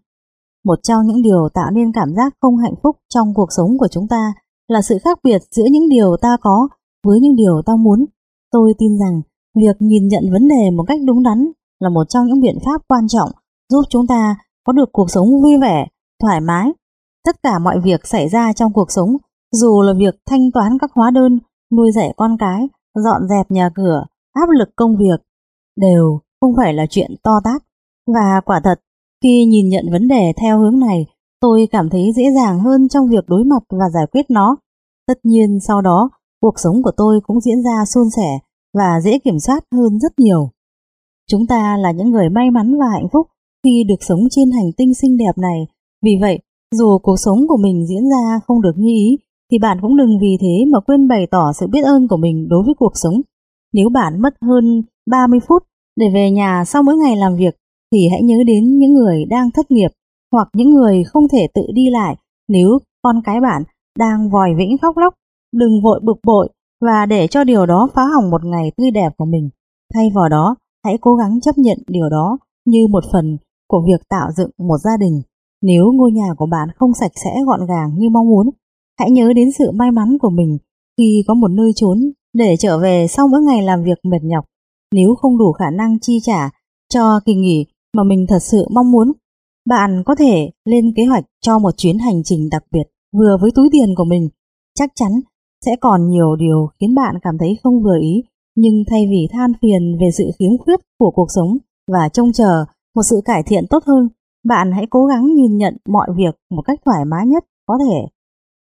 Một trong những điều tạo nên cảm giác không hạnh phúc trong cuộc sống của chúng ta là sự khác biệt giữa những điều ta có với những điều ta muốn. Tôi tin rằng việc nhìn nhận vấn đề một cách đúng đắn là một trong những biện pháp quan trọng giúp chúng ta có được cuộc sống vui vẻ, thoải mái. Tất cả mọi việc xảy ra trong cuộc sống, dù là việc thanh toán các hóa đơn, nuôi dạy con cái, dọn dẹp nhà cửa, áp lực công việc, đều không phải là chuyện to tát. Và quả thật, khi nhìn nhận vấn đề theo hướng này, Tôi cảm thấy dễ dàng hơn trong việc đối mặt và giải quyết nó. Tất nhiên sau đó, cuộc sống của tôi cũng diễn ra suôn sẻ và dễ kiểm soát hơn rất nhiều. Chúng ta là những người may mắn và hạnh phúc khi được sống trên hành tinh xinh đẹp này. Vì vậy, dù cuộc sống của mình diễn ra không được như ý, thì bạn cũng đừng vì thế mà quên bày tỏ sự biết ơn của mình đối với cuộc sống. Nếu bạn mất hơn 30 phút để về nhà sau mỗi ngày làm việc, thì hãy nhớ đến những người đang thất nghiệp hoặc những người không thể tự đi lại nếu con cái bạn đang vòi vĩnh khóc lóc. Đừng vội bực bội và để cho điều đó phá hỏng một ngày tươi đẹp của mình. Thay vào đó, hãy cố gắng chấp nhận điều đó như một phần của việc tạo dựng một gia đình. Nếu ngôi nhà của bạn không sạch sẽ gọn gàng như mong muốn, hãy nhớ đến sự may mắn của mình khi có một nơi trốn để trở về sau mỗi ngày làm việc mệt nhọc. Nếu không đủ khả năng chi trả cho kỳ nghỉ mà mình thật sự mong muốn, bạn có thể lên kế hoạch cho một chuyến hành trình đặc biệt vừa với túi tiền của mình. Chắc chắn sẽ còn nhiều điều khiến bạn cảm thấy không vừa ý, nhưng thay vì than phiền về sự khiếm khuyết của cuộc sống và trông chờ một sự cải thiện tốt hơn, bạn hãy cố gắng nhìn nhận mọi việc một cách thoải mái nhất có thể.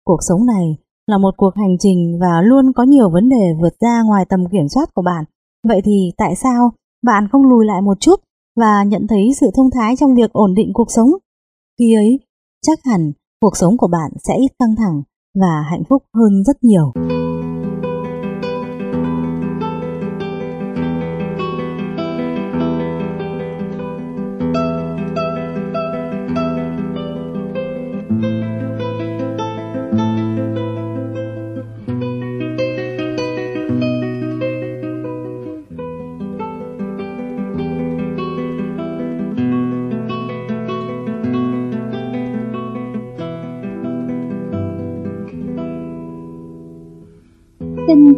Cuộc sống này là một cuộc hành trình và luôn có nhiều vấn đề vượt ra ngoài tầm kiểm soát của bạn. Vậy thì tại sao bạn không lùi lại một chút và nhận thấy sự thông thái trong việc ổn định cuộc sống? Khi ấy, chắc hẳn cuộc sống của bạn sẽ ít căng thẳng và hạnh phúc hơn rất nhiều.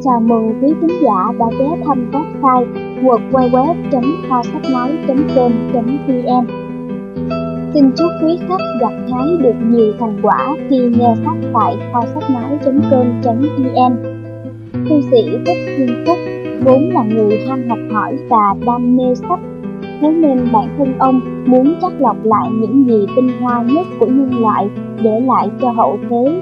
Chào mừng quý khán giả đã ghé thăm website www.kho-sách-nói.com.vn Xin chúc quý khách gặt hái được nhiều thành quả khi nghe sách tại kho sách nói.com.vn Thư sĩ Thích Thiên Phúc, vốn là người ham học hỏi và đam mê sách. Thế nên bản thân ông muốn chắc lọc lại những gì tinh hoa nhất của nhân loại để lại cho hậu thế.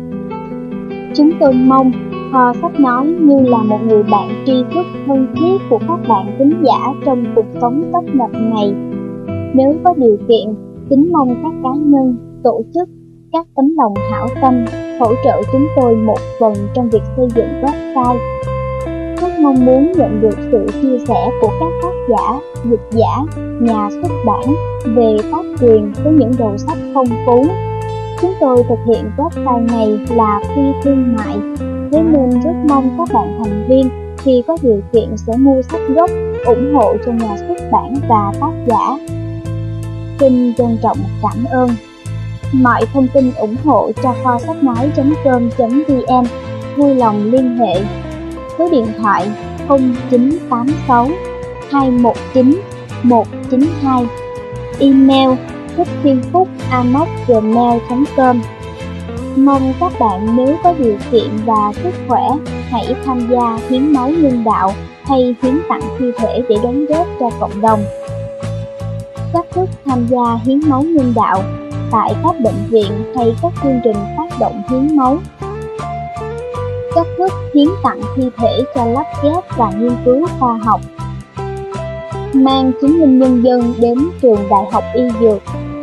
Chúng tôi mong Kho sách nói như là một người bạn tri thức thân thiết của các bạn thính giả trong cuộc sống tấp nập này. Nếu có điều kiện, kính mong các cá nhân, tổ chức, các tấm lòng hảo tâm hỗ trợ chúng tôi một phần trong việc xây dựng website. Rất mong muốn nhận được sự chia sẻ của các tác giả, dịch giả, nhà xuất bản về tác quyền với những đầu sách phong phú. Chúng tôi thực hiện website này là phi thương mại Thế nên rất mong các bạn thành viên khi có điều kiện sẽ mua sách gốc, ủng hộ cho nhà xuất bản và tác giả. Xin trân trọng cảm ơn. Mọi thông tin ủng hộ cho kho sách nói.com.vn vui lòng liên hệ số điện thoại 0986 219 192 email thích thiên phúc com Mong các bạn nếu có điều kiện và sức khỏe, hãy tham gia hiến máu nhân đạo hay hiến tặng thi thể để đóng góp cho cộng đồng. Cách thức tham gia hiến máu nhân đạo tại các bệnh viện hay các chương trình phát động hiến máu. Cách thức hiến tặng thi thể cho lắp ghép và nghiên cứu khoa học. Mang chứng minh nhân dân đến trường Đại học Y Dược,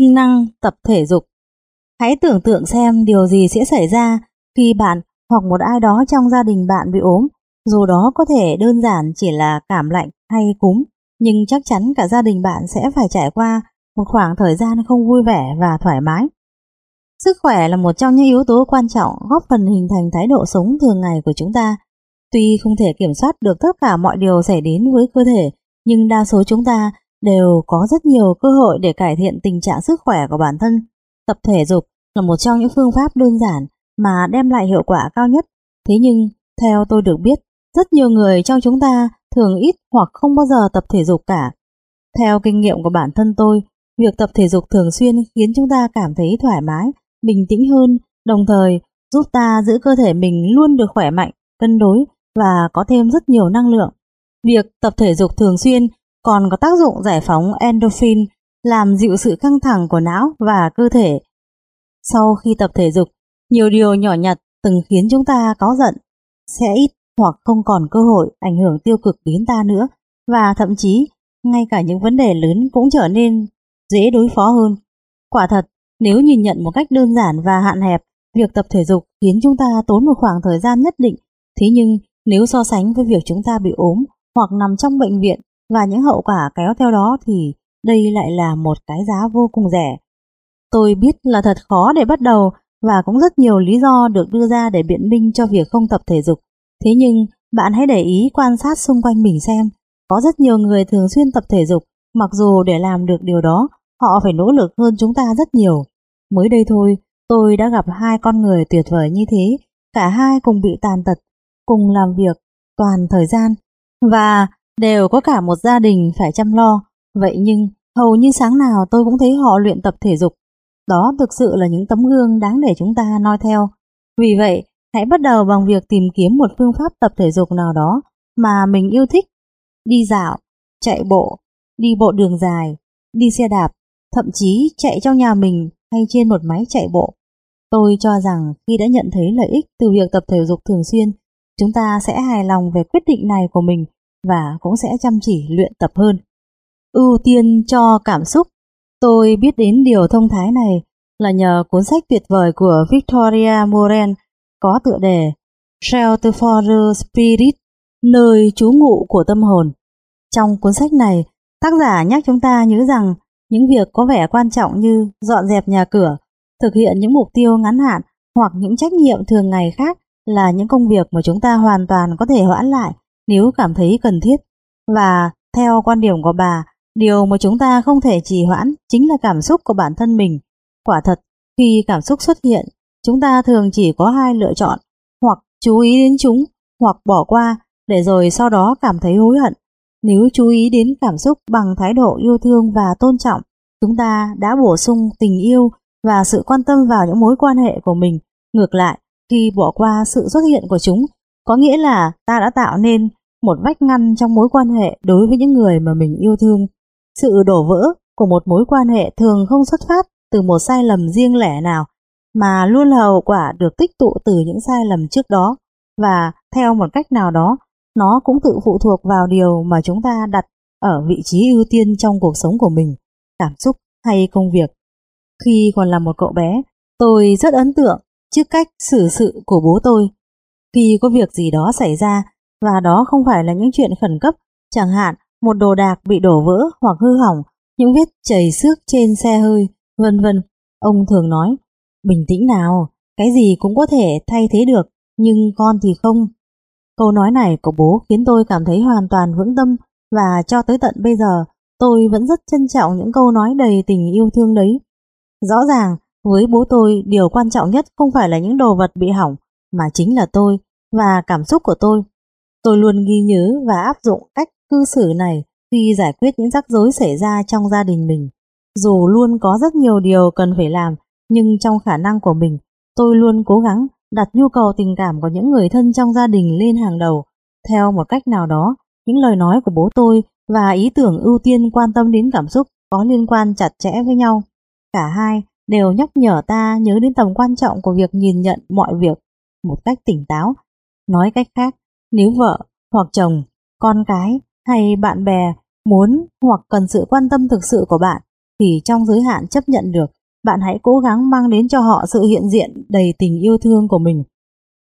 siêng năng tập thể dục. Hãy tưởng tượng xem điều gì sẽ xảy ra khi bạn hoặc một ai đó trong gia đình bạn bị ốm, dù đó có thể đơn giản chỉ là cảm lạnh hay cúm, nhưng chắc chắn cả gia đình bạn sẽ phải trải qua một khoảng thời gian không vui vẻ và thoải mái. Sức khỏe là một trong những yếu tố quan trọng góp phần hình thành thái độ sống thường ngày của chúng ta. Tuy không thể kiểm soát được tất cả mọi điều xảy đến với cơ thể, nhưng đa số chúng ta đều có rất nhiều cơ hội để cải thiện tình trạng sức khỏe của bản thân. Tập thể dục là một trong những phương pháp đơn giản mà đem lại hiệu quả cao nhất. Thế nhưng, theo tôi được biết, rất nhiều người trong chúng ta thường ít hoặc không bao giờ tập thể dục cả. Theo kinh nghiệm của bản thân tôi, việc tập thể dục thường xuyên khiến chúng ta cảm thấy thoải mái, bình tĩnh hơn, đồng thời giúp ta giữ cơ thể mình luôn được khỏe mạnh, cân đối và có thêm rất nhiều năng lượng. Việc tập thể dục thường xuyên còn có tác dụng giải phóng endorphin, làm dịu sự căng thẳng của não và cơ thể. Sau khi tập thể dục, nhiều điều nhỏ nhặt từng khiến chúng ta có giận sẽ ít hoặc không còn cơ hội ảnh hưởng tiêu cực đến ta nữa và thậm chí ngay cả những vấn đề lớn cũng trở nên dễ đối phó hơn. Quả thật, nếu nhìn nhận một cách đơn giản và hạn hẹp, việc tập thể dục khiến chúng ta tốn một khoảng thời gian nhất định. Thế nhưng, nếu so sánh với việc chúng ta bị ốm hoặc nằm trong bệnh viện và những hậu quả kéo theo đó thì đây lại là một cái giá vô cùng rẻ. Tôi biết là thật khó để bắt đầu và cũng rất nhiều lý do được đưa ra để biện minh cho việc không tập thể dục. Thế nhưng bạn hãy để ý quan sát xung quanh mình xem. Có rất nhiều người thường xuyên tập thể dục, mặc dù để làm được điều đó, họ phải nỗ lực hơn chúng ta rất nhiều. Mới đây thôi, tôi đã gặp hai con người tuyệt vời như thế, cả hai cùng bị tàn tật, cùng làm việc toàn thời gian. Và đều có cả một gia đình phải chăm lo, vậy nhưng hầu như sáng nào tôi cũng thấy họ luyện tập thể dục. Đó thực sự là những tấm gương đáng để chúng ta noi theo. Vì vậy, hãy bắt đầu bằng việc tìm kiếm một phương pháp tập thể dục nào đó mà mình yêu thích. Đi dạo, chạy bộ, đi bộ đường dài, đi xe đạp, thậm chí chạy trong nhà mình hay trên một máy chạy bộ. Tôi cho rằng khi đã nhận thấy lợi ích từ việc tập thể dục thường xuyên, chúng ta sẽ hài lòng về quyết định này của mình và cũng sẽ chăm chỉ luyện tập hơn. Ưu tiên cho cảm xúc. Tôi biết đến điều thông thái này là nhờ cuốn sách tuyệt vời của Victoria Moren có tựa đề Shelter for the Spirit, nơi trú ngụ của tâm hồn. Trong cuốn sách này, tác giả nhắc chúng ta nhớ rằng những việc có vẻ quan trọng như dọn dẹp nhà cửa, thực hiện những mục tiêu ngắn hạn hoặc những trách nhiệm thường ngày khác là những công việc mà chúng ta hoàn toàn có thể hoãn lại nếu cảm thấy cần thiết. Và theo quan điểm của bà, điều mà chúng ta không thể trì hoãn chính là cảm xúc của bản thân mình. Quả thật, khi cảm xúc xuất hiện, chúng ta thường chỉ có hai lựa chọn, hoặc chú ý đến chúng, hoặc bỏ qua, để rồi sau đó cảm thấy hối hận. Nếu chú ý đến cảm xúc bằng thái độ yêu thương và tôn trọng, chúng ta đã bổ sung tình yêu và sự quan tâm vào những mối quan hệ của mình. Ngược lại, khi bỏ qua sự xuất hiện của chúng, có nghĩa là ta đã tạo nên một vách ngăn trong mối quan hệ đối với những người mà mình yêu thương. Sự đổ vỡ của một mối quan hệ thường không xuất phát từ một sai lầm riêng lẻ nào, mà luôn là hậu quả được tích tụ từ những sai lầm trước đó, và theo một cách nào đó, nó cũng tự phụ thuộc vào điều mà chúng ta đặt ở vị trí ưu tiên trong cuộc sống của mình, cảm xúc hay công việc. Khi còn là một cậu bé, tôi rất ấn tượng trước cách xử sự của bố tôi. Khi có việc gì đó xảy ra, và đó không phải là những chuyện khẩn cấp, chẳng hạn một đồ đạc bị đổ vỡ hoặc hư hỏng, những vết chảy xước trên xe hơi, vân vân. Ông thường nói, bình tĩnh nào, cái gì cũng có thể thay thế được, nhưng con thì không. Câu nói này của bố khiến tôi cảm thấy hoàn toàn vững tâm và cho tới tận bây giờ tôi vẫn rất trân trọng những câu nói đầy tình yêu thương đấy. Rõ ràng, với bố tôi điều quan trọng nhất không phải là những đồ vật bị hỏng mà chính là tôi và cảm xúc của tôi. Tôi luôn ghi nhớ và áp dụng cách cư xử này khi giải quyết những rắc rối xảy ra trong gia đình mình. Dù luôn có rất nhiều điều cần phải làm, nhưng trong khả năng của mình, tôi luôn cố gắng đặt nhu cầu tình cảm của những người thân trong gia đình lên hàng đầu. Theo một cách nào đó, những lời nói của bố tôi và ý tưởng ưu tiên quan tâm đến cảm xúc có liên quan chặt chẽ với nhau. Cả hai đều nhắc nhở ta nhớ đến tầm quan trọng của việc nhìn nhận mọi việc một cách tỉnh táo. Nói cách khác, nếu vợ hoặc chồng, con cái hay bạn bè muốn hoặc cần sự quan tâm thực sự của bạn thì trong giới hạn chấp nhận được, bạn hãy cố gắng mang đến cho họ sự hiện diện đầy tình yêu thương của mình.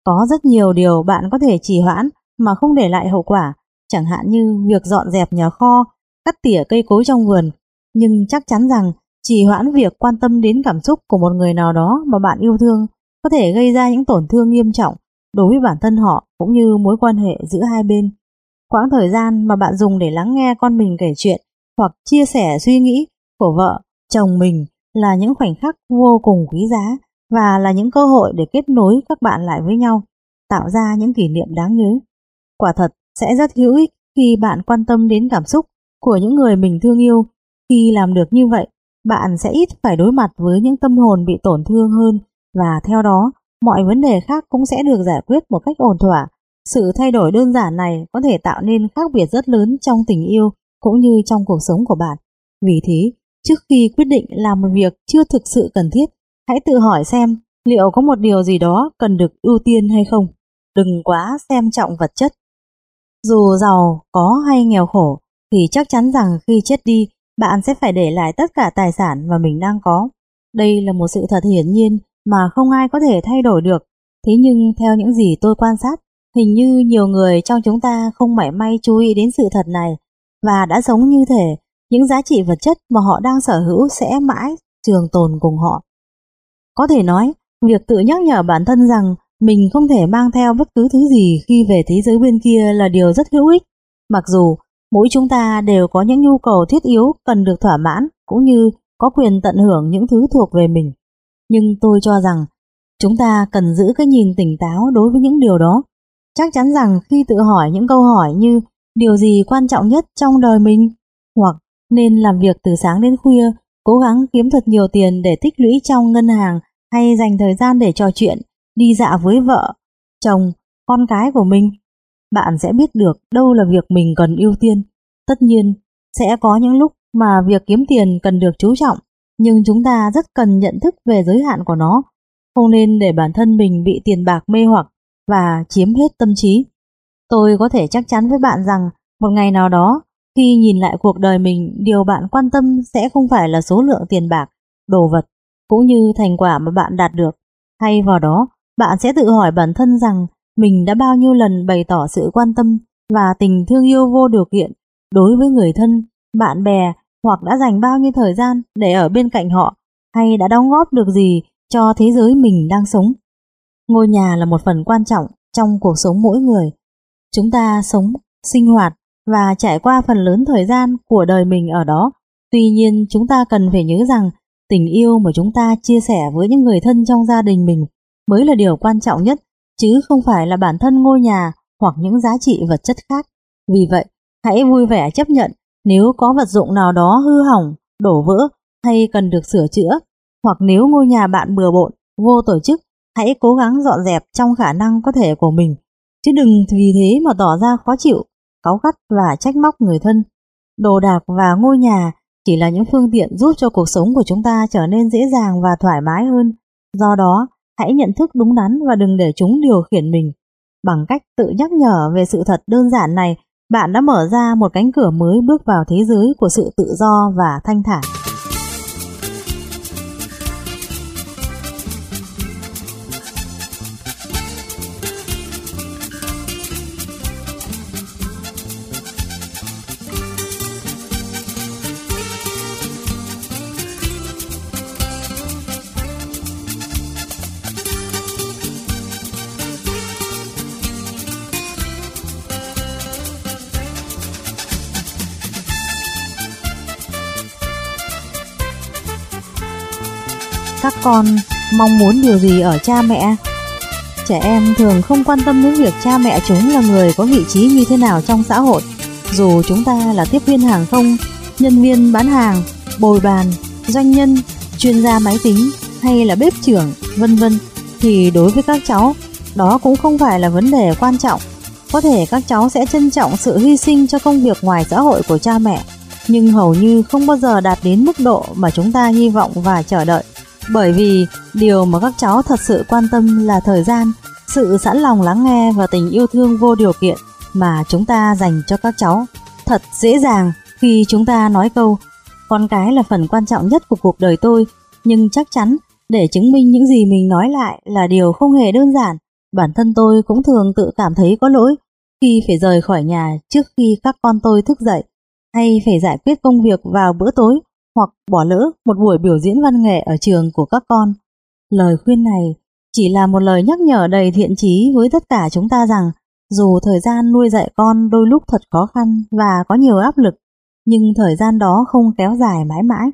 Có rất nhiều điều bạn có thể trì hoãn mà không để lại hậu quả, chẳng hạn như việc dọn dẹp nhà kho, cắt tỉa cây cối trong vườn, nhưng chắc chắn rằng trì hoãn việc quan tâm đến cảm xúc của một người nào đó mà bạn yêu thương có thể gây ra những tổn thương nghiêm trọng đối với bản thân họ cũng như mối quan hệ giữa hai bên. Quãng thời gian mà bạn dùng để lắng nghe con mình kể chuyện hoặc chia sẻ suy nghĩ của vợ, chồng mình là những khoảnh khắc vô cùng quý giá và là những cơ hội để kết nối các bạn lại với nhau, tạo ra những kỷ niệm đáng nhớ. Quả thật sẽ rất hữu ích khi bạn quan tâm đến cảm xúc của những người mình thương yêu. Khi làm được như vậy, bạn sẽ ít phải đối mặt với những tâm hồn bị tổn thương hơn và theo đó mọi vấn đề khác cũng sẽ được giải quyết một cách ổn thỏa. Sự thay đổi đơn giản này có thể tạo nên khác biệt rất lớn trong tình yêu cũng như trong cuộc sống của bạn. Vì thế, trước khi quyết định làm một việc chưa thực sự cần thiết, hãy tự hỏi xem liệu có một điều gì đó cần được ưu tiên hay không. Đừng quá xem trọng vật chất. Dù giàu, có hay nghèo khổ, thì chắc chắn rằng khi chết đi, bạn sẽ phải để lại tất cả tài sản mà mình đang có. Đây là một sự thật hiển nhiên mà không ai có thể thay đổi được. Thế nhưng theo những gì tôi quan sát, hình như nhiều người trong chúng ta không mảy may chú ý đến sự thật này và đã sống như thể những giá trị vật chất mà họ đang sở hữu sẽ mãi trường tồn cùng họ. Có thể nói, việc tự nhắc nhở bản thân rằng mình không thể mang theo bất cứ thứ gì khi về thế giới bên kia là điều rất hữu ích. Mặc dù mỗi chúng ta đều có những nhu cầu thiết yếu cần được thỏa mãn cũng như có quyền tận hưởng những thứ thuộc về mình. Nhưng tôi cho rằng chúng ta cần giữ cái nhìn tỉnh táo đối với những điều đó. Chắc chắn rằng khi tự hỏi những câu hỏi như điều gì quan trọng nhất trong đời mình hoặc nên làm việc từ sáng đến khuya, cố gắng kiếm thật nhiều tiền để tích lũy trong ngân hàng hay dành thời gian để trò chuyện, đi dạo với vợ, chồng, con cái của mình. Bạn sẽ biết được đâu là việc mình cần ưu tiên. Tất nhiên, sẽ có những lúc mà việc kiếm tiền cần được chú trọng nhưng chúng ta rất cần nhận thức về giới hạn của nó, không nên để bản thân mình bị tiền bạc mê hoặc và chiếm hết tâm trí. Tôi có thể chắc chắn với bạn rằng một ngày nào đó, khi nhìn lại cuộc đời mình, điều bạn quan tâm sẽ không phải là số lượng tiền bạc, đồ vật, cũng như thành quả mà bạn đạt được. Thay vào đó, bạn sẽ tự hỏi bản thân rằng mình đã bao nhiêu lần bày tỏ sự quan tâm và tình thương yêu vô điều kiện đối với người thân, bạn bè hoặc đã dành bao nhiêu thời gian để ở bên cạnh họ hay đã đóng góp được gì cho thế giới mình đang sống. Ngôi nhà là một phần quan trọng trong cuộc sống mỗi người. Chúng ta sống, sinh hoạt và trải qua phần lớn thời gian của đời mình ở đó. Tuy nhiên chúng ta cần phải nhớ rằng tình yêu mà chúng ta chia sẻ với những người thân trong gia đình mình mới là điều quan trọng nhất, chứ không phải là bản thân ngôi nhà hoặc những giá trị vật chất khác. Vì vậy, hãy vui vẻ chấp nhận nếu có vật dụng nào đó hư hỏng, đổ vỡ hay cần được sửa chữa, hoặc nếu ngôi nhà bạn bừa bộn, vô tổ chức, hãy cố gắng dọn dẹp trong khả năng có thể của mình, chứ đừng vì thế mà tỏ ra khó chịu, cáu gắt và trách móc người thân. Đồ đạc và ngôi nhà chỉ là những phương tiện giúp cho cuộc sống của chúng ta trở nên dễ dàng và thoải mái hơn. Do đó, hãy nhận thức đúng đắn và đừng để chúng điều khiển mình. Bằng cách tự nhắc nhở về sự thật đơn giản này bạn đã mở ra một cánh cửa mới bước vào thế giới của sự tự do và thanh thản. Con mong muốn điều gì ở cha mẹ? Trẻ em thường không quan tâm đến việc cha mẹ chúng là người có vị trí như thế nào trong xã hội. Dù chúng ta là tiếp viên hàng không, nhân viên bán hàng, bồi bàn, doanh nhân, chuyên gia máy tính hay là bếp trưởng, vân vân thì đối với các cháu, đó cũng không phải là vấn đề quan trọng. Có thể các cháu sẽ trân trọng sự hy sinh cho công việc ngoài xã hội của cha mẹ, nhưng hầu như không bao giờ đạt đến mức độ mà chúng ta hy vọng và chờ đợi. Bởi vì điều mà các cháu thật sự quan tâm là thời gian, sự sẵn lòng lắng nghe và tình yêu thương vô điều kiện mà chúng ta dành cho các cháu. Thật dễ dàng khi chúng ta nói câu con cái là phần quan trọng nhất của cuộc đời tôi, nhưng chắc chắn để chứng minh những gì mình nói lại là điều không hề đơn giản. Bản thân tôi cũng thường tự cảm thấy có lỗi khi phải rời khỏi nhà trước khi các con tôi thức dậy, hay phải giải quyết công việc vào bữa tối hoặc bỏ lỡ một buổi biểu diễn văn nghệ ở trường của các con. Lời khuyên này chỉ là một lời nhắc nhở đầy thiện chí với tất cả chúng ta rằng dù thời gian nuôi dạy con đôi lúc thật khó khăn và có nhiều áp lực, nhưng thời gian đó không kéo dài mãi mãi.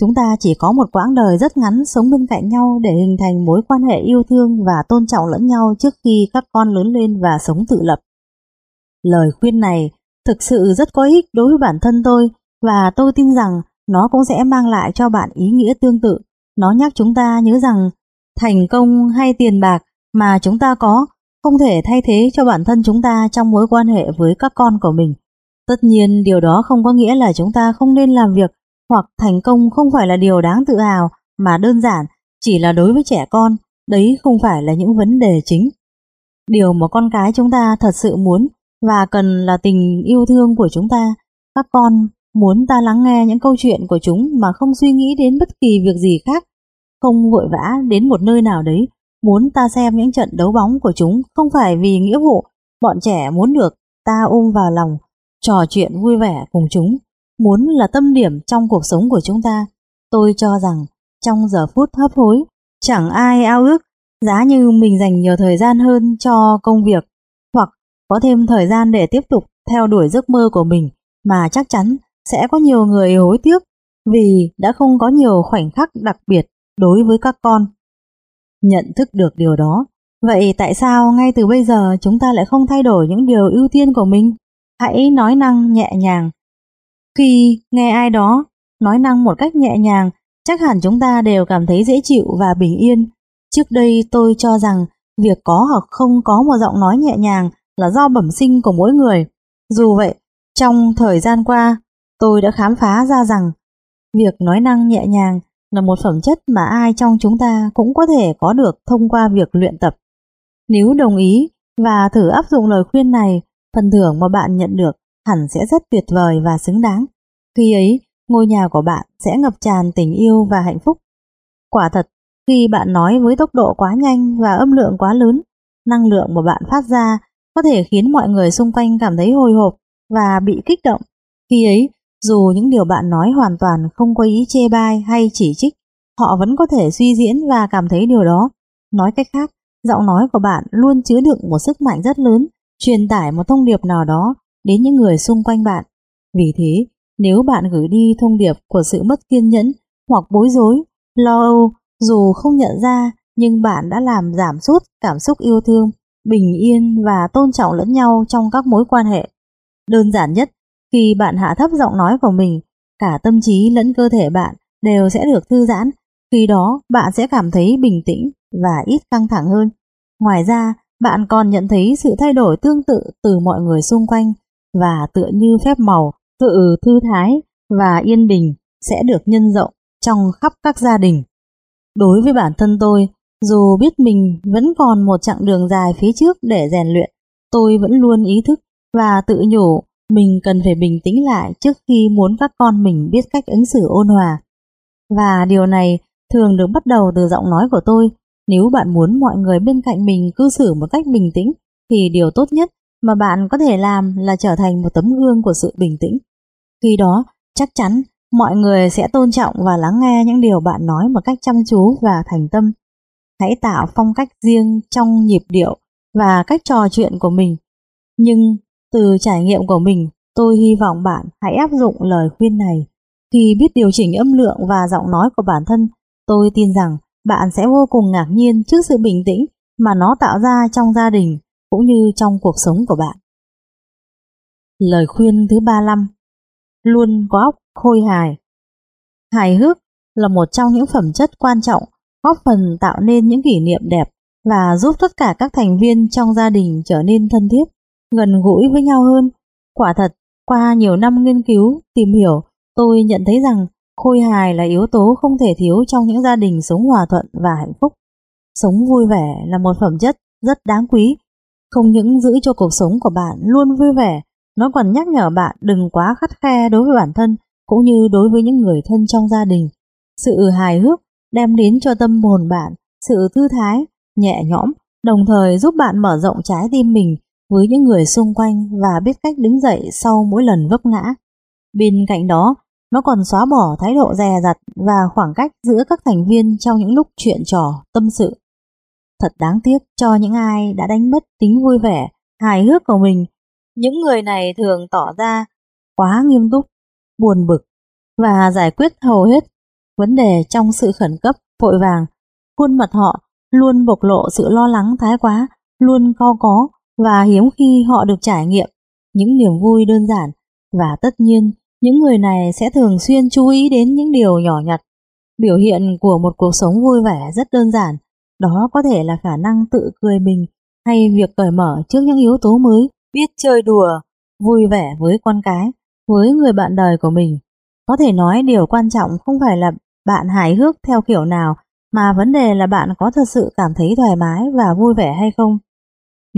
Chúng ta chỉ có một quãng đời rất ngắn sống bên cạnh nhau để hình thành mối quan hệ yêu thương và tôn trọng lẫn nhau trước khi các con lớn lên và sống tự lập. Lời khuyên này thực sự rất có ích đối với bản thân tôi và tôi tin rằng nó cũng sẽ mang lại cho bạn ý nghĩa tương tự. Nó nhắc chúng ta nhớ rằng thành công hay tiền bạc mà chúng ta có không thể thay thế cho bản thân chúng ta trong mối quan hệ với các con của mình. Tất nhiên điều đó không có nghĩa là chúng ta không nên làm việc hoặc thành công không phải là điều đáng tự hào mà đơn giản chỉ là đối với trẻ con, đấy không phải là những vấn đề chính. Điều mà con cái chúng ta thật sự muốn và cần là tình yêu thương của chúng ta. Các con muốn ta lắng nghe những câu chuyện của chúng mà không suy nghĩ đến bất kỳ việc gì khác, không vội vã đến một nơi nào đấy, muốn ta xem những trận đấu bóng của chúng không phải vì nghĩa vụ, bọn trẻ muốn được ta ôm vào lòng, trò chuyện vui vẻ cùng chúng, muốn là tâm điểm trong cuộc sống của chúng ta. Tôi cho rằng trong giờ phút hấp hối, chẳng ai ao ước giá như mình dành nhiều thời gian hơn cho công việc hoặc có thêm thời gian để tiếp tục theo đuổi giấc mơ của mình mà chắc chắn sẽ có nhiều người hối tiếc vì đã không có nhiều khoảnh khắc đặc biệt đối với các con. Nhận thức được điều đó, vậy tại sao ngay từ bây giờ chúng ta lại không thay đổi những điều ưu tiên của mình? Hãy nói năng nhẹ nhàng. Khi nghe ai đó nói năng một cách nhẹ nhàng, chắc hẳn chúng ta đều cảm thấy dễ chịu và bình yên. Trước đây tôi cho rằng việc có hoặc không có một giọng nói nhẹ nhàng là do bẩm sinh của mỗi người. Dù vậy, trong thời gian qua, Tôi đã khám phá ra rằng việc nói năng nhẹ nhàng là một phẩm chất mà ai trong chúng ta cũng có thể có được thông qua việc luyện tập. Nếu đồng ý và thử áp dụng lời khuyên này, phần thưởng mà bạn nhận được hẳn sẽ rất tuyệt vời và xứng đáng. Khi ấy, ngôi nhà của bạn sẽ ngập tràn tình yêu và hạnh phúc. Quả thật, khi bạn nói với tốc độ quá nhanh và âm lượng quá lớn, năng lượng mà bạn phát ra có thể khiến mọi người xung quanh cảm thấy hồi hộp và bị kích động. Khi ấy, dù những điều bạn nói hoàn toàn không có ý chê bai hay chỉ trích, họ vẫn có thể suy diễn và cảm thấy điều đó. Nói cách khác, giọng nói của bạn luôn chứa đựng một sức mạnh rất lớn, truyền tải một thông điệp nào đó đến những người xung quanh bạn. Vì thế, nếu bạn gửi đi thông điệp của sự mất kiên nhẫn hoặc bối rối, lo âu, dù không nhận ra nhưng bạn đã làm giảm sút cảm xúc yêu thương, bình yên và tôn trọng lẫn nhau trong các mối quan hệ. Đơn giản nhất khi bạn hạ thấp giọng nói của mình, cả tâm trí lẫn cơ thể bạn đều sẽ được thư giãn, khi đó bạn sẽ cảm thấy bình tĩnh và ít căng thẳng hơn. Ngoài ra, bạn còn nhận thấy sự thay đổi tương tự từ mọi người xung quanh và tựa như phép màu, tự thư thái và yên bình sẽ được nhân rộng trong khắp các gia đình. Đối với bản thân tôi, dù biết mình vẫn còn một chặng đường dài phía trước để rèn luyện, tôi vẫn luôn ý thức và tự nhủ mình cần phải bình tĩnh lại trước khi muốn các con mình biết cách ứng xử ôn hòa. Và điều này thường được bắt đầu từ giọng nói của tôi. Nếu bạn muốn mọi người bên cạnh mình cư xử một cách bình tĩnh, thì điều tốt nhất mà bạn có thể làm là trở thành một tấm gương của sự bình tĩnh. Khi đó, chắc chắn mọi người sẽ tôn trọng và lắng nghe những điều bạn nói một cách chăm chú và thành tâm. Hãy tạo phong cách riêng trong nhịp điệu và cách trò chuyện của mình. Nhưng từ trải nghiệm của mình, tôi hy vọng bạn hãy áp dụng lời khuyên này. Khi biết điều chỉnh âm lượng và giọng nói của bản thân, tôi tin rằng bạn sẽ vô cùng ngạc nhiên trước sự bình tĩnh mà nó tạo ra trong gia đình cũng như trong cuộc sống của bạn. Lời khuyên thứ 35 Luôn có óc khôi hài Hài hước là một trong những phẩm chất quan trọng góp phần tạo nên những kỷ niệm đẹp và giúp tất cả các thành viên trong gia đình trở nên thân thiết, gần gũi với nhau hơn. Quả thật, qua nhiều năm nghiên cứu, tìm hiểu, tôi nhận thấy rằng khôi hài là yếu tố không thể thiếu trong những gia đình sống hòa thuận và hạnh phúc. Sống vui vẻ là một phẩm chất rất đáng quý không những giữ cho cuộc sống của bạn luôn vui vẻ, nó còn nhắc nhở bạn đừng quá khắt khe đối với bản thân cũng như đối với những người thân trong gia đình. Sự hài hước đem đến cho tâm hồn bạn sự thư thái, nhẹ nhõm, đồng thời giúp bạn mở rộng trái tim mình với những người xung quanh và biết cách đứng dậy sau mỗi lần vấp ngã. Bên cạnh đó, nó còn xóa bỏ thái độ dè dặt và khoảng cách giữa các thành viên trong những lúc chuyện trò, tâm sự. Thật đáng tiếc cho những ai đã đánh mất tính vui vẻ, hài hước của mình. Những người này thường tỏ ra quá nghiêm túc, buồn bực và giải quyết hầu hết vấn đề trong sự khẩn cấp, vội vàng. Khuôn mặt họ luôn bộc lộ sự lo lắng thái quá, luôn co có và hiếm khi họ được trải nghiệm những niềm vui đơn giản. Và tất nhiên, những người này sẽ thường xuyên chú ý đến những điều nhỏ nhặt. Biểu hiện của một cuộc sống vui vẻ rất đơn giản đó có thể là khả năng tự cười mình hay việc cởi mở trước những yếu tố mới, biết chơi đùa, vui vẻ với con cái, với người bạn đời của mình. Có thể nói điều quan trọng không phải là bạn hài hước theo kiểu nào, mà vấn đề là bạn có thật sự cảm thấy thoải mái và vui vẻ hay không.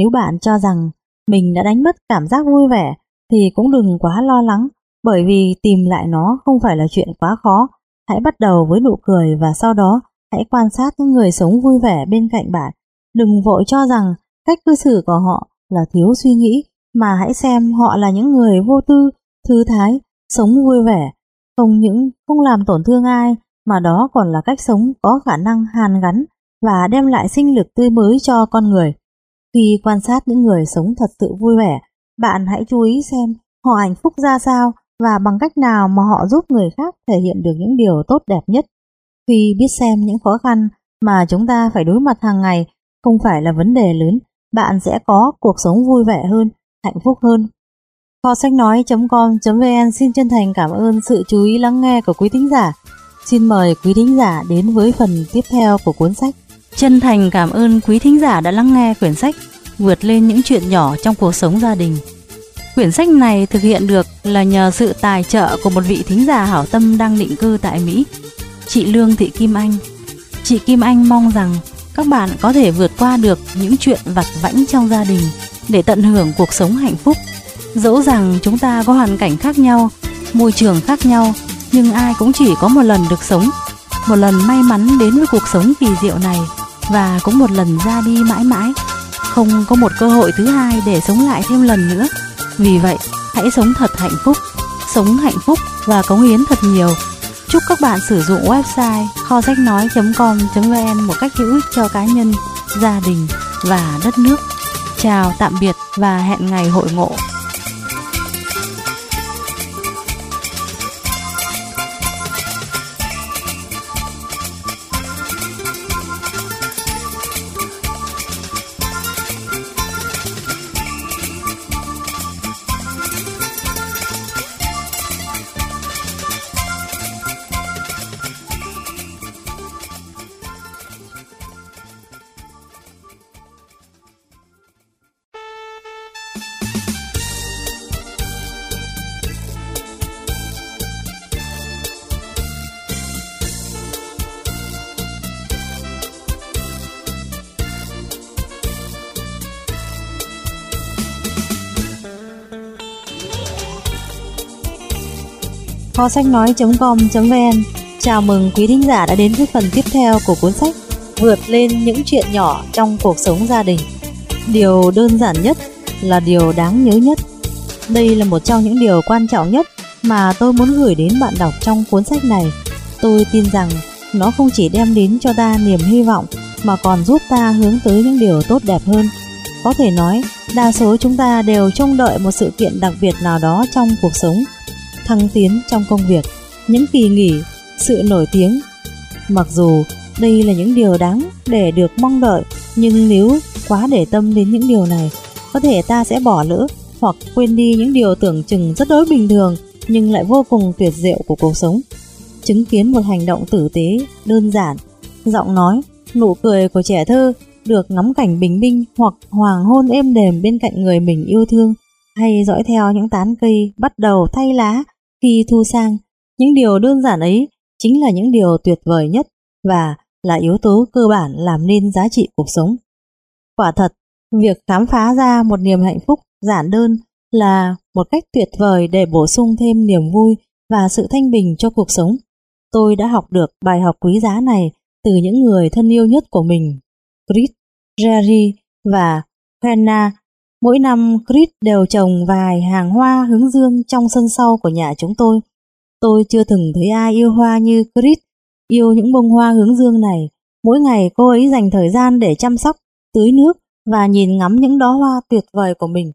Nếu bạn cho rằng mình đã đánh mất cảm giác vui vẻ thì cũng đừng quá lo lắng, bởi vì tìm lại nó không phải là chuyện quá khó. Hãy bắt đầu với nụ cười và sau đó Hãy quan sát những người sống vui vẻ bên cạnh bạn. Đừng vội cho rằng cách cư xử của họ là thiếu suy nghĩ, mà hãy xem họ là những người vô tư, thư thái, sống vui vẻ, không những không làm tổn thương ai, mà đó còn là cách sống có khả năng hàn gắn và đem lại sinh lực tươi mới cho con người. Khi quan sát những người sống thật sự vui vẻ, bạn hãy chú ý xem họ hạnh phúc ra sao và bằng cách nào mà họ giúp người khác thể hiện được những điều tốt đẹp nhất. Khi biết xem những khó khăn mà chúng ta phải đối mặt hàng ngày không phải là vấn đề lớn, bạn sẽ có cuộc sống vui vẻ hơn, hạnh phúc hơn. Kho sách nói.com.vn xin chân thành cảm ơn sự chú ý lắng nghe của quý thính giả. Xin mời quý thính giả đến với phần tiếp theo của cuốn sách. Chân thành cảm ơn quý thính giả đã lắng nghe quyển sách Vượt lên những chuyện nhỏ trong cuộc sống gia đình. Quyển sách này thực hiện được là nhờ sự tài trợ của một vị thính giả hảo tâm đang định cư tại Mỹ chị Lương Thị Kim Anh. Chị Kim Anh mong rằng các bạn có thể vượt qua được những chuyện vặt vãnh trong gia đình để tận hưởng cuộc sống hạnh phúc. Dẫu rằng chúng ta có hoàn cảnh khác nhau, môi trường khác nhau, nhưng ai cũng chỉ có một lần được sống, một lần may mắn đến với cuộc sống kỳ diệu này và cũng một lần ra đi mãi mãi. Không có một cơ hội thứ hai để sống lại thêm lần nữa. Vì vậy, hãy sống thật hạnh phúc, sống hạnh phúc và cống hiến thật nhiều Chúc các bạn sử dụng website kho sách nói.com.vn một cách hữu ích cho cá nhân, gia đình và đất nước. Chào, tạm biệt và hẹn ngày hội ngộ. Kho sách nói.com.vn Chào mừng quý thính giả đã đến với phần tiếp theo của cuốn sách Vượt lên những chuyện nhỏ trong cuộc sống gia đình. Điều đơn giản nhất là điều đáng nhớ nhất. Đây là một trong những điều quan trọng nhất mà tôi muốn gửi đến bạn đọc trong cuốn sách này. Tôi tin rằng nó không chỉ đem đến cho ta niềm hy vọng mà còn giúp ta hướng tới những điều tốt đẹp hơn. Có thể nói, đa số chúng ta đều trông đợi một sự kiện đặc biệt nào đó trong cuộc sống, thăng tiến trong công việc, những kỳ nghỉ, sự nổi tiếng. Mặc dù đây là những điều đáng để được mong đợi, nhưng nếu quá để tâm đến những điều này, có thể ta sẽ bỏ lỡ hoặc quên đi những điều tưởng chừng rất đối bình thường nhưng lại vô cùng tuyệt diệu của cuộc sống. Chứng kiến một hành động tử tế, đơn giản, giọng nói, nụ cười của trẻ thơ được ngắm cảnh bình minh hoặc hoàng hôn êm đềm bên cạnh người mình yêu thương hay dõi theo những tán cây bắt đầu thay lá khi thu sang. Những điều đơn giản ấy chính là những điều tuyệt vời nhất và là yếu tố cơ bản làm nên giá trị cuộc sống. Quả thật, việc khám phá ra một niềm hạnh phúc giản đơn là một cách tuyệt vời để bổ sung thêm niềm vui và sự thanh bình cho cuộc sống. Tôi đã học được bài học quý giá này từ những người thân yêu nhất của mình, Chris, Jerry và Hannah. Mỗi năm Chris đều trồng vài hàng hoa hướng dương trong sân sau của nhà chúng tôi. Tôi chưa từng thấy ai yêu hoa như Chris, yêu những bông hoa hướng dương này. Mỗi ngày cô ấy dành thời gian để chăm sóc, tưới nước và nhìn ngắm những đóa hoa tuyệt vời của mình.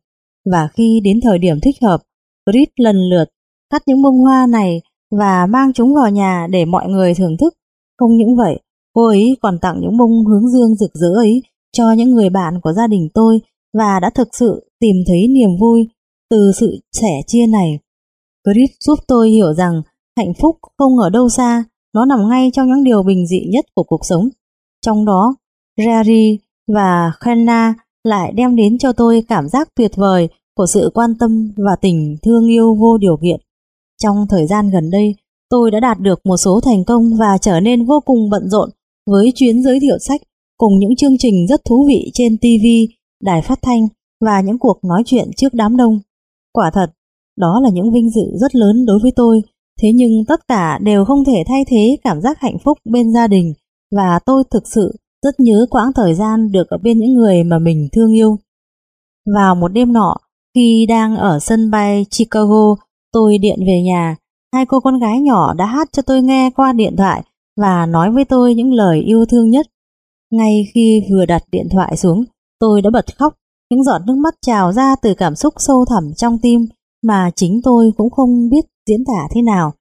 Và khi đến thời điểm thích hợp, Chris lần lượt cắt những bông hoa này và mang chúng vào nhà để mọi người thưởng thức. Không những vậy, cô ấy còn tặng những bông hướng dương rực rỡ ấy cho những người bạn của gia đình tôi và đã thực sự tìm thấy niềm vui từ sự sẻ chia này. Chris giúp tôi hiểu rằng hạnh phúc không ở đâu xa, nó nằm ngay trong những điều bình dị nhất của cuộc sống. Trong đó, Jerry và Khanna lại đem đến cho tôi cảm giác tuyệt vời của sự quan tâm và tình thương yêu vô điều kiện. Trong thời gian gần đây, tôi đã đạt được một số thành công và trở nên vô cùng bận rộn với chuyến giới thiệu sách cùng những chương trình rất thú vị trên TV, đài phát thanh và những cuộc nói chuyện trước đám đông. Quả thật, đó là những vinh dự rất lớn đối với tôi, thế nhưng tất cả đều không thể thay thế cảm giác hạnh phúc bên gia đình và tôi thực sự rất nhớ quãng thời gian được ở bên những người mà mình thương yêu. Vào một đêm nọ, khi đang ở sân bay Chicago, tôi điện về nhà, hai cô con gái nhỏ đã hát cho tôi nghe qua điện thoại và nói với tôi những lời yêu thương nhất. Ngay khi vừa đặt điện thoại xuống, tôi đã bật khóc, những giọt nước mắt trào ra từ cảm xúc sâu thẳm trong tim mà chính tôi cũng không biết diễn tả thế nào.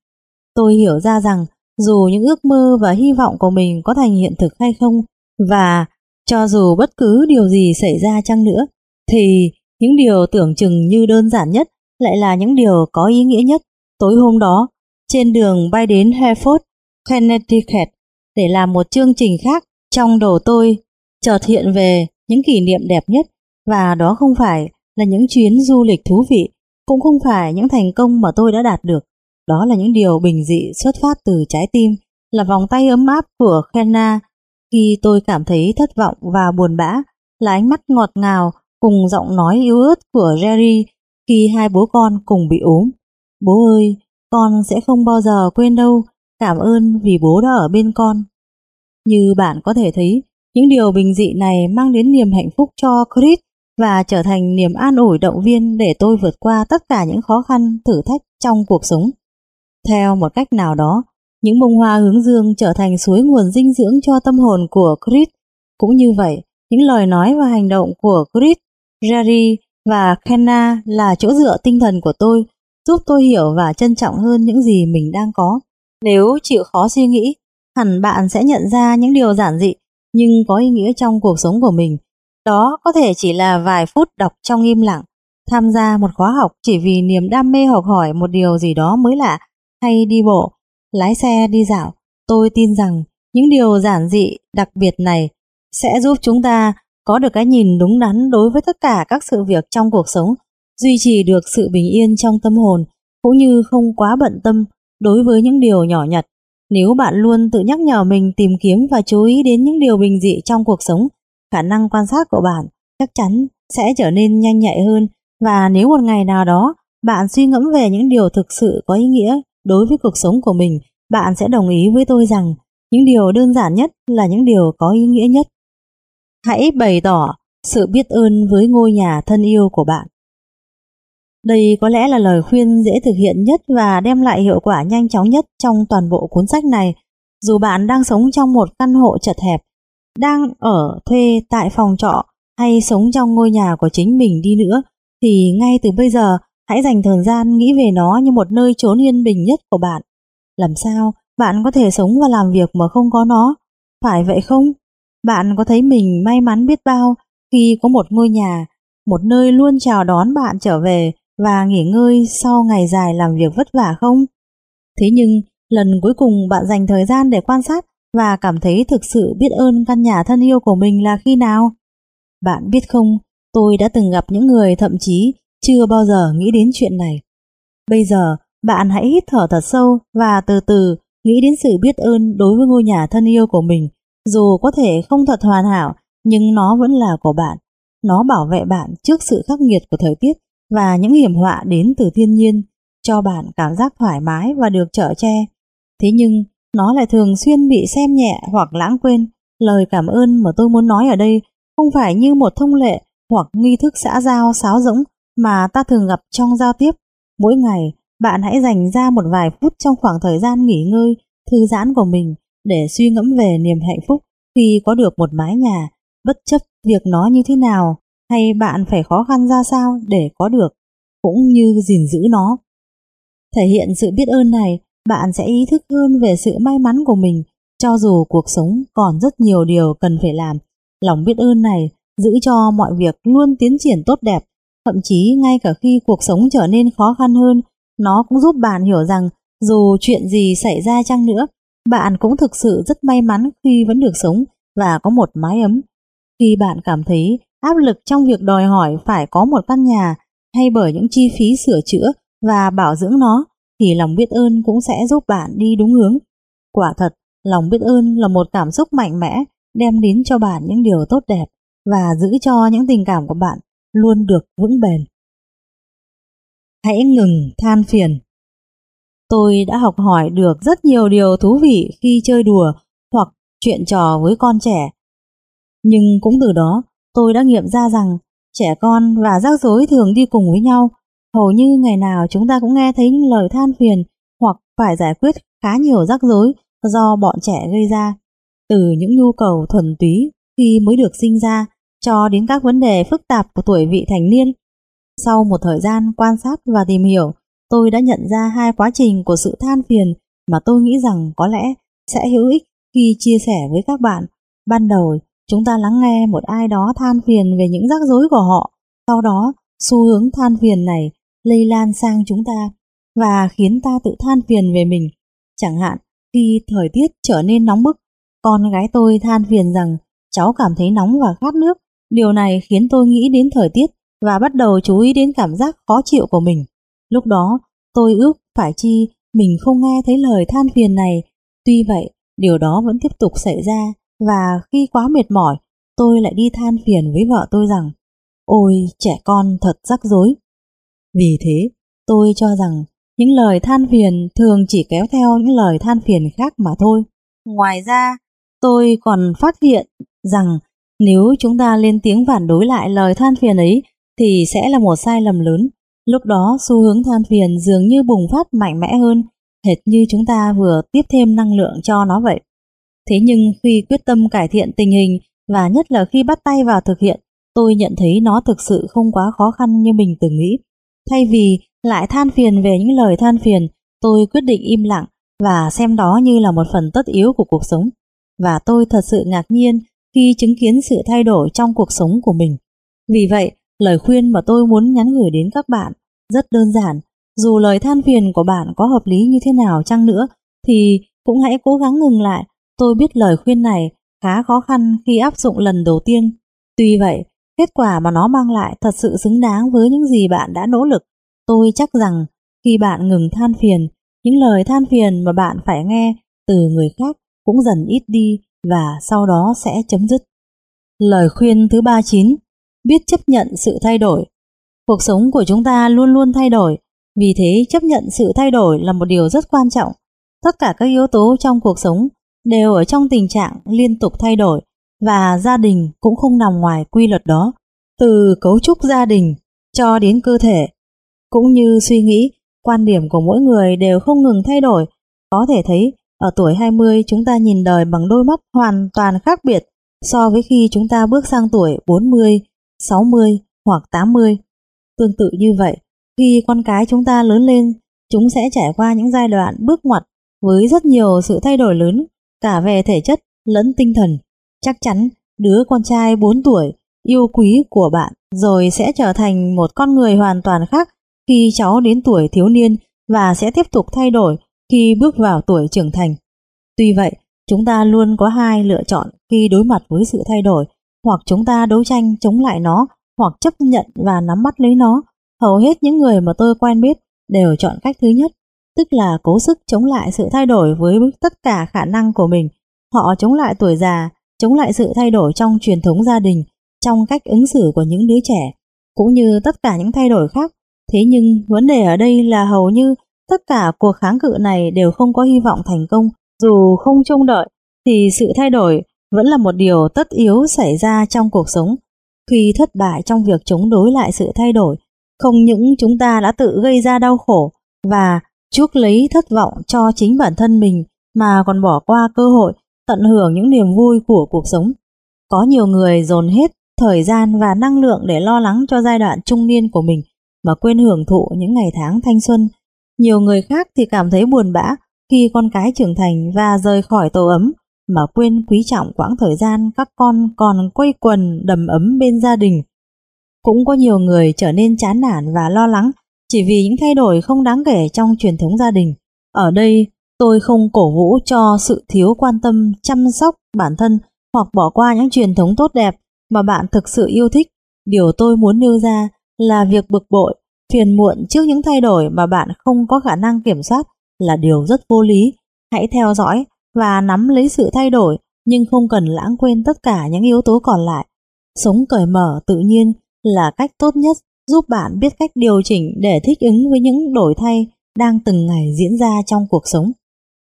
Tôi hiểu ra rằng dù những ước mơ và hy vọng của mình có thành hiện thực hay không, và cho dù bất cứ điều gì xảy ra chăng nữa, thì những điều tưởng chừng như đơn giản nhất lại là những điều có ý nghĩa nhất. Tối hôm đó, trên đường bay đến Hartford, Connecticut để làm một chương trình khác trong đầu tôi chợt hiện về những kỷ niệm đẹp nhất và đó không phải là những chuyến du lịch thú vị, cũng không phải những thành công mà tôi đã đạt được. Đó là những điều bình dị xuất phát từ trái tim, là vòng tay ấm áp của Khenna khi tôi cảm thấy thất vọng và buồn bã, là ánh mắt ngọt ngào cùng giọng nói yếu ớt của Jerry khi hai bố con cùng bị ốm. Bố ơi, con sẽ không bao giờ quên đâu, cảm ơn vì bố đã ở bên con. Như bạn có thể thấy, những điều bình dị này mang đến niềm hạnh phúc cho Chris và trở thành niềm an ủi động viên để tôi vượt qua tất cả những khó khăn, thử thách trong cuộc sống. Theo một cách nào đó, những bông hoa hướng dương trở thành suối nguồn dinh dưỡng cho tâm hồn của Chris. Cũng như vậy, những lời nói và hành động của Chris, Jerry và Kenna là chỗ dựa tinh thần của tôi, giúp tôi hiểu và trân trọng hơn những gì mình đang có. Nếu chịu khó suy nghĩ, hẳn bạn sẽ nhận ra những điều giản dị nhưng có ý nghĩa trong cuộc sống của mình. Đó có thể chỉ là vài phút đọc trong im lặng, tham gia một khóa học chỉ vì niềm đam mê học hỏi một điều gì đó mới lạ, hay đi bộ, lái xe đi dạo. Tôi tin rằng những điều giản dị đặc biệt này sẽ giúp chúng ta có được cái nhìn đúng đắn đối với tất cả các sự việc trong cuộc sống, duy trì được sự bình yên trong tâm hồn, cũng như không quá bận tâm đối với những điều nhỏ nhặt. Nếu bạn luôn tự nhắc nhở mình tìm kiếm và chú ý đến những điều bình dị trong cuộc sống, khả năng quan sát của bạn chắc chắn sẽ trở nên nhanh nhạy hơn và nếu một ngày nào đó bạn suy ngẫm về những điều thực sự có ý nghĩa đối với cuộc sống của mình, bạn sẽ đồng ý với tôi rằng những điều đơn giản nhất là những điều có ý nghĩa nhất. Hãy bày tỏ sự biết ơn với ngôi nhà thân yêu của bạn. Đây có lẽ là lời khuyên dễ thực hiện nhất và đem lại hiệu quả nhanh chóng nhất trong toàn bộ cuốn sách này. Dù bạn đang sống trong một căn hộ chật hẹp, đang ở thuê tại phòng trọ hay sống trong ngôi nhà của chính mình đi nữa, thì ngay từ bây giờ hãy dành thời gian nghĩ về nó như một nơi trốn yên bình nhất của bạn. Làm sao bạn có thể sống và làm việc mà không có nó? Phải vậy không? Bạn có thấy mình may mắn biết bao khi có một ngôi nhà, một nơi luôn chào đón bạn trở về và nghỉ ngơi sau ngày dài làm việc vất vả không? Thế nhưng, lần cuối cùng bạn dành thời gian để quan sát và cảm thấy thực sự biết ơn căn nhà thân yêu của mình là khi nào? Bạn biết không, tôi đã từng gặp những người thậm chí chưa bao giờ nghĩ đến chuyện này. Bây giờ, bạn hãy hít thở thật sâu và từ từ nghĩ đến sự biết ơn đối với ngôi nhà thân yêu của mình. Dù có thể không thật hoàn hảo, nhưng nó vẫn là của bạn. Nó bảo vệ bạn trước sự khắc nghiệt của thời tiết và những hiểm họa đến từ thiên nhiên, cho bạn cảm giác thoải mái và được trở che. Thế nhưng, nó lại thường xuyên bị xem nhẹ hoặc lãng quên. Lời cảm ơn mà tôi muốn nói ở đây không phải như một thông lệ hoặc nghi thức xã giao sáo rỗng mà ta thường gặp trong giao tiếp. Mỗi ngày, bạn hãy dành ra một vài phút trong khoảng thời gian nghỉ ngơi, thư giãn của mình để suy ngẫm về niềm hạnh phúc khi có được một mái nhà, bất chấp việc nó như thế nào hay bạn phải khó khăn ra sao để có được, cũng như gìn giữ nó. Thể hiện sự biết ơn này, bạn sẽ ý thức hơn về sự may mắn của mình, cho dù cuộc sống còn rất nhiều điều cần phải làm. Lòng biết ơn này giữ cho mọi việc luôn tiến triển tốt đẹp, thậm chí ngay cả khi cuộc sống trở nên khó khăn hơn, nó cũng giúp bạn hiểu rằng dù chuyện gì xảy ra chăng nữa, bạn cũng thực sự rất may mắn khi vẫn được sống và có một mái ấm. Khi bạn cảm thấy áp lực trong việc đòi hỏi phải có một căn nhà hay bởi những chi phí sửa chữa và bảo dưỡng nó, thì lòng biết ơn cũng sẽ giúp bạn đi đúng hướng. Quả thật, lòng biết ơn là một cảm xúc mạnh mẽ, đem đến cho bạn những điều tốt đẹp và giữ cho những tình cảm của bạn luôn được vững bền. Hãy ngừng than phiền. Tôi đã học hỏi được rất nhiều điều thú vị khi chơi đùa hoặc chuyện trò với con trẻ. Nhưng cũng từ đó, tôi đã nghiệm ra rằng trẻ con và rắc rối thường đi cùng với nhau. Hầu như ngày nào chúng ta cũng nghe thấy những lời than phiền hoặc phải giải quyết khá nhiều rắc rối do bọn trẻ gây ra. Từ những nhu cầu thuần túy khi mới được sinh ra cho đến các vấn đề phức tạp của tuổi vị thành niên. Sau một thời gian quan sát và tìm hiểu, tôi đã nhận ra hai quá trình của sự than phiền mà tôi nghĩ rằng có lẽ sẽ hữu ích khi chia sẻ với các bạn. Ban đầu, chúng ta lắng nghe một ai đó than phiền về những rắc rối của họ, sau đó xu hướng than phiền này lây lan sang chúng ta và khiến ta tự than phiền về mình. Chẳng hạn, khi thời tiết trở nên nóng bức, con gái tôi than phiền rằng cháu cảm thấy nóng và khát nước. Điều này khiến tôi nghĩ đến thời tiết và bắt đầu chú ý đến cảm giác khó chịu của mình. Lúc đó, tôi ước phải chi mình không nghe thấy lời than phiền này. Tuy vậy, điều đó vẫn tiếp tục xảy ra và khi quá mệt mỏi, tôi lại đi than phiền với vợ tôi rằng Ôi, trẻ con thật rắc rối. Vì thế, tôi cho rằng những lời than phiền thường chỉ kéo theo những lời than phiền khác mà thôi. Ngoài ra, tôi còn phát hiện rằng nếu chúng ta lên tiếng phản đối lại lời than phiền ấy thì sẽ là một sai lầm lớn. Lúc đó xu hướng than phiền dường như bùng phát mạnh mẽ hơn, hệt như chúng ta vừa tiếp thêm năng lượng cho nó vậy. Thế nhưng khi quyết tâm cải thiện tình hình và nhất là khi bắt tay vào thực hiện, tôi nhận thấy nó thực sự không quá khó khăn như mình từng nghĩ. Thay vì lại than phiền về những lời than phiền, tôi quyết định im lặng và xem đó như là một phần tất yếu của cuộc sống. Và tôi thật sự ngạc nhiên khi chứng kiến sự thay đổi trong cuộc sống của mình. Vì vậy, lời khuyên mà tôi muốn nhắn gửi đến các bạn rất đơn giản. Dù lời than phiền của bạn có hợp lý như thế nào chăng nữa, thì cũng hãy cố gắng ngừng lại. Tôi biết lời khuyên này khá khó khăn khi áp dụng lần đầu tiên. Tuy vậy, kết quả mà nó mang lại thật sự xứng đáng với những gì bạn đã nỗ lực. Tôi chắc rằng khi bạn ngừng than phiền, những lời than phiền mà bạn phải nghe từ người khác cũng dần ít đi và sau đó sẽ chấm dứt. Lời khuyên thứ 39 Biết chấp nhận sự thay đổi Cuộc sống của chúng ta luôn luôn thay đổi Vì thế chấp nhận sự thay đổi là một điều rất quan trọng. Tất cả các yếu tố trong cuộc sống đều ở trong tình trạng liên tục thay đổi và gia đình cũng không nằm ngoài quy luật đó. Từ cấu trúc gia đình cho đến cơ thể, cũng như suy nghĩ, quan điểm của mỗi người đều không ngừng thay đổi. Có thể thấy, ở tuổi 20 chúng ta nhìn đời bằng đôi mắt hoàn toàn khác biệt so với khi chúng ta bước sang tuổi 40, 60 hoặc 80. Tương tự như vậy, khi con cái chúng ta lớn lên, chúng sẽ trải qua những giai đoạn bước ngoặt với rất nhiều sự thay đổi lớn, cả về thể chất lẫn tinh thần. Chắc chắn đứa con trai 4 tuổi yêu quý của bạn rồi sẽ trở thành một con người hoàn toàn khác khi cháu đến tuổi thiếu niên và sẽ tiếp tục thay đổi khi bước vào tuổi trưởng thành. Tuy vậy, chúng ta luôn có hai lựa chọn khi đối mặt với sự thay đổi, hoặc chúng ta đấu tranh chống lại nó, hoặc chấp nhận và nắm bắt lấy nó. Hầu hết những người mà tôi quen biết đều chọn cách thứ nhất, tức là cố sức chống lại sự thay đổi với tất cả khả năng của mình. Họ chống lại tuổi già, chống lại sự thay đổi trong truyền thống gia đình, trong cách ứng xử của những đứa trẻ, cũng như tất cả những thay đổi khác. Thế nhưng vấn đề ở đây là hầu như tất cả cuộc kháng cự này đều không có hy vọng thành công, dù không trông đợi thì sự thay đổi vẫn là một điều tất yếu xảy ra trong cuộc sống. Khi thất bại trong việc chống đối lại sự thay đổi, không những chúng ta đã tự gây ra đau khổ và chuốc lấy thất vọng cho chính bản thân mình mà còn bỏ qua cơ hội tận hưởng những niềm vui của cuộc sống. Có nhiều người dồn hết thời gian và năng lượng để lo lắng cho giai đoạn trung niên của mình mà quên hưởng thụ những ngày tháng thanh xuân. Nhiều người khác thì cảm thấy buồn bã khi con cái trưởng thành và rời khỏi tổ ấm mà quên quý trọng quãng thời gian các con còn quây quần đầm ấm bên gia đình. Cũng có nhiều người trở nên chán nản và lo lắng chỉ vì những thay đổi không đáng kể trong truyền thống gia đình. Ở đây, tôi không cổ vũ cho sự thiếu quan tâm chăm sóc bản thân hoặc bỏ qua những truyền thống tốt đẹp mà bạn thực sự yêu thích. Điều tôi muốn nêu ra là việc bực bội, phiền muộn trước những thay đổi mà bạn không có khả năng kiểm soát là điều rất vô lý. Hãy theo dõi và nắm lấy sự thay đổi nhưng không cần lãng quên tất cả những yếu tố còn lại. Sống cởi mở tự nhiên là cách tốt nhất giúp bạn biết cách điều chỉnh để thích ứng với những đổi thay đang từng ngày diễn ra trong cuộc sống.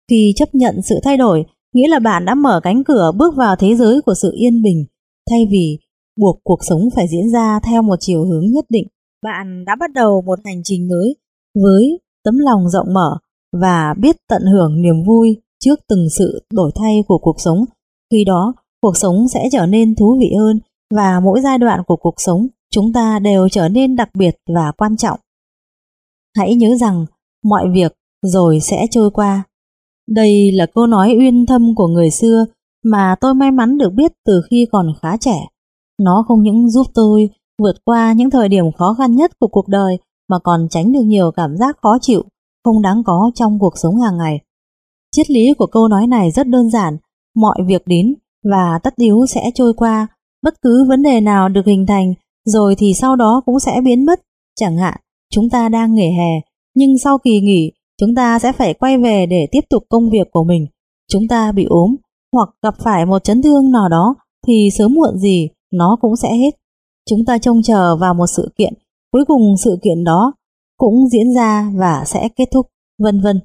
Khi chấp nhận sự thay đổi, nghĩa là bạn đã mở cánh cửa bước vào thế giới của sự yên bình, thay vì buộc cuộc sống phải diễn ra theo một chiều hướng nhất định. Bạn đã bắt đầu một hành trình mới với tấm lòng rộng mở và biết tận hưởng niềm vui trước từng sự đổi thay của cuộc sống. Khi đó, cuộc sống sẽ trở nên thú vị hơn và mỗi giai đoạn của cuộc sống chúng ta đều trở nên đặc biệt và quan trọng. Hãy nhớ rằng mọi việc rồi sẽ trôi qua. Đây là câu nói uyên thâm của người xưa mà tôi may mắn được biết từ khi còn khá trẻ. Nó không những giúp tôi vượt qua những thời điểm khó khăn nhất của cuộc đời mà còn tránh được nhiều cảm giác khó chịu, không đáng có trong cuộc sống hàng ngày. Triết lý của câu nói này rất đơn giản, mọi việc đến và tất yếu sẽ trôi qua, bất cứ vấn đề nào được hình thành rồi thì sau đó cũng sẽ biến mất. Chẳng hạn, chúng ta đang nghỉ hè, nhưng sau kỳ nghỉ, chúng ta sẽ phải quay về để tiếp tục công việc của mình. Chúng ta bị ốm, hoặc gặp phải một chấn thương nào đó, thì sớm muộn gì, nó cũng sẽ hết. Chúng ta trông chờ vào một sự kiện, cuối cùng sự kiện đó cũng diễn ra và sẽ kết thúc, vân vân.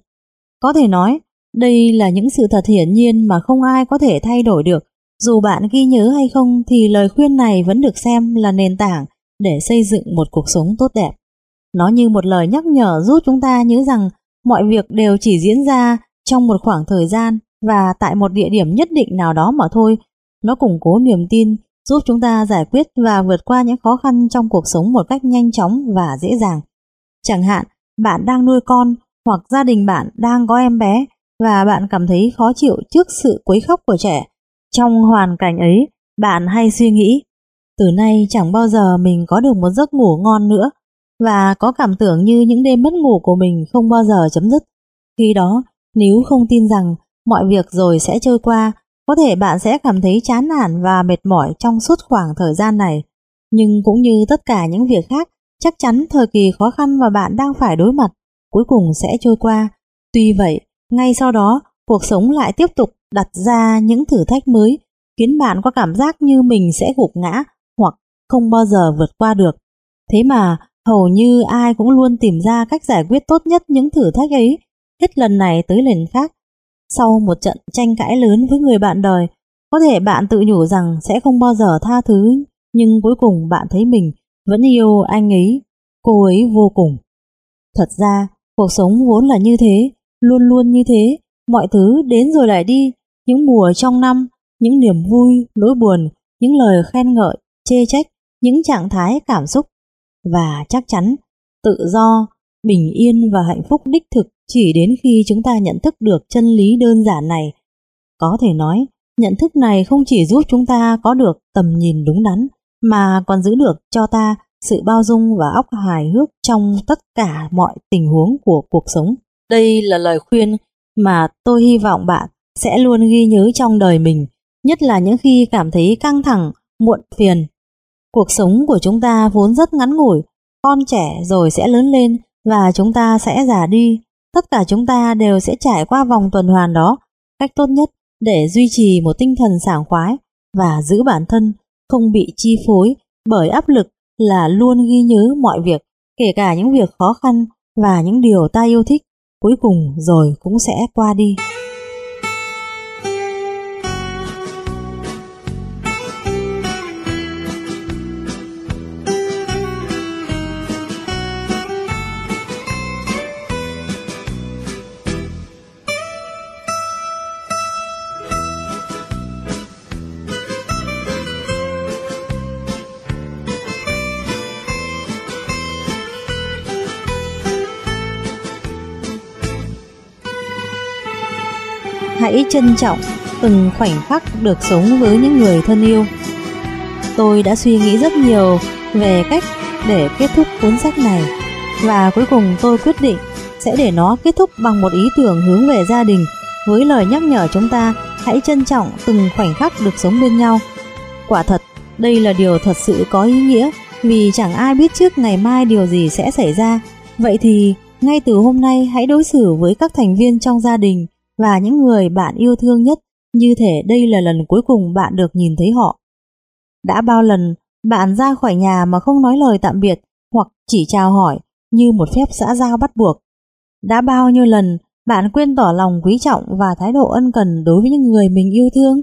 Có thể nói, đây là những sự thật hiển nhiên mà không ai có thể thay đổi được, dù bạn ghi nhớ hay không thì lời khuyên này vẫn được xem là nền tảng để xây dựng một cuộc sống tốt đẹp. Nó như một lời nhắc nhở giúp chúng ta nhớ rằng mọi việc đều chỉ diễn ra trong một khoảng thời gian và tại một địa điểm nhất định nào đó mà thôi. Nó củng cố niềm tin, giúp chúng ta giải quyết và vượt qua những khó khăn trong cuộc sống một cách nhanh chóng và dễ dàng. Chẳng hạn, bạn đang nuôi con hoặc gia đình bạn đang có em bé và bạn cảm thấy khó chịu trước sự quấy khóc của trẻ trong hoàn cảnh ấy, bạn hay suy nghĩ, từ nay chẳng bao giờ mình có được một giấc ngủ ngon nữa và có cảm tưởng như những đêm mất ngủ của mình không bao giờ chấm dứt. Khi đó, nếu không tin rằng mọi việc rồi sẽ trôi qua, có thể bạn sẽ cảm thấy chán nản và mệt mỏi trong suốt khoảng thời gian này. Nhưng cũng như tất cả những việc khác, chắc chắn thời kỳ khó khăn mà bạn đang phải đối mặt cuối cùng sẽ trôi qua. Tuy vậy, ngay sau đó, cuộc sống lại tiếp tục đặt ra những thử thách mới khiến bạn có cảm giác như mình sẽ gục ngã hoặc không bao giờ vượt qua được. Thế mà Hầu như ai cũng luôn tìm ra cách giải quyết tốt nhất những thử thách ấy, hết lần này tới lần khác. Sau một trận tranh cãi lớn với người bạn đời, có thể bạn tự nhủ rằng sẽ không bao giờ tha thứ, nhưng cuối cùng bạn thấy mình vẫn yêu anh ấy, cô ấy vô cùng. Thật ra, cuộc sống vốn là như thế, luôn luôn như thế, mọi thứ đến rồi lại đi, những mùa trong năm, những niềm vui, nỗi buồn, những lời khen ngợi, chê trách, những trạng thái cảm xúc. Và chắc chắn, tự do, bình yên và hạnh phúc đích thực chỉ đến khi chúng ta nhận thức được chân lý đơn giản này. Có thể nói, nhận thức này không chỉ giúp chúng ta có được tầm nhìn đúng đắn, mà còn giữ được cho ta sự bao dung và óc hài hước trong tất cả mọi tình huống của cuộc sống. Đây là lời khuyên mà tôi hy vọng bạn sẽ luôn ghi nhớ trong đời mình, nhất là những khi cảm thấy căng thẳng, muộn phiền. Cuộc sống của chúng ta vốn rất ngắn ngủi, con trẻ rồi sẽ lớn lên và chúng ta sẽ già đi. Tất cả chúng ta đều sẽ trải qua vòng tuần hoàn đó. Cách tốt nhất để duy trì một tinh thần sảng khoái và giữ bản thân không bị chi phối bởi áp lực là luôn ghi nhớ mọi việc, kể cả những việc khó khăn và những điều ta yêu thích, cuối cùng rồi cũng sẽ qua đi. Hãy trân trọng từng khoảnh khắc được sống với những người thân yêu. Tôi đã suy nghĩ rất nhiều về cách để kết thúc cuốn sách này và cuối cùng tôi quyết định sẽ để nó kết thúc bằng một ý tưởng hướng về gia đình với lời nhắc nhở chúng ta hãy trân trọng từng khoảnh khắc được sống bên nhau. Quả thật, đây là điều thật sự có ý nghĩa vì chẳng ai biết trước ngày mai điều gì sẽ xảy ra. Vậy thì ngay từ hôm nay hãy đối xử với các thành viên trong gia đình và những người bạn yêu thương nhất như thể đây là lần cuối cùng bạn được nhìn thấy họ. Đã bao lần bạn ra khỏi nhà mà không nói lời tạm biệt hoặc chỉ chào hỏi như một phép xã giao bắt buộc. Đã bao nhiêu lần bạn quên tỏ lòng quý trọng và thái độ ân cần đối với những người mình yêu thương.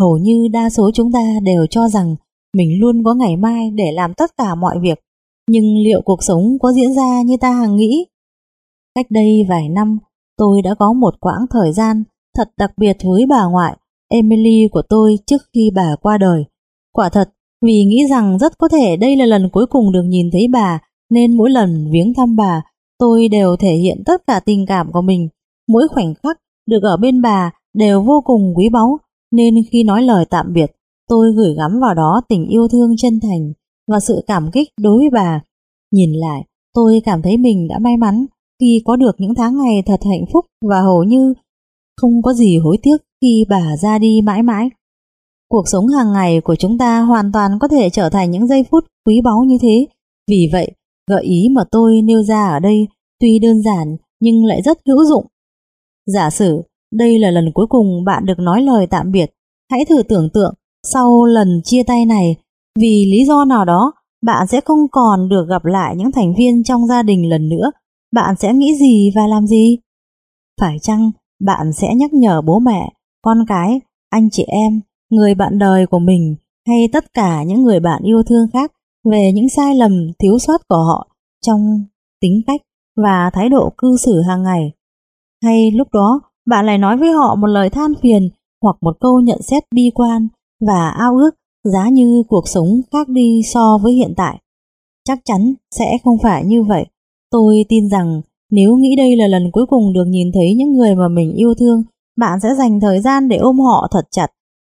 Hầu như đa số chúng ta đều cho rằng mình luôn có ngày mai để làm tất cả mọi việc. Nhưng liệu cuộc sống có diễn ra như ta hằng nghĩ? Cách đây vài năm, Tôi đã có một quãng thời gian thật đặc biệt với bà ngoại, Emily của tôi trước khi bà qua đời. Quả thật, vì nghĩ rằng rất có thể đây là lần cuối cùng được nhìn thấy bà, nên mỗi lần viếng thăm bà, tôi đều thể hiện tất cả tình cảm của mình. Mỗi khoảnh khắc được ở bên bà đều vô cùng quý báu, nên khi nói lời tạm biệt, tôi gửi gắm vào đó tình yêu thương chân thành và sự cảm kích đối với bà. Nhìn lại, tôi cảm thấy mình đã may mắn khi có được những tháng ngày thật hạnh phúc và hầu như không có gì hối tiếc khi bà ra đi mãi mãi. Cuộc sống hàng ngày của chúng ta hoàn toàn có thể trở thành những giây phút quý báu như thế. Vì vậy, gợi ý mà tôi nêu ra ở đây tuy đơn giản nhưng lại rất hữu dụng. Giả sử đây là lần cuối cùng bạn được nói lời tạm biệt, hãy thử tưởng tượng sau lần chia tay này, vì lý do nào đó bạn sẽ không còn được gặp lại những thành viên trong gia đình lần nữa bạn sẽ nghĩ gì và làm gì? Phải chăng bạn sẽ nhắc nhở bố mẹ, con cái, anh chị em, người bạn đời của mình hay tất cả những người bạn yêu thương khác về những sai lầm thiếu sót của họ trong tính cách và thái độ cư xử hàng ngày? Hay lúc đó bạn lại nói với họ một lời than phiền hoặc một câu nhận xét bi quan và ao ước giá như cuộc sống khác đi so với hiện tại? Chắc chắn sẽ không phải như vậy. Tôi tin rằng nếu nghĩ đây là lần cuối cùng được nhìn thấy những người mà mình yêu thương, bạn sẽ dành thời gian để ôm họ thật chặt,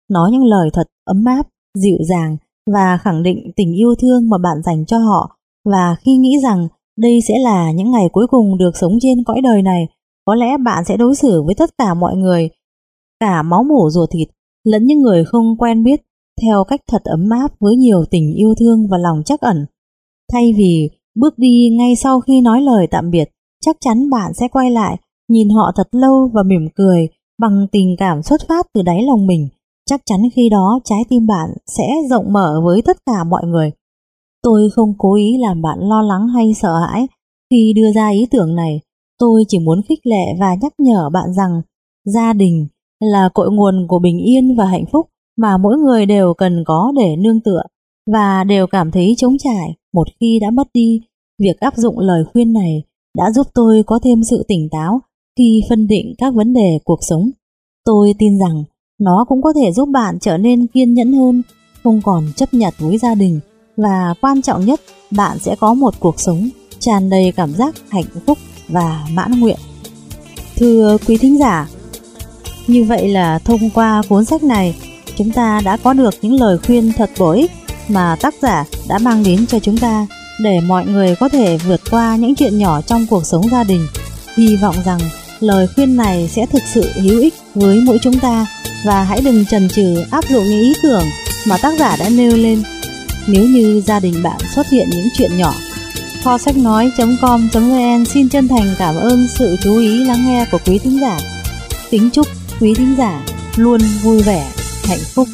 nói những lời thật ấm áp, dịu dàng và khẳng định tình yêu thương mà bạn dành cho họ. Và khi nghĩ rằng đây sẽ là những ngày cuối cùng được sống trên cõi đời này, có lẽ bạn sẽ đối xử với tất cả mọi người, cả máu mủ ruột thịt, lẫn những người không quen biết, theo cách thật ấm áp với nhiều tình yêu thương và lòng chắc ẩn. Thay vì Bước đi ngay sau khi nói lời tạm biệt, chắc chắn bạn sẽ quay lại, nhìn họ thật lâu và mỉm cười bằng tình cảm xuất phát từ đáy lòng mình. Chắc chắn khi đó trái tim bạn sẽ rộng mở với tất cả mọi người. Tôi không cố ý làm bạn lo lắng hay sợ hãi khi đưa ra ý tưởng này. Tôi chỉ muốn khích lệ và nhắc nhở bạn rằng gia đình là cội nguồn của bình yên và hạnh phúc mà mỗi người đều cần có để nương tựa và đều cảm thấy trống trải một khi đã mất đi. Việc áp dụng lời khuyên này đã giúp tôi có thêm sự tỉnh táo khi phân định các vấn đề cuộc sống. Tôi tin rằng nó cũng có thể giúp bạn trở nên kiên nhẫn hơn, không còn chấp nhận với gia đình và quan trọng nhất, bạn sẽ có một cuộc sống tràn đầy cảm giác hạnh phúc và mãn nguyện. Thưa quý thính giả, như vậy là thông qua cuốn sách này, chúng ta đã có được những lời khuyên thật bổ ích mà tác giả đã mang đến cho chúng ta để mọi người có thể vượt qua những chuyện nhỏ trong cuộc sống gia đình. Hy vọng rằng lời khuyên này sẽ thực sự hữu ích với mỗi chúng ta và hãy đừng chần chừ áp dụng những ý tưởng mà tác giả đã nêu lên nếu như gia đình bạn xuất hiện những chuyện nhỏ. Kho sách nói.com.vn xin chân thành cảm ơn sự chú ý lắng nghe của quý thính giả. Kính chúc quý thính giả luôn vui vẻ, hạnh phúc.